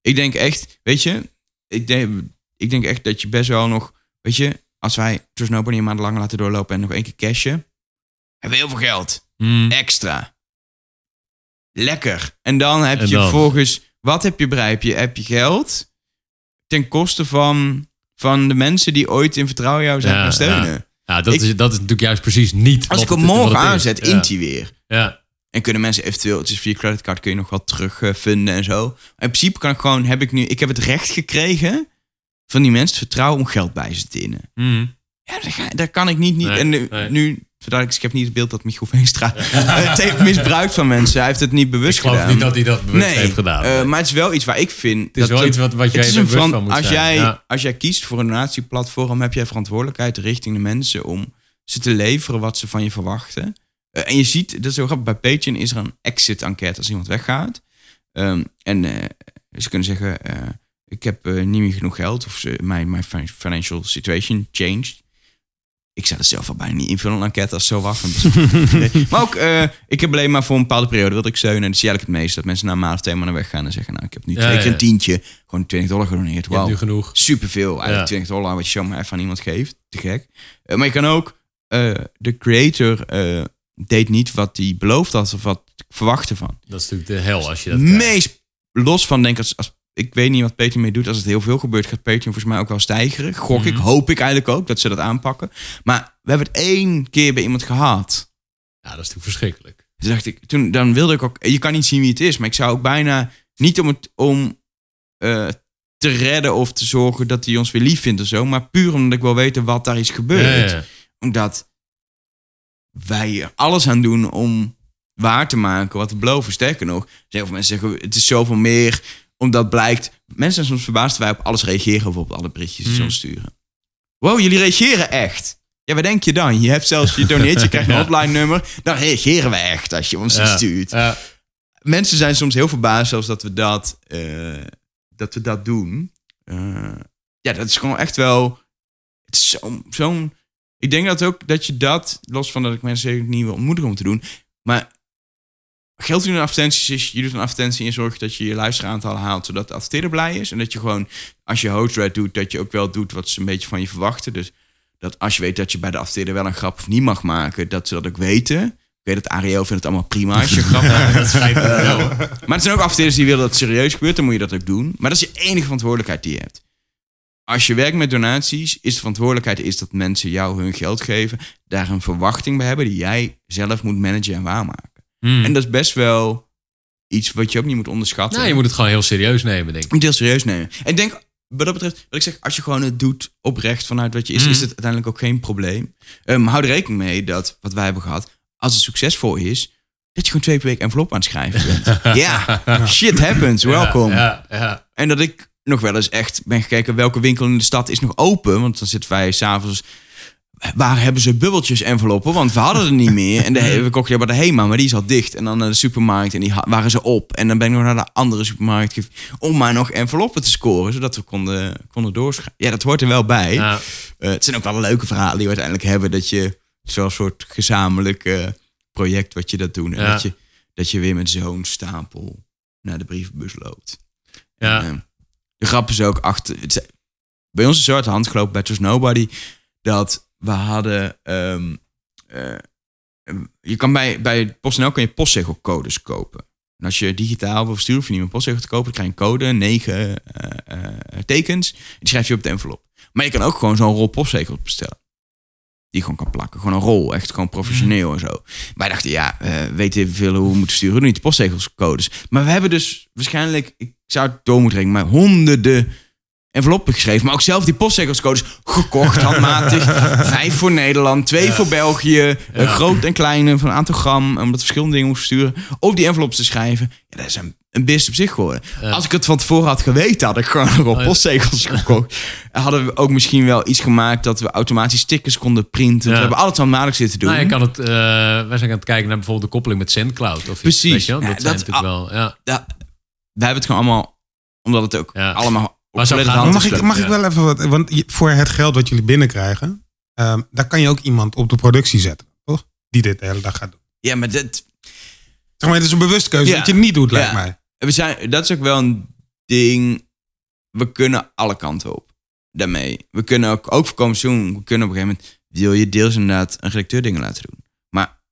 Ik denk echt, weet je, ik denk, ik denk echt dat je best wel nog, weet je, als wij Trust Nobody een maand langer laten doorlopen en nog één keer cashen, hebben we heel veel geld Mm. extra. Lekker. En dan heb En je dan? volgens... Wat heb je bereid? Heb je, heb je geld ten koste van, van de mensen die ooit in vertrouwen jou zijn Ja, gaan steunen. Ja, dat, Ik- is, dat is natuurlijk juist precies niet Als ik hem morgen aanzet, Ja. int hij weer. Ja. En kunnen mensen eventueel, het is via creditcard, kun je nog wat terugvinden en zo. In principe kan ik gewoon, heb ik nu, ik heb het recht gekregen van die mensen het vertrouwen om geld bij ze te innen. Mm. Ja, daar, kan ik niet. niet Nee, en nu, nee. nu verduidelijk, ik heb niet het beeld dat Michiel Veenstra het heeft misbruikt van mensen. Hij heeft het niet bewust Ik geloof gedaan. niet dat hij dat bewust heeft gedaan. eh, maar het is wel iets waar ik vind. het is wel iets wat, wat jij het is bewust van moet als, zijn. jij, Ja. als jij kiest voor een donatieplatform, heb jij verantwoordelijkheid richting de mensen om ze te leveren wat ze van je verwachten. Eh, en je ziet, dat is zo grappig, bij Patreon is er een exit-enquête als iemand weggaat. Ehm, en eh, ze kunnen zeggen, ik heb niet meer genoeg geld of ze, mijn, mijn fin- financial situation changed. Ik zou het zelf al bijna niet invullen, een enquête als zo wacht. Nee. Maar ook, eh, ik heb alleen maar voor een bepaalde periode wilde ik steunen. En dat zie eigenlijk het meest. Dat mensen na een maand of twee maanden weggaan en zeggen... nou, ik heb nu Ja, twee ja, keer ja. een tientje. Gewoon 20 dollar gedoneerd. Wauw, nu genoeg. superveel. Eigenlijk Ja. 20 dollar wat je zomaar even aan iemand geeft. Te gek. Eh, maar je kan ook... eh, de creator deed niet wat hij beloofd had... of wat ik verwachtte van. Dat is natuurlijk de hel als je dat krijgt. Meest los van, denk ik... Als, als, ik weet niet wat Patreon mee doet. Als het heel veel gebeurt, gaat Patreon volgens mij ook wel stijgeren. Gok ik, Mhm. hoop ik eigenlijk ook dat ze dat aanpakken. Maar we hebben het één keer bij iemand gehad. Ja, dat is natuurlijk verschrikkelijk. Toen dacht ik, toen, dan wilde ik ook, je kan niet zien wie het is, maar ik zou ook bijna niet om het om eh, te redden of te zorgen dat hij ons weer lief vindt of zo, maar puur omdat ik wil weten wat daar is gebeurd. Ja, ja. Omdat wij er alles aan doen om waar te maken wat we beloven. Sterker nog, zeggen mensen zeggen het is zoveel meer, omdat blijkt, mensen zijn soms verbaasd wij op alles reageren, op alle berichtjes die ze Mm. ons sturen. Wow, jullie reageren echt. Ja, wat denk je dan? Je hebt zelfs je doneert, je krijgt een hotline nummer. Dan reageren we echt als je ons Ja. stuurt. Ja. Mensen zijn soms heel verbaasd zelfs dat we dat, eh, dat, we dat doen. Eh, ja, dat is gewoon echt wel... Het is zo- zo'n... ik denk dat ook dat je dat, los van dat ik mensen zeker niet wil ontmoedigen om te doen, maar geld doen in advertenties is, je doet een advertentie en je zorgt dat je je luisteraantallen haalt, zodat de adverteerder blij is. En dat je gewoon, als je host doet, dat je ook wel doet wat ze een beetje van je verwachten. Dus dat als je weet dat je bij de adverteerder wel een grap of niet mag maken, dat ze dat ook weten. Ik weet dat Ariel vindt het allemaal prima als je een grap maakt. Dat wel. Maar er zijn ook adverteerders die willen dat het serieus gebeurt, dan moet je dat ook doen. Maar dat is je enige verantwoordelijkheid die je hebt. als je werkt met donaties, is de verantwoordelijkheid is dat mensen jou hun geld geven, daar een verwachting bij hebben die jij zelf moet managen en waarmaken. Hmm. En dat is best wel iets wat je ook niet moet onderschatten. nou, je moet het gewoon heel serieus nemen, denk ik. Moet het heel serieus nemen. En ik denk, wat dat betreft, wat ik zeg, als je gewoon het doet oprecht vanuit wat je is, Mhm. is het uiteindelijk ook geen probleem. Um, hou er rekening mee dat wat wij hebben gehad, als het succesvol is, dat je gewoon twee per week envelop aan het schrijven bent. ja, shit happens, welkom. Ja, ja. En dat ik nog wel eens echt ben gekeken welke winkel in de stad is nog open. Want dan zitten wij s'avonds. Waar hebben ze bubbeltjes enveloppen? Want we hadden er niet meer. En de, we kochten bij de HEMA, maar die is al dicht. En dan naar de supermarkt en die waren ze op. En dan ben ik nog naar de andere supermarkt om maar nog enveloppen te scoren. Zodat we konden, konden doorschrijven. Ja, dat hoort er wel bij. Ja. Eh, het zijn ook wel leuke verhalen die we uiteindelijk hebben. Dat je zo'n soort gezamenlijk project wat je dat doen. En Ja. dat, je, dat je weer met zo'n stapel naar de brievenbus loopt. Ja. En, eh, de grap is ook achter. Het, bij ons is zo uit de hand gelopen bij Trust Nobody. Dat we hadden. ehm, eh, je kan bij, bij PostNL kan je postzegelcodes kopen. En als je digitaal wil versturen, hoef je niet postzegel te kopen. Krijg je een code, negen eh, eh, tekens. Die schrijf je op de envelop. Maar je kan ook gewoon zo'n rol postzegels bestellen. Die gewoon kan plakken. Gewoon een rol. Echt gewoon professioneel en zo. Wij dachten, ja, weten veel hoe we moeten sturen. We doen niet de postzegelscodes. Maar we hebben dus waarschijnlijk, ik zou het door moeten rekenen, maar honderden enveloppen geschreven. Maar ook zelf die postzegelscodes gekocht, handmatig. Vijf voor Nederland, twee voor België. eh, groot en kleine van een aantal gram. Omdat we verschillende dingen moesten sturen. Op die enveloppen te schrijven. Ja, dat is een, een beest op zich geworden. Ja. Als ik het van tevoren had geweten, had ik gewoon nog op ja. postzegels gekocht. Hadden we ook misschien wel iets gemaakt dat we automatisch stickers konden printen. We hebben alles handmatig zitten doen. Nou, je kan het, eh, wij zijn aan het kijken naar bijvoorbeeld de koppeling met SendCloud. Of iets, Precies. Weet je? Dat, zijn dat- natuurlijk wel, ja. Wij hebben het gewoon allemaal, omdat het ook allemaal Maar hand mag ik, mag ik wel even wat? Want voor het geld wat jullie binnenkrijgen, ehm, daar kan je ook iemand op de productie zetten, toch? Die dit de hele dag gaat doen. Ja, maar dit, Zeg maar, het is een bewuste keuze Ja. dat je het niet doet, lijkt Ja. mij. we zijn, dat is ook wel een ding. We kunnen alle kanten op daarmee. We kunnen ook, ook voor komend seizoen, we kunnen op een gegeven moment, wil je deels inderdaad een redacteur dingen laten doen. Maar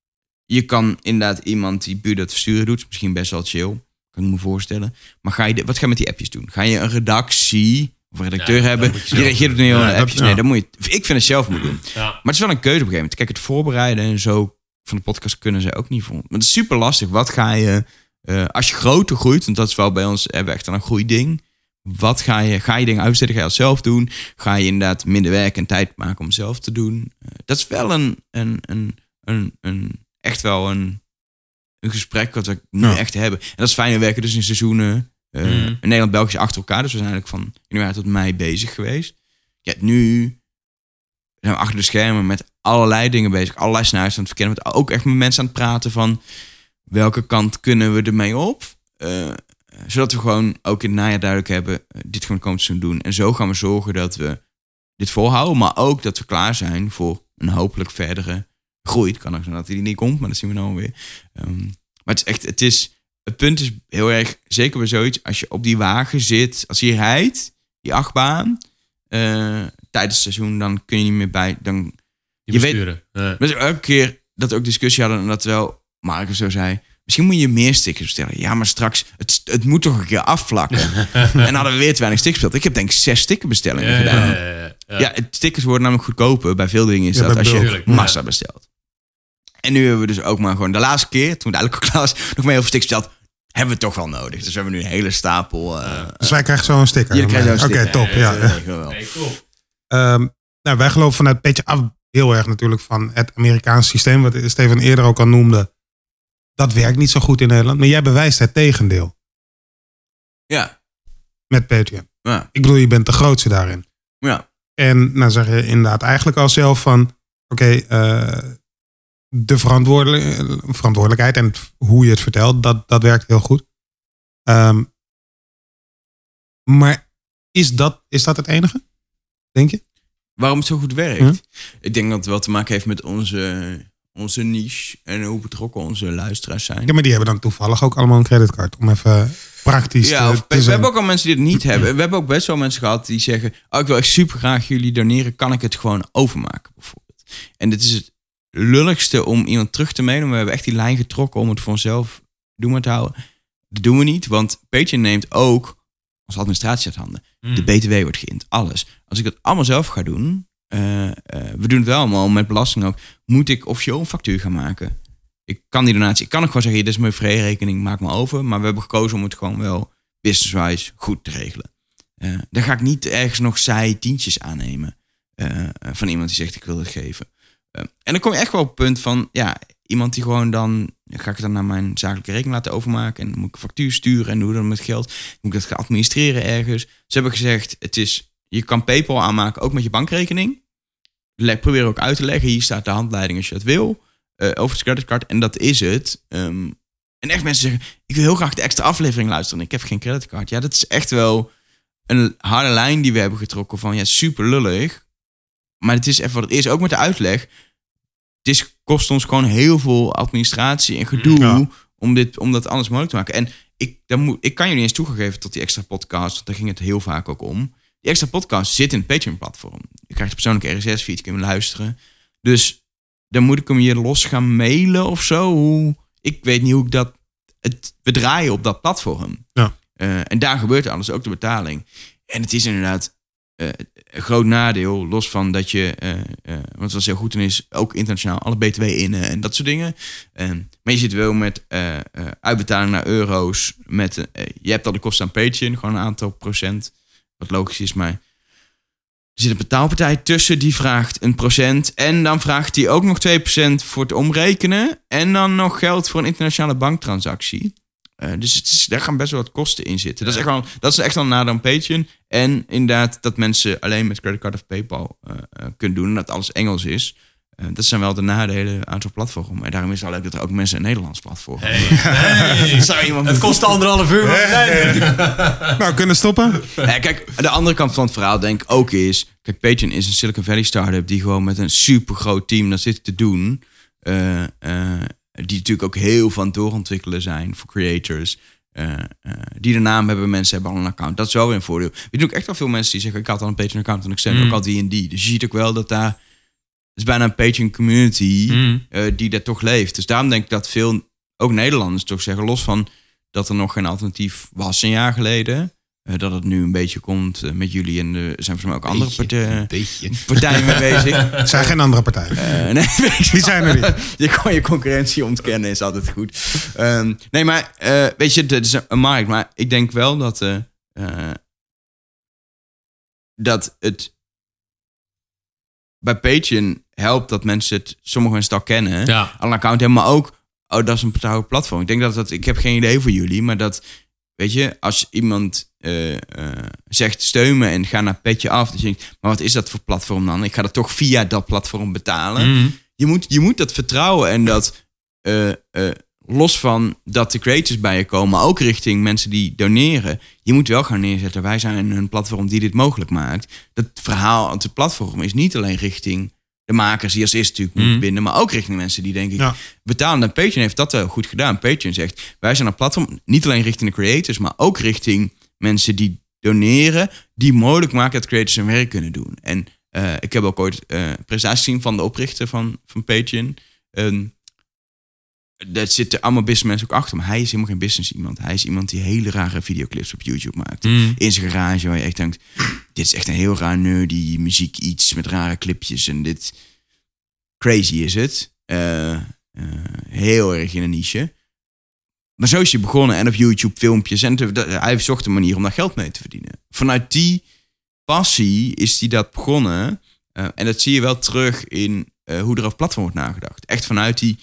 je kan inderdaad iemand die puur dat versturen doet, is misschien best wel chill, kan ik me voorstellen. Maar ga je, de- wat ga je met die appjes doen? Ga je een redactie of een redacteur Ja, dat hebben, die reageert op hele Ja, dat- appjes? Nee, dat moet je, ik vind het zelf moeten doen. Maar het is wel een keuze op een gegeven moment. Kijk, het voorbereiden en zo van de podcast kunnen ze ook niet voor. Maar het is super lastig. Wat ga je, eh, als je groter groeit, want dat is wel bij ons, hebben we echt een groeiding. Wat ga je, ga je dingen uitzetten? Ga je het zelf doen? Ga je inderdaad minder werk en tijd maken om zelf te doen? Eh, dat is wel een, een, een, een, een echt wel een, een gesprek wat we nu Ja. echt hebben. En dat is fijn. We werken dus in seizoenen. eh, Mhm. In Nederland, België achter elkaar. Dus we zijn eigenlijk van januari tot mei bezig geweest. Ja, nu zijn we achter de schermen met allerlei dingen bezig. Allerlei scenario's aan het verkennen. Met ook echt met mensen aan het praten van... welke kant kunnen we ermee op? Eh, zodat we gewoon ook in het najaar duidelijk hebben... eh, dit gaan we komend seizoen doen. En zo gaan we zorgen dat we dit volhouden. Maar ook dat we klaar zijn voor een hopelijk verdere groei. Het kan ook zijn dat die niet komt, maar dat zien we nou weer. Ehm, maar het is echt... Het, is, het punt is heel erg... Zeker bij zoiets, als je op die wagen zit... Als je rijdt, die achtbaan... eh, tijdens het seizoen, dan kun je niet meer bij... Dan, Je, Je weet- besturen. Ja. we elke keer dat we ook discussie hadden en dat wel Marcus zo zei. Misschien moet je meer stickers bestellen. Ja, maar straks, het, het moet toch een keer afvlakken. en hadden we weer te weinig stickers besteld. Ik heb denk ik zes stickerbestellingen Ja, gedaan. ja, ja, ja. Ja, het stickers worden namelijk goedkoper. Bij veel dingen is Ja, dat als je massa bestelt. En nu hebben we dus ook maar gewoon de laatste keer, toen het eigenlijk al klaar was, nog maar heel veel stickers besteld. Hebben we toch wel nodig. Dus we hebben nu een hele stapel. eh Dus wij krijgen zo een sticker. Jullie krijgen zo'n Oké, sticker. top. Ja. Ja, wel. Nee, cool. Ehm, nou, wij geloven vanuit Petje af heel erg natuurlijk van het Amerikaanse systeem, wat Steven eerder ook al noemde. Dat werkt niet zo goed in Nederland. Maar jij bewijst het tegendeel ja. met Patreon. Ja. Ik bedoel, je bent de grootste daarin. Ja. En nou zeg je inderdaad eigenlijk al zelf van, oké, eh, de verantwoordelijk- verantwoordelijkheid en hoe je het vertelt, dat, dat werkt heel goed. Ehm, maar is dat, is dat het enige? Denk je? Waarom het zo goed werkt? Hm? Ik denk dat het wel te maken heeft met onze, onze niche en hoe betrokken onze luisteraars zijn. Ja, maar die hebben dan toevallig ook allemaal een creditcard. Om even praktisch Ja, te, te we zijn. hebben ook al mensen die het niet hebben. We hebben ook best wel mensen gehad die zeggen: oh, Ik wil echt super graag jullie doneren. Kan ik het gewoon overmaken, bijvoorbeeld? En dit is het lulligste om iemand terug te mailen. We hebben echt die lijn getrokken om het voor onszelf doen maar te houden. Dat doen we niet, want Patreon neemt ook onze administratie uit handen. Hmm. De BTW wordt geïnd, alles. Als ik dat allemaal zelf ga doen, eh, eh, we doen het wel allemaal met belasting ook, moet ik officieel een factuur gaan maken. Ik kan die donatie, ik kan ook gewoon zeggen, dit is mijn vreerekening, maak me over. Maar we hebben gekozen om het gewoon wel business-wise goed te regelen. Dan ga ik niet ergens nog zij tientjes aannemen van iemand die zegt ik wil het geven. Eh, en dan kom je echt wel op het punt van, ja, iemand die gewoon dan, ga ik dan naar mijn zakelijke rekening laten overmaken en dan moet ik een factuur sturen en hoe dan met geld, moet ik dat gaan administreren ergens. Ze hebben gezegd, het is, je kan PayPal aanmaken ook met je bankrekening. Le- Probeer ook uit te leggen, hier staat de handleiding als je dat wil, eh, over het creditcard en dat is het. Ehm, en echt mensen zeggen, ik wil heel graag de extra aflevering luisteren, ik heb geen creditcard. Ja, dat is echt wel een harde lijn die we hebben getrokken van, ja, super lullig. Maar het is even wat het is, ook met de uitleg het is, kost ons gewoon heel veel administratie en gedoe Ja. om, dit, om dat alles mogelijk te maken. En ik, dan moet, ik kan je niet eens toegeven tot die extra podcast, want daar ging het heel vaak ook om. Die extra podcast zit in het Patreon-platform. Je krijgt een persoonlijke RSS-feed, kun je hem luisteren. Dus dan moet ik hem hier los gaan mailen of zo. Hoe, ik weet niet hoe ik dat... Het, we draaien op dat platform. Ja. Eh, en daar gebeurt alles, ook de betaling. En het is inderdaad eh, een groot nadeel, los van dat je, eh eh wat wel heel goed in is, ook internationaal alle BTW in eh, en dat soort dingen. Eh, maar je zit wel met uitbetaling naar euro's. Met, je hebt al de kosten aan Patreon, gewoon een aantal procent. Wat logisch is, maar er zit een betaalpartij tussen die vraagt een procent. En dan vraagt hij ook nog 2% voor het omrekenen. En dan nog geld voor een internationale banktransactie. Eh, dus het is, daar gaan best wel wat kosten in zitten. Dat is echt wel, dat is echt wel een nadeel aan Patreon. En inderdaad dat mensen alleen met creditcard of PayPal eh, eh, kunnen doen. En dat alles Engels is. Eh, dat zijn wel de nadelen aan zo'n platform. En daarom is het wel leuk dat er ook mensen een Nederlands platform hebben. Zou iemand Het kost anderhalf uur. Nou, kunnen stoppen? Ja, kijk, de andere kant van het verhaal denk ik ook is... Kijk, Patreon is een Silicon Valley startup... die gewoon met een super groot team dat zit te doen. eh, eh, die natuurlijk ook heel van doorontwikkelen zijn voor creators. eh, eh, die de naam hebben, mensen hebben al een account. Dat is wel weer een voordeel. We doen ook echt wel veel mensen die zeggen... ik had al een Patreon-account en ik stem Mm. ook al die en die. Dus je ziet ook wel dat daar... Het is bijna een Patreon-community Mm. eh, die daar toch leeft. Dus daarom denk ik dat veel, ook Nederlanders toch zeggen... los van dat er nog geen alternatief was een jaar geleden... eh, dat het nu een beetje komt eh, met jullie en er zijn volgens mij ook andere partijen, beetje. partijen mee bezig. Het zijn geen andere partijen. Eh, nee, Die zijn er niet. je kan je concurrentie ontkennen, is altijd goed. Ehm, nee, maar eh, weet je, het is een markt. Maar ik denk wel dat, dat het bij Patreon helpt dat mensen het, sommige mensen het al kennen. Ja. Al een account hebben, maar ook, oh, dat is een betrouwbaar platform. Ik denk dat dat, ik heb geen idee voor jullie, maar dat, weet je, als iemand eh, eh, zegt steun me en ga naar Petje af, dan denk ik, maar wat is dat voor platform dan? Ik ga dat toch via dat platform betalen Mm. je moet, je moet dat vertrouwen en dat eh, los van dat de creators bij je komen, maar ook richting mensen die doneren. Je moet wel gaan neerzetten. Wij zijn een platform die dit mogelijk maakt. Dat verhaal aan het platform is niet alleen richting de makers die als eerste natuurlijk moeten Mm. binden, maar ook richting mensen die denk ik Ja. betalen. En Patreon heeft dat wel goed gedaan. Patreon zegt, wij zijn een platform niet alleen richting de creators, maar ook richting mensen die doneren, die mogelijk maken dat creators hun werk kunnen doen. En eh, ik heb ook ooit eh presentaties gezien van de oprichter van, van Patreon. Ehm daar zitten allemaal businessmensen ook achter. Maar hij is helemaal geen business iemand. Hij is iemand die hele rare videoclips op YouTube maakt. Mm. In zijn garage waar je echt denkt... Dit is echt een heel raar nerdy muziek iets met rare clipjes. En dit... Crazy is het. Eh, eh, heel erg in een niche. Maar zo is hij begonnen. En op YouTube filmpjes. En te- dat- hij zocht een manier om daar geld mee te verdienen. Vanuit die passie is hij dat begonnen. Eh, en dat zie je wel terug in hoe er over platform wordt nagedacht. Echt vanuit die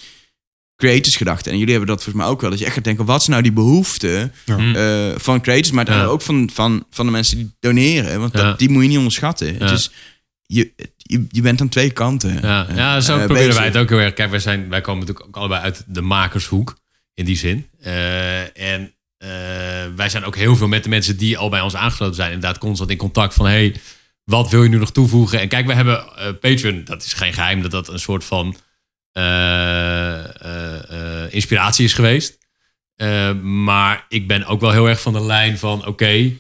creators gedachte. En jullie hebben dat volgens mij ook wel. Dat je echt gaat denken, wat is nou die behoefte Ja. Mm. eh, van creators, maar Ja. ook van, van, van de mensen die doneren. Want dat, Ja. die moet je niet onderschatten. Het is, je, je, je bent aan twee kanten. Ja, eh, ja zo eh, proberen bezig. wij het ook heel erg. Kijk, wij, zijn, wij komen natuurlijk ook allebei uit de makershoek. In die zin. Eh, en eh, wij zijn ook heel veel met de mensen die al bij ons aangesloten zijn. Inderdaad, constant in contact van... Hey, wat wil je nu nog toevoegen? En kijk, we hebben eh, Patreon. Dat is geen geheim dat dat een soort van eh, eh, eh, inspiratie is geweest. Eh, maar ik ben ook wel heel erg van de lijn van... Oké,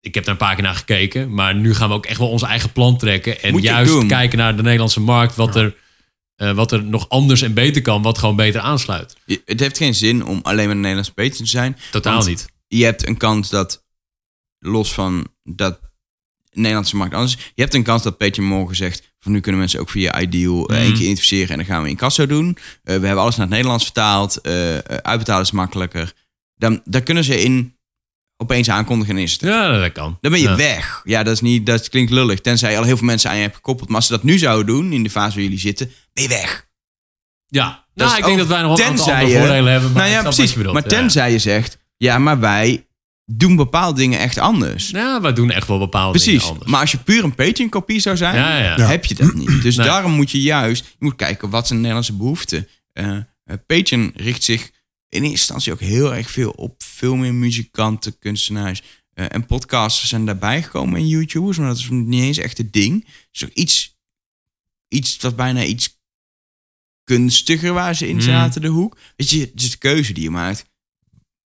ik heb daar een paar keer naar gekeken. Maar nu gaan we ook echt wel ons eigen plan trekken. En juist doen. kijken naar de Nederlandse markt. Wat er, eh, wat er nog anders en beter kan. Wat gewoon beter aansluit. Je- Het heeft geen zin om alleen met een Nederlandse Patreon te zijn. Totaal niet. Je hebt een kans dat los van dat Nederlandse markt anders. Je hebt een kans dat Patreon morgen zegt... van nu kunnen mensen ook via Ideal eh, één Mhm. keer identificeren... en dan gaan we in kassa doen. Eh, we hebben alles naar het Nederlands vertaald. eh eh, uitbetalen is makkelijker. Dan, daar kunnen ze in opeens aankondigen en is. Ja, dat kan. Dan ben je Ja. weg. Ja, dat, is niet, dat klinkt lullig. Tenzij je al heel veel mensen aan je hebt gekoppeld. Maar als ze dat nu zouden doen, in de fase waar jullie zitten... ben je weg. Ja, Dat nou, ik denk dat wij nog een aantal voordelen hebben. Maar nou ja, precies. maar tenzij je zegt... ja, maar wij doen bepaalde dingen echt anders. Ja. wij doen echt wel bepaalde Precies. dingen anders. Maar als je puur een Patreon-kopie zou zijn, Ja, ja. Ja. heb je dat niet. Dus Nee. daarom moet je juist je moet kijken wat zijn Nederlandse behoeften. Eh eh, Patreon richt zich in eerste instantie ook heel erg veel op veel meer muzikanten, kunstenaars eh, en podcasters zijn daarbij gekomen in YouTubers, maar dat is niet eens echt het ding. Dus ook iets, iets wat bijna iets kunstiger waar ze in Mm. zaten, de hoek. Weet je, het is de keuze die je maakt.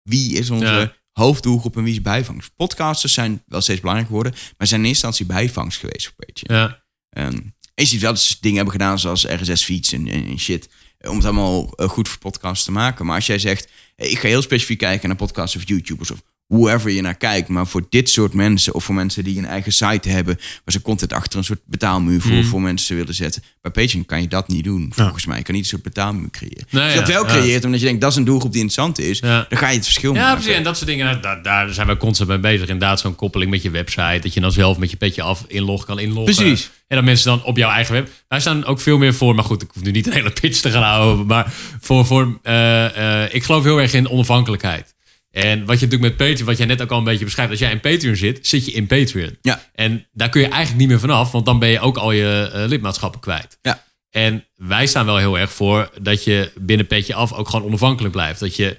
Wie is onze Ja. Hoofddoelgroep en wie is bijvangst? Podcasters zijn wel steeds belangrijk geworden, maar zijn in eerste instantie bijvangst geweest voor Patreon. Ja. Ehm, en je ziet wel dat ze dingen hebben gedaan zoals RSS-feeds en, en, en shit. Om het allemaal eh, goed voor podcasts te maken. Maar als jij zegt, ik ga heel specifiek kijken naar podcasts of YouTubers of whoever je naar kijkt. Maar voor dit soort mensen of voor mensen die een eigen site hebben. Waar ze content achter een soort betaalmuur voor, Mhm. voor mensen willen zetten. Bij Patreon kan je dat niet doen. Volgens mij Je kan niet een soort betaalmuur creëren. Nee, als je dat ja, wel ja. creëert omdat je denkt dat is een doelgroep die interessant is. Ja. Dan ga je het verschil Ja, maken. precies. En dat soort dingen, nou, daar, daar zijn we constant mee bezig. Inderdaad, zo'n koppeling met je website. Dat je dan zelf met je petje af inlog kan inloggen. Precies. En dat mensen dan op jouw eigen web. Wij staan ook veel meer voor. Maar goed, ik hoef nu niet een hele pitch te gaan houden. Maar voor, voor eh, eh, ik geloof heel erg in onafhankelijkheid. En wat je natuurlijk met Patreon, wat jij net ook al een beetje beschrijft. Als jij in Patreon zit, zit je in Patreon. Ja. En daar kun je eigenlijk niet meer vanaf. Want dan ben je ook al je eh, lidmaatschappen kwijt. Ja. En wij staan wel heel erg voor dat je binnen petje af ook gewoon onafhankelijk blijft. Dat je,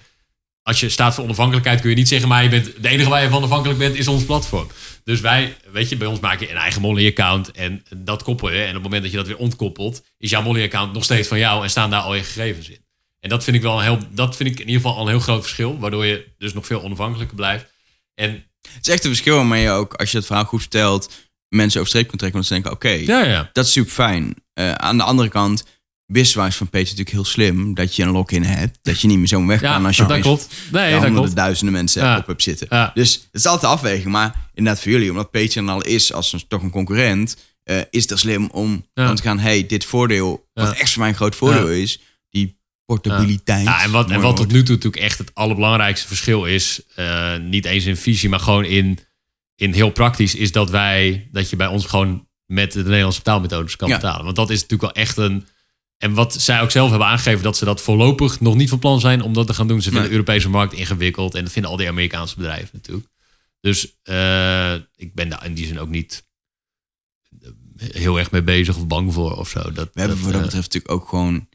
als je staat voor onafhankelijkheid, kun je niet zeggen, maar je bent, de enige waar je van afhankelijk bent, is ons platform. Dus wij, weet je, bij ons maak je een eigen Molly-account en dat koppel je. En op het moment dat je dat weer ontkoppelt, is jouw Molly-account nog steeds van jou en staan daar al je gegevens in. En dat vind ik wel een heel, dat vind ik in ieder geval al een heel groot verschil, waardoor je dus nog veel onafhankelijker blijft. En Het is echt een verschil waarmee je ook, als je het verhaal goed vertelt, mensen over streep kunt trekken. Want ze denken, oké, ja, ja. Dat is super fijn. Eh, aan de andere kant, business van Peter natuurlijk heel slim dat je een login hebt. Dat je niet meer zo weg Ja, kan als je dat klopt. Nee, dat honderden klopt. duizenden mensen op hebt zitten. Dus het is altijd afwegen. Maar inderdaad voor jullie, omdat Patreon al is als een, toch een concurrent, eh, is het slim om dan te gaan, hey, dit voordeel, wat echt voor mij een groot voordeel is, portabiliteit. Ja, en wat, en wat tot nu toe natuurlijk echt het allerbelangrijkste verschil is, eh, niet eens in visie, maar gewoon in, in heel praktisch, is dat wij, dat je bij ons gewoon met de Nederlandse betaalmethodes kan Ja. betalen. Want dat is natuurlijk wel echt een. En wat zij ook zelf hebben aangegeven, dat ze dat voorlopig nog niet van plan zijn om dat te gaan doen. Ze vinden Nee. de Europese markt ingewikkeld en dat vinden al die Amerikaanse bedrijven natuurlijk. Dus eh, ik ben daar in die zin ook niet heel erg mee bezig of bang voor of zo. Dat, We hebben voor dat eh, betreft natuurlijk ook gewoon,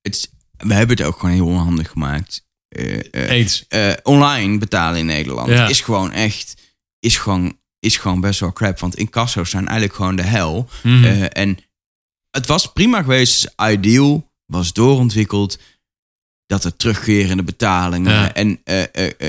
het, is- we hebben het ook gewoon heel onhandig gemaakt. Eh, eh, eens. eh, online betalen in Nederland Ja. is gewoon echt is gewoon, is gewoon best wel crap. Want incasso's zijn eigenlijk gewoon de hel. Mhm. En het was prima geweest. Ideal was doorontwikkeld. Dat er terugkerende betalingen. Ja. En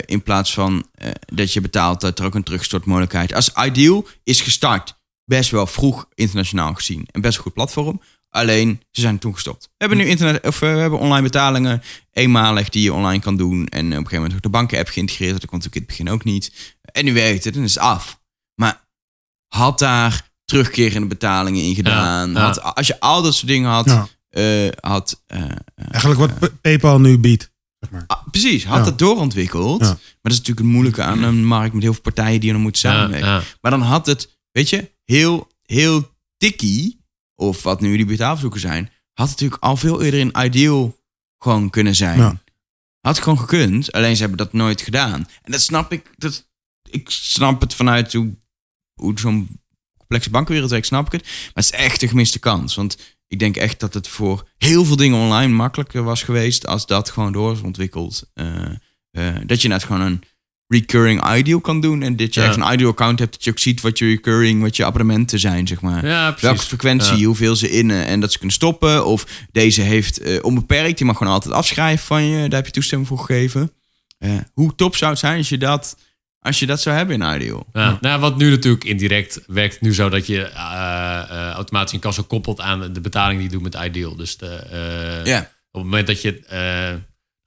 in plaats van dat je betaalt, dat er ook een terugstortmogelijkheid. Als Ideal is gestart best wel vroeg internationaal gezien. En best een goed platform. Alleen, ze zijn toen gestopt. We hebben nu internet, of eh, we hebben online betalingen, eenmalig die je online kan doen. En eh, op een gegeven moment ook de banken-app geïntegreerd. Dat kon natuurlijk in het begin ook niet. En nu werkt het en is het af. Maar had daar terugkerende betalingen in gedaan? Ja, ja. Had, als je al dat soort dingen had, Ja. eh, had eh, Eigenlijk wat PayPal nu biedt. Zeg maar. ah, precies, had Ja. dat doorontwikkeld. Ja. Maar dat is natuurlijk het moeilijke aan een markt met heel veel partijen die er moeten Ja, samenwerken. ja. Maar dan had het, weet je, heel, heel tikkie, of wat nu die betaalverzoeken zijn, had natuurlijk al veel eerder in Ideal gewoon kunnen zijn. Ja. Had gewoon gekund, alleen ze hebben dat nooit gedaan. En dat snap ik, dat, ik snap het vanuit hoe, hoe zo'n complexe bankenwereld werkt, snap ik het. Maar het is echt een gemiste kans, want ik denk echt dat het voor heel veel dingen online makkelijker was geweest als dat gewoon door is ontwikkeld. Eh, eh, dat je net gewoon een recurring ideal kan doen. En dat je Ja. echt een ideal account hebt. Dat je ook ziet wat je recurring, wat je abonnementen zijn, zeg maar. Ja, precies. Welke frequentie, Ja. hoeveel ze innen en dat ze kunnen stoppen. Of deze heeft eh, onbeperkt, die mag gewoon altijd afschrijven van je. Daar heb je toestemming voor gegeven. Eh, hoe top zou het zijn als je dat, als je dat zou hebben in Ideal? Ja, nou, wat nu natuurlijk indirect werkt nu zo dat je eh, automatisch een kassa koppelt aan de betaling die je doet met Ideal. Dus de, Ja, op het moment dat je,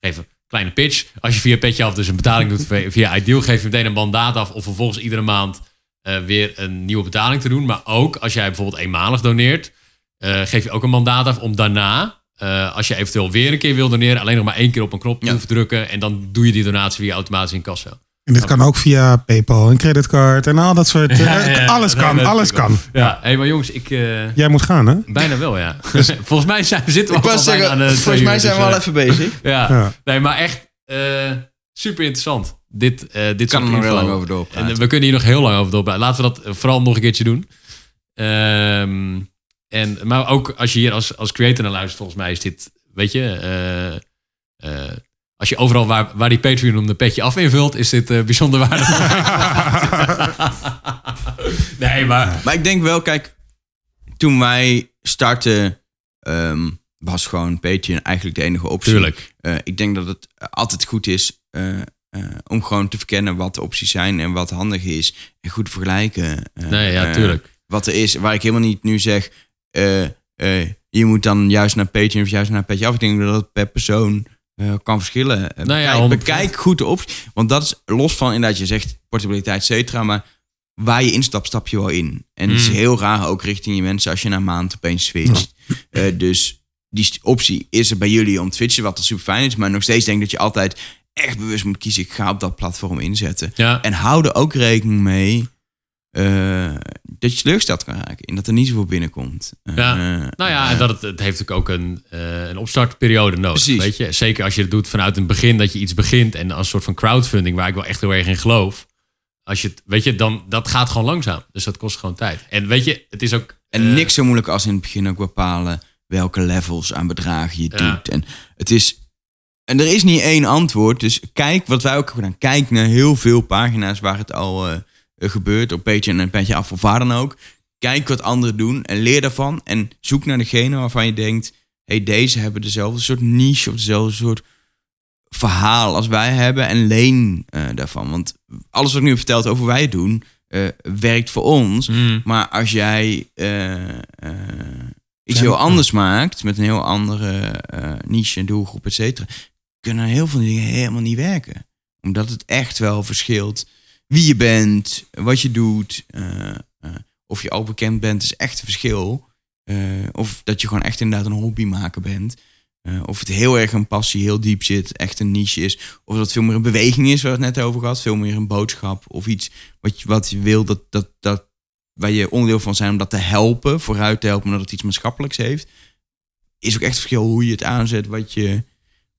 even, kleine pitch. Als je via Petje Af dus een betaling doet via- Ideal, geef je meteen een mandaat af om vervolgens iedere maand eh, weer een nieuwe betaling te doen. Maar ook als jij bijvoorbeeld eenmalig doneert, eh, geef je ook een mandaat af om daarna, eh, als je eventueel weer een keer wil doneren, alleen nog maar één keer op een knop Ja. te drukken. En dan doe je die donatie weer automatisch in kassa. En dit kan ook via PayPal en creditcard en al dat soort. eh, Ja, ja, ja. alles kan, alles kan. Ja, hé, maar jongens, ik... eh, Jij moet gaan, hè? bijna wel, ja. Volgens mij zijn, zitten we Ik al bijna aan de zeggen, twee volgens mij zijn we dus, al eh, even bezig. Ja. Ja. nee, maar echt eh, super interessant. Dit, eh dit kan er nog heel lang over doorpraten. En we kunnen hier nog heel lang over doorpraten. Laten we dat vooral nog een keertje doen. Ehm, en, maar ook als je hier als, als creator naar luistert, volgens mij is dit, weet je, eh, eh, als je overal waar, waar die Patreon om de petje af invult, is dit eh, bijzonder waardevol. nee, maar Maar ik denk wel, kijk, toen wij startten, ehm, was gewoon Patreon eigenlijk de enige optie. tuurlijk. Eh, ik denk dat het altijd goed is eh, eh, om gewoon te verkennen wat de opties zijn en wat handig is. En goed vergelijken. Nee, ja, tuurlijk. wat er is, waar ik helemaal niet nu zeg, eh, eh, je moet dan juist naar Patreon of juist naar Petje af. Ik denk dat het per persoon eh, kan verschillen. Eh, Nou ja, bekijk, 100%. bekijk goed de opties. Want dat is los van inderdaad, je zegt portabiliteit, et cetera, maar waar je instapt, stap je wel in. En het is Mm. heel raar ook richting je mensen als je na een maand opeens switcht. Eh, dus die optie is er bij jullie om te switchen, wat super fijn is. Maar nog steeds denk ik dat je altijd echt bewust moet kiezen. Ik ga op dat platform inzetten. Ja, En hou er ook rekening mee eh, dat je teleurgesteld kan raken. En dat er niet zoveel binnenkomt. Eh, Ja. eh, Nou ja, en dat het, het heeft ook een, een opstartperiode nodig. Precies. Weet je? Zeker als je het doet vanuit een begin dat je iets begint en als een soort van crowdfunding, waar ik wel echt heel erg in geloof. Als je het, weet je, dan dat gaat gewoon langzaam. Dus dat kost gewoon tijd. En weet je, het is ook. En niks zo moeilijk als in het begin ook bepalen welke levels aan bedragen je Ja. doet. En het is. En er is niet één antwoord. Dus kijk, wat wij ook hebben gedaan. Kijk naar heel veel pagina's waar het al gebeurt. Op Patreon en Petje Af of waar dan ook. Kijk wat anderen doen en leer daarvan. En zoek naar degene waarvan je denkt... hey, deze hebben dezelfde soort niche of dezelfde soort verhaal als wij hebben. En leen eh, daarvan. Want alles wat ik nu verteld over wij doen... eh, werkt voor ons. mm, Maar als jij eh, iets heel anders maakt, met een heel andere niche en doelgroep, et cetera, kunnen heel veel dingen helemaal niet werken. Omdat het echt wel verschilt wie je bent, wat je doet, eh, eh, of je al bekend bent, is echt een verschil. Eh, of dat je gewoon echt inderdaad een hobby maken bent. Of het heel erg een passie, heel diep zit, echt een niche is. Of dat het veel meer een beweging is, waar we het net over gehad. Veel meer een boodschap of iets wat je, wat je wil dat, dat, dat waar je onderdeel van zijn om dat te helpen, vooruit te helpen, omdat het iets maatschappelijks heeft. Is ook echt verschil hoe je het aanzet, wat je,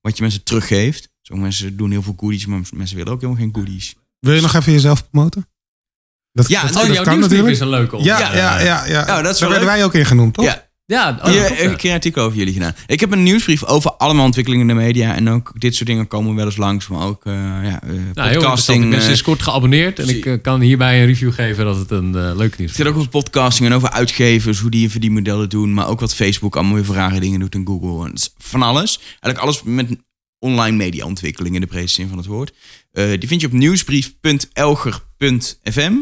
wat je mensen teruggeeft. Sommige mensen doen heel veel goodies, maar mensen willen ook helemaal geen goodies. Wil je nog even jezelf promoten? Dat, Ja, dat, Oh, dat jouw kan natuurlijk. is een leuke Ja, ja, ja, ja. Nou, dat is Daar werden wij ook in genoemd, toch? Ja, Ja, oh, ik een keer een artikel over jullie gedaan. Ik heb een nieuwsbrief over allemaal ontwikkelingen in de media. En ook dit soort dingen komen wel eens langs. Maar ook eh ja, Nou, heel interessant. Ik podcasting. ben eh, sinds kort geabonneerd en ik kan hierbij een review geven dat het een leuke nieuws Het gaat ook over podcasting en over uitgevers, hoe die hun verdienmodellen doen. Maar ook wat Facebook allemaal weer rare dingen doet en Google. En het is van alles. Eigenlijk alles met online mediaontwikkeling in de breedste zin van het woord. Eh, die vind je op nieuwsbrief.elger.fm.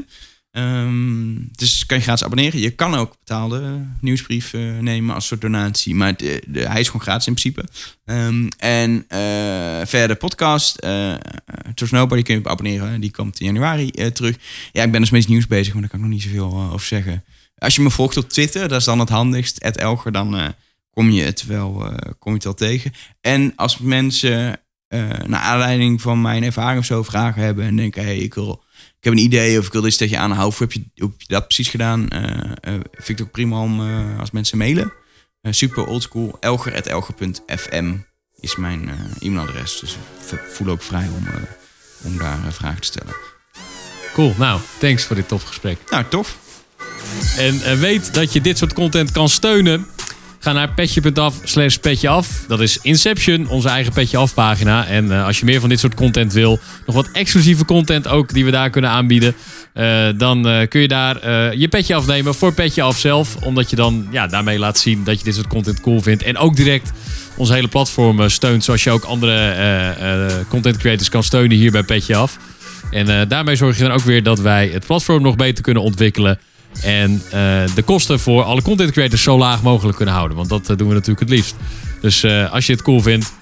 Ehm, dus kan je gratis abonneren. Je kan ook betaalde nieuwsbrief eh, nemen als soort donatie. Maar eh, de, hij is gewoon gratis in principe. Ehm, en eh, verder podcast. eh Trust Nobody kun je op abonneren. Die komt in januari terug. Ja, ik ben dus met nieuws bezig, maar daar kan ik nog niet zoveel over zeggen. Als je me volgt op Twitter, dat is dan het handigst. Elger, dan kom, je het wel, eh, kom je het wel tegen. En als mensen eh naar aanleiding van mijn ervaring of zo vragen hebben... en denken, hey, ik, wil, ik heb een idee of ik wil dit tegen je aanhouden... hoe heb je, heb je dat precies gedaan? Eh, vind ik het ook prima om als mensen mailen. Super oldschool. Elger.elger.fm is mijn e-mailadres. Dus voel ook vrij om, om daar vragen te stellen. Cool, nou, thanks voor dit tof gesprek. Nou, tof. En weet dat je dit soort content kan steunen. Ga naar petje.af slash petje af. Dat is Inception, onze eigen petje af pagina. En eh, als je meer van dit soort content wil, nog wat exclusieve content ook die we daar kunnen aanbieden. eh, dan eh, kun je daar je petje afnemen voor petje af zelf. Omdat je dan ja, daarmee laat zien dat je dit soort content cool vindt. En ook direct ons hele platform steunt. Zoals je ook andere content creators kan steunen hier bij Petje Af. En daarmee zorg je dan ook weer dat wij het platform nog beter kunnen ontwikkelen. En eh, de kosten voor alle content creators zo laag mogelijk kunnen houden. Want dat eh, doen we natuurlijk het liefst. Dus eh, als je het cool vindt,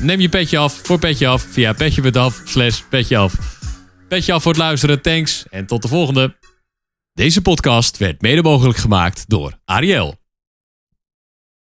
neem je petje af voor Petje Af via petje.af slash Petje Af. Petje Af voor het luisteren, thanks en tot de volgende. Deze podcast werd mede mogelijk gemaakt door Ariel.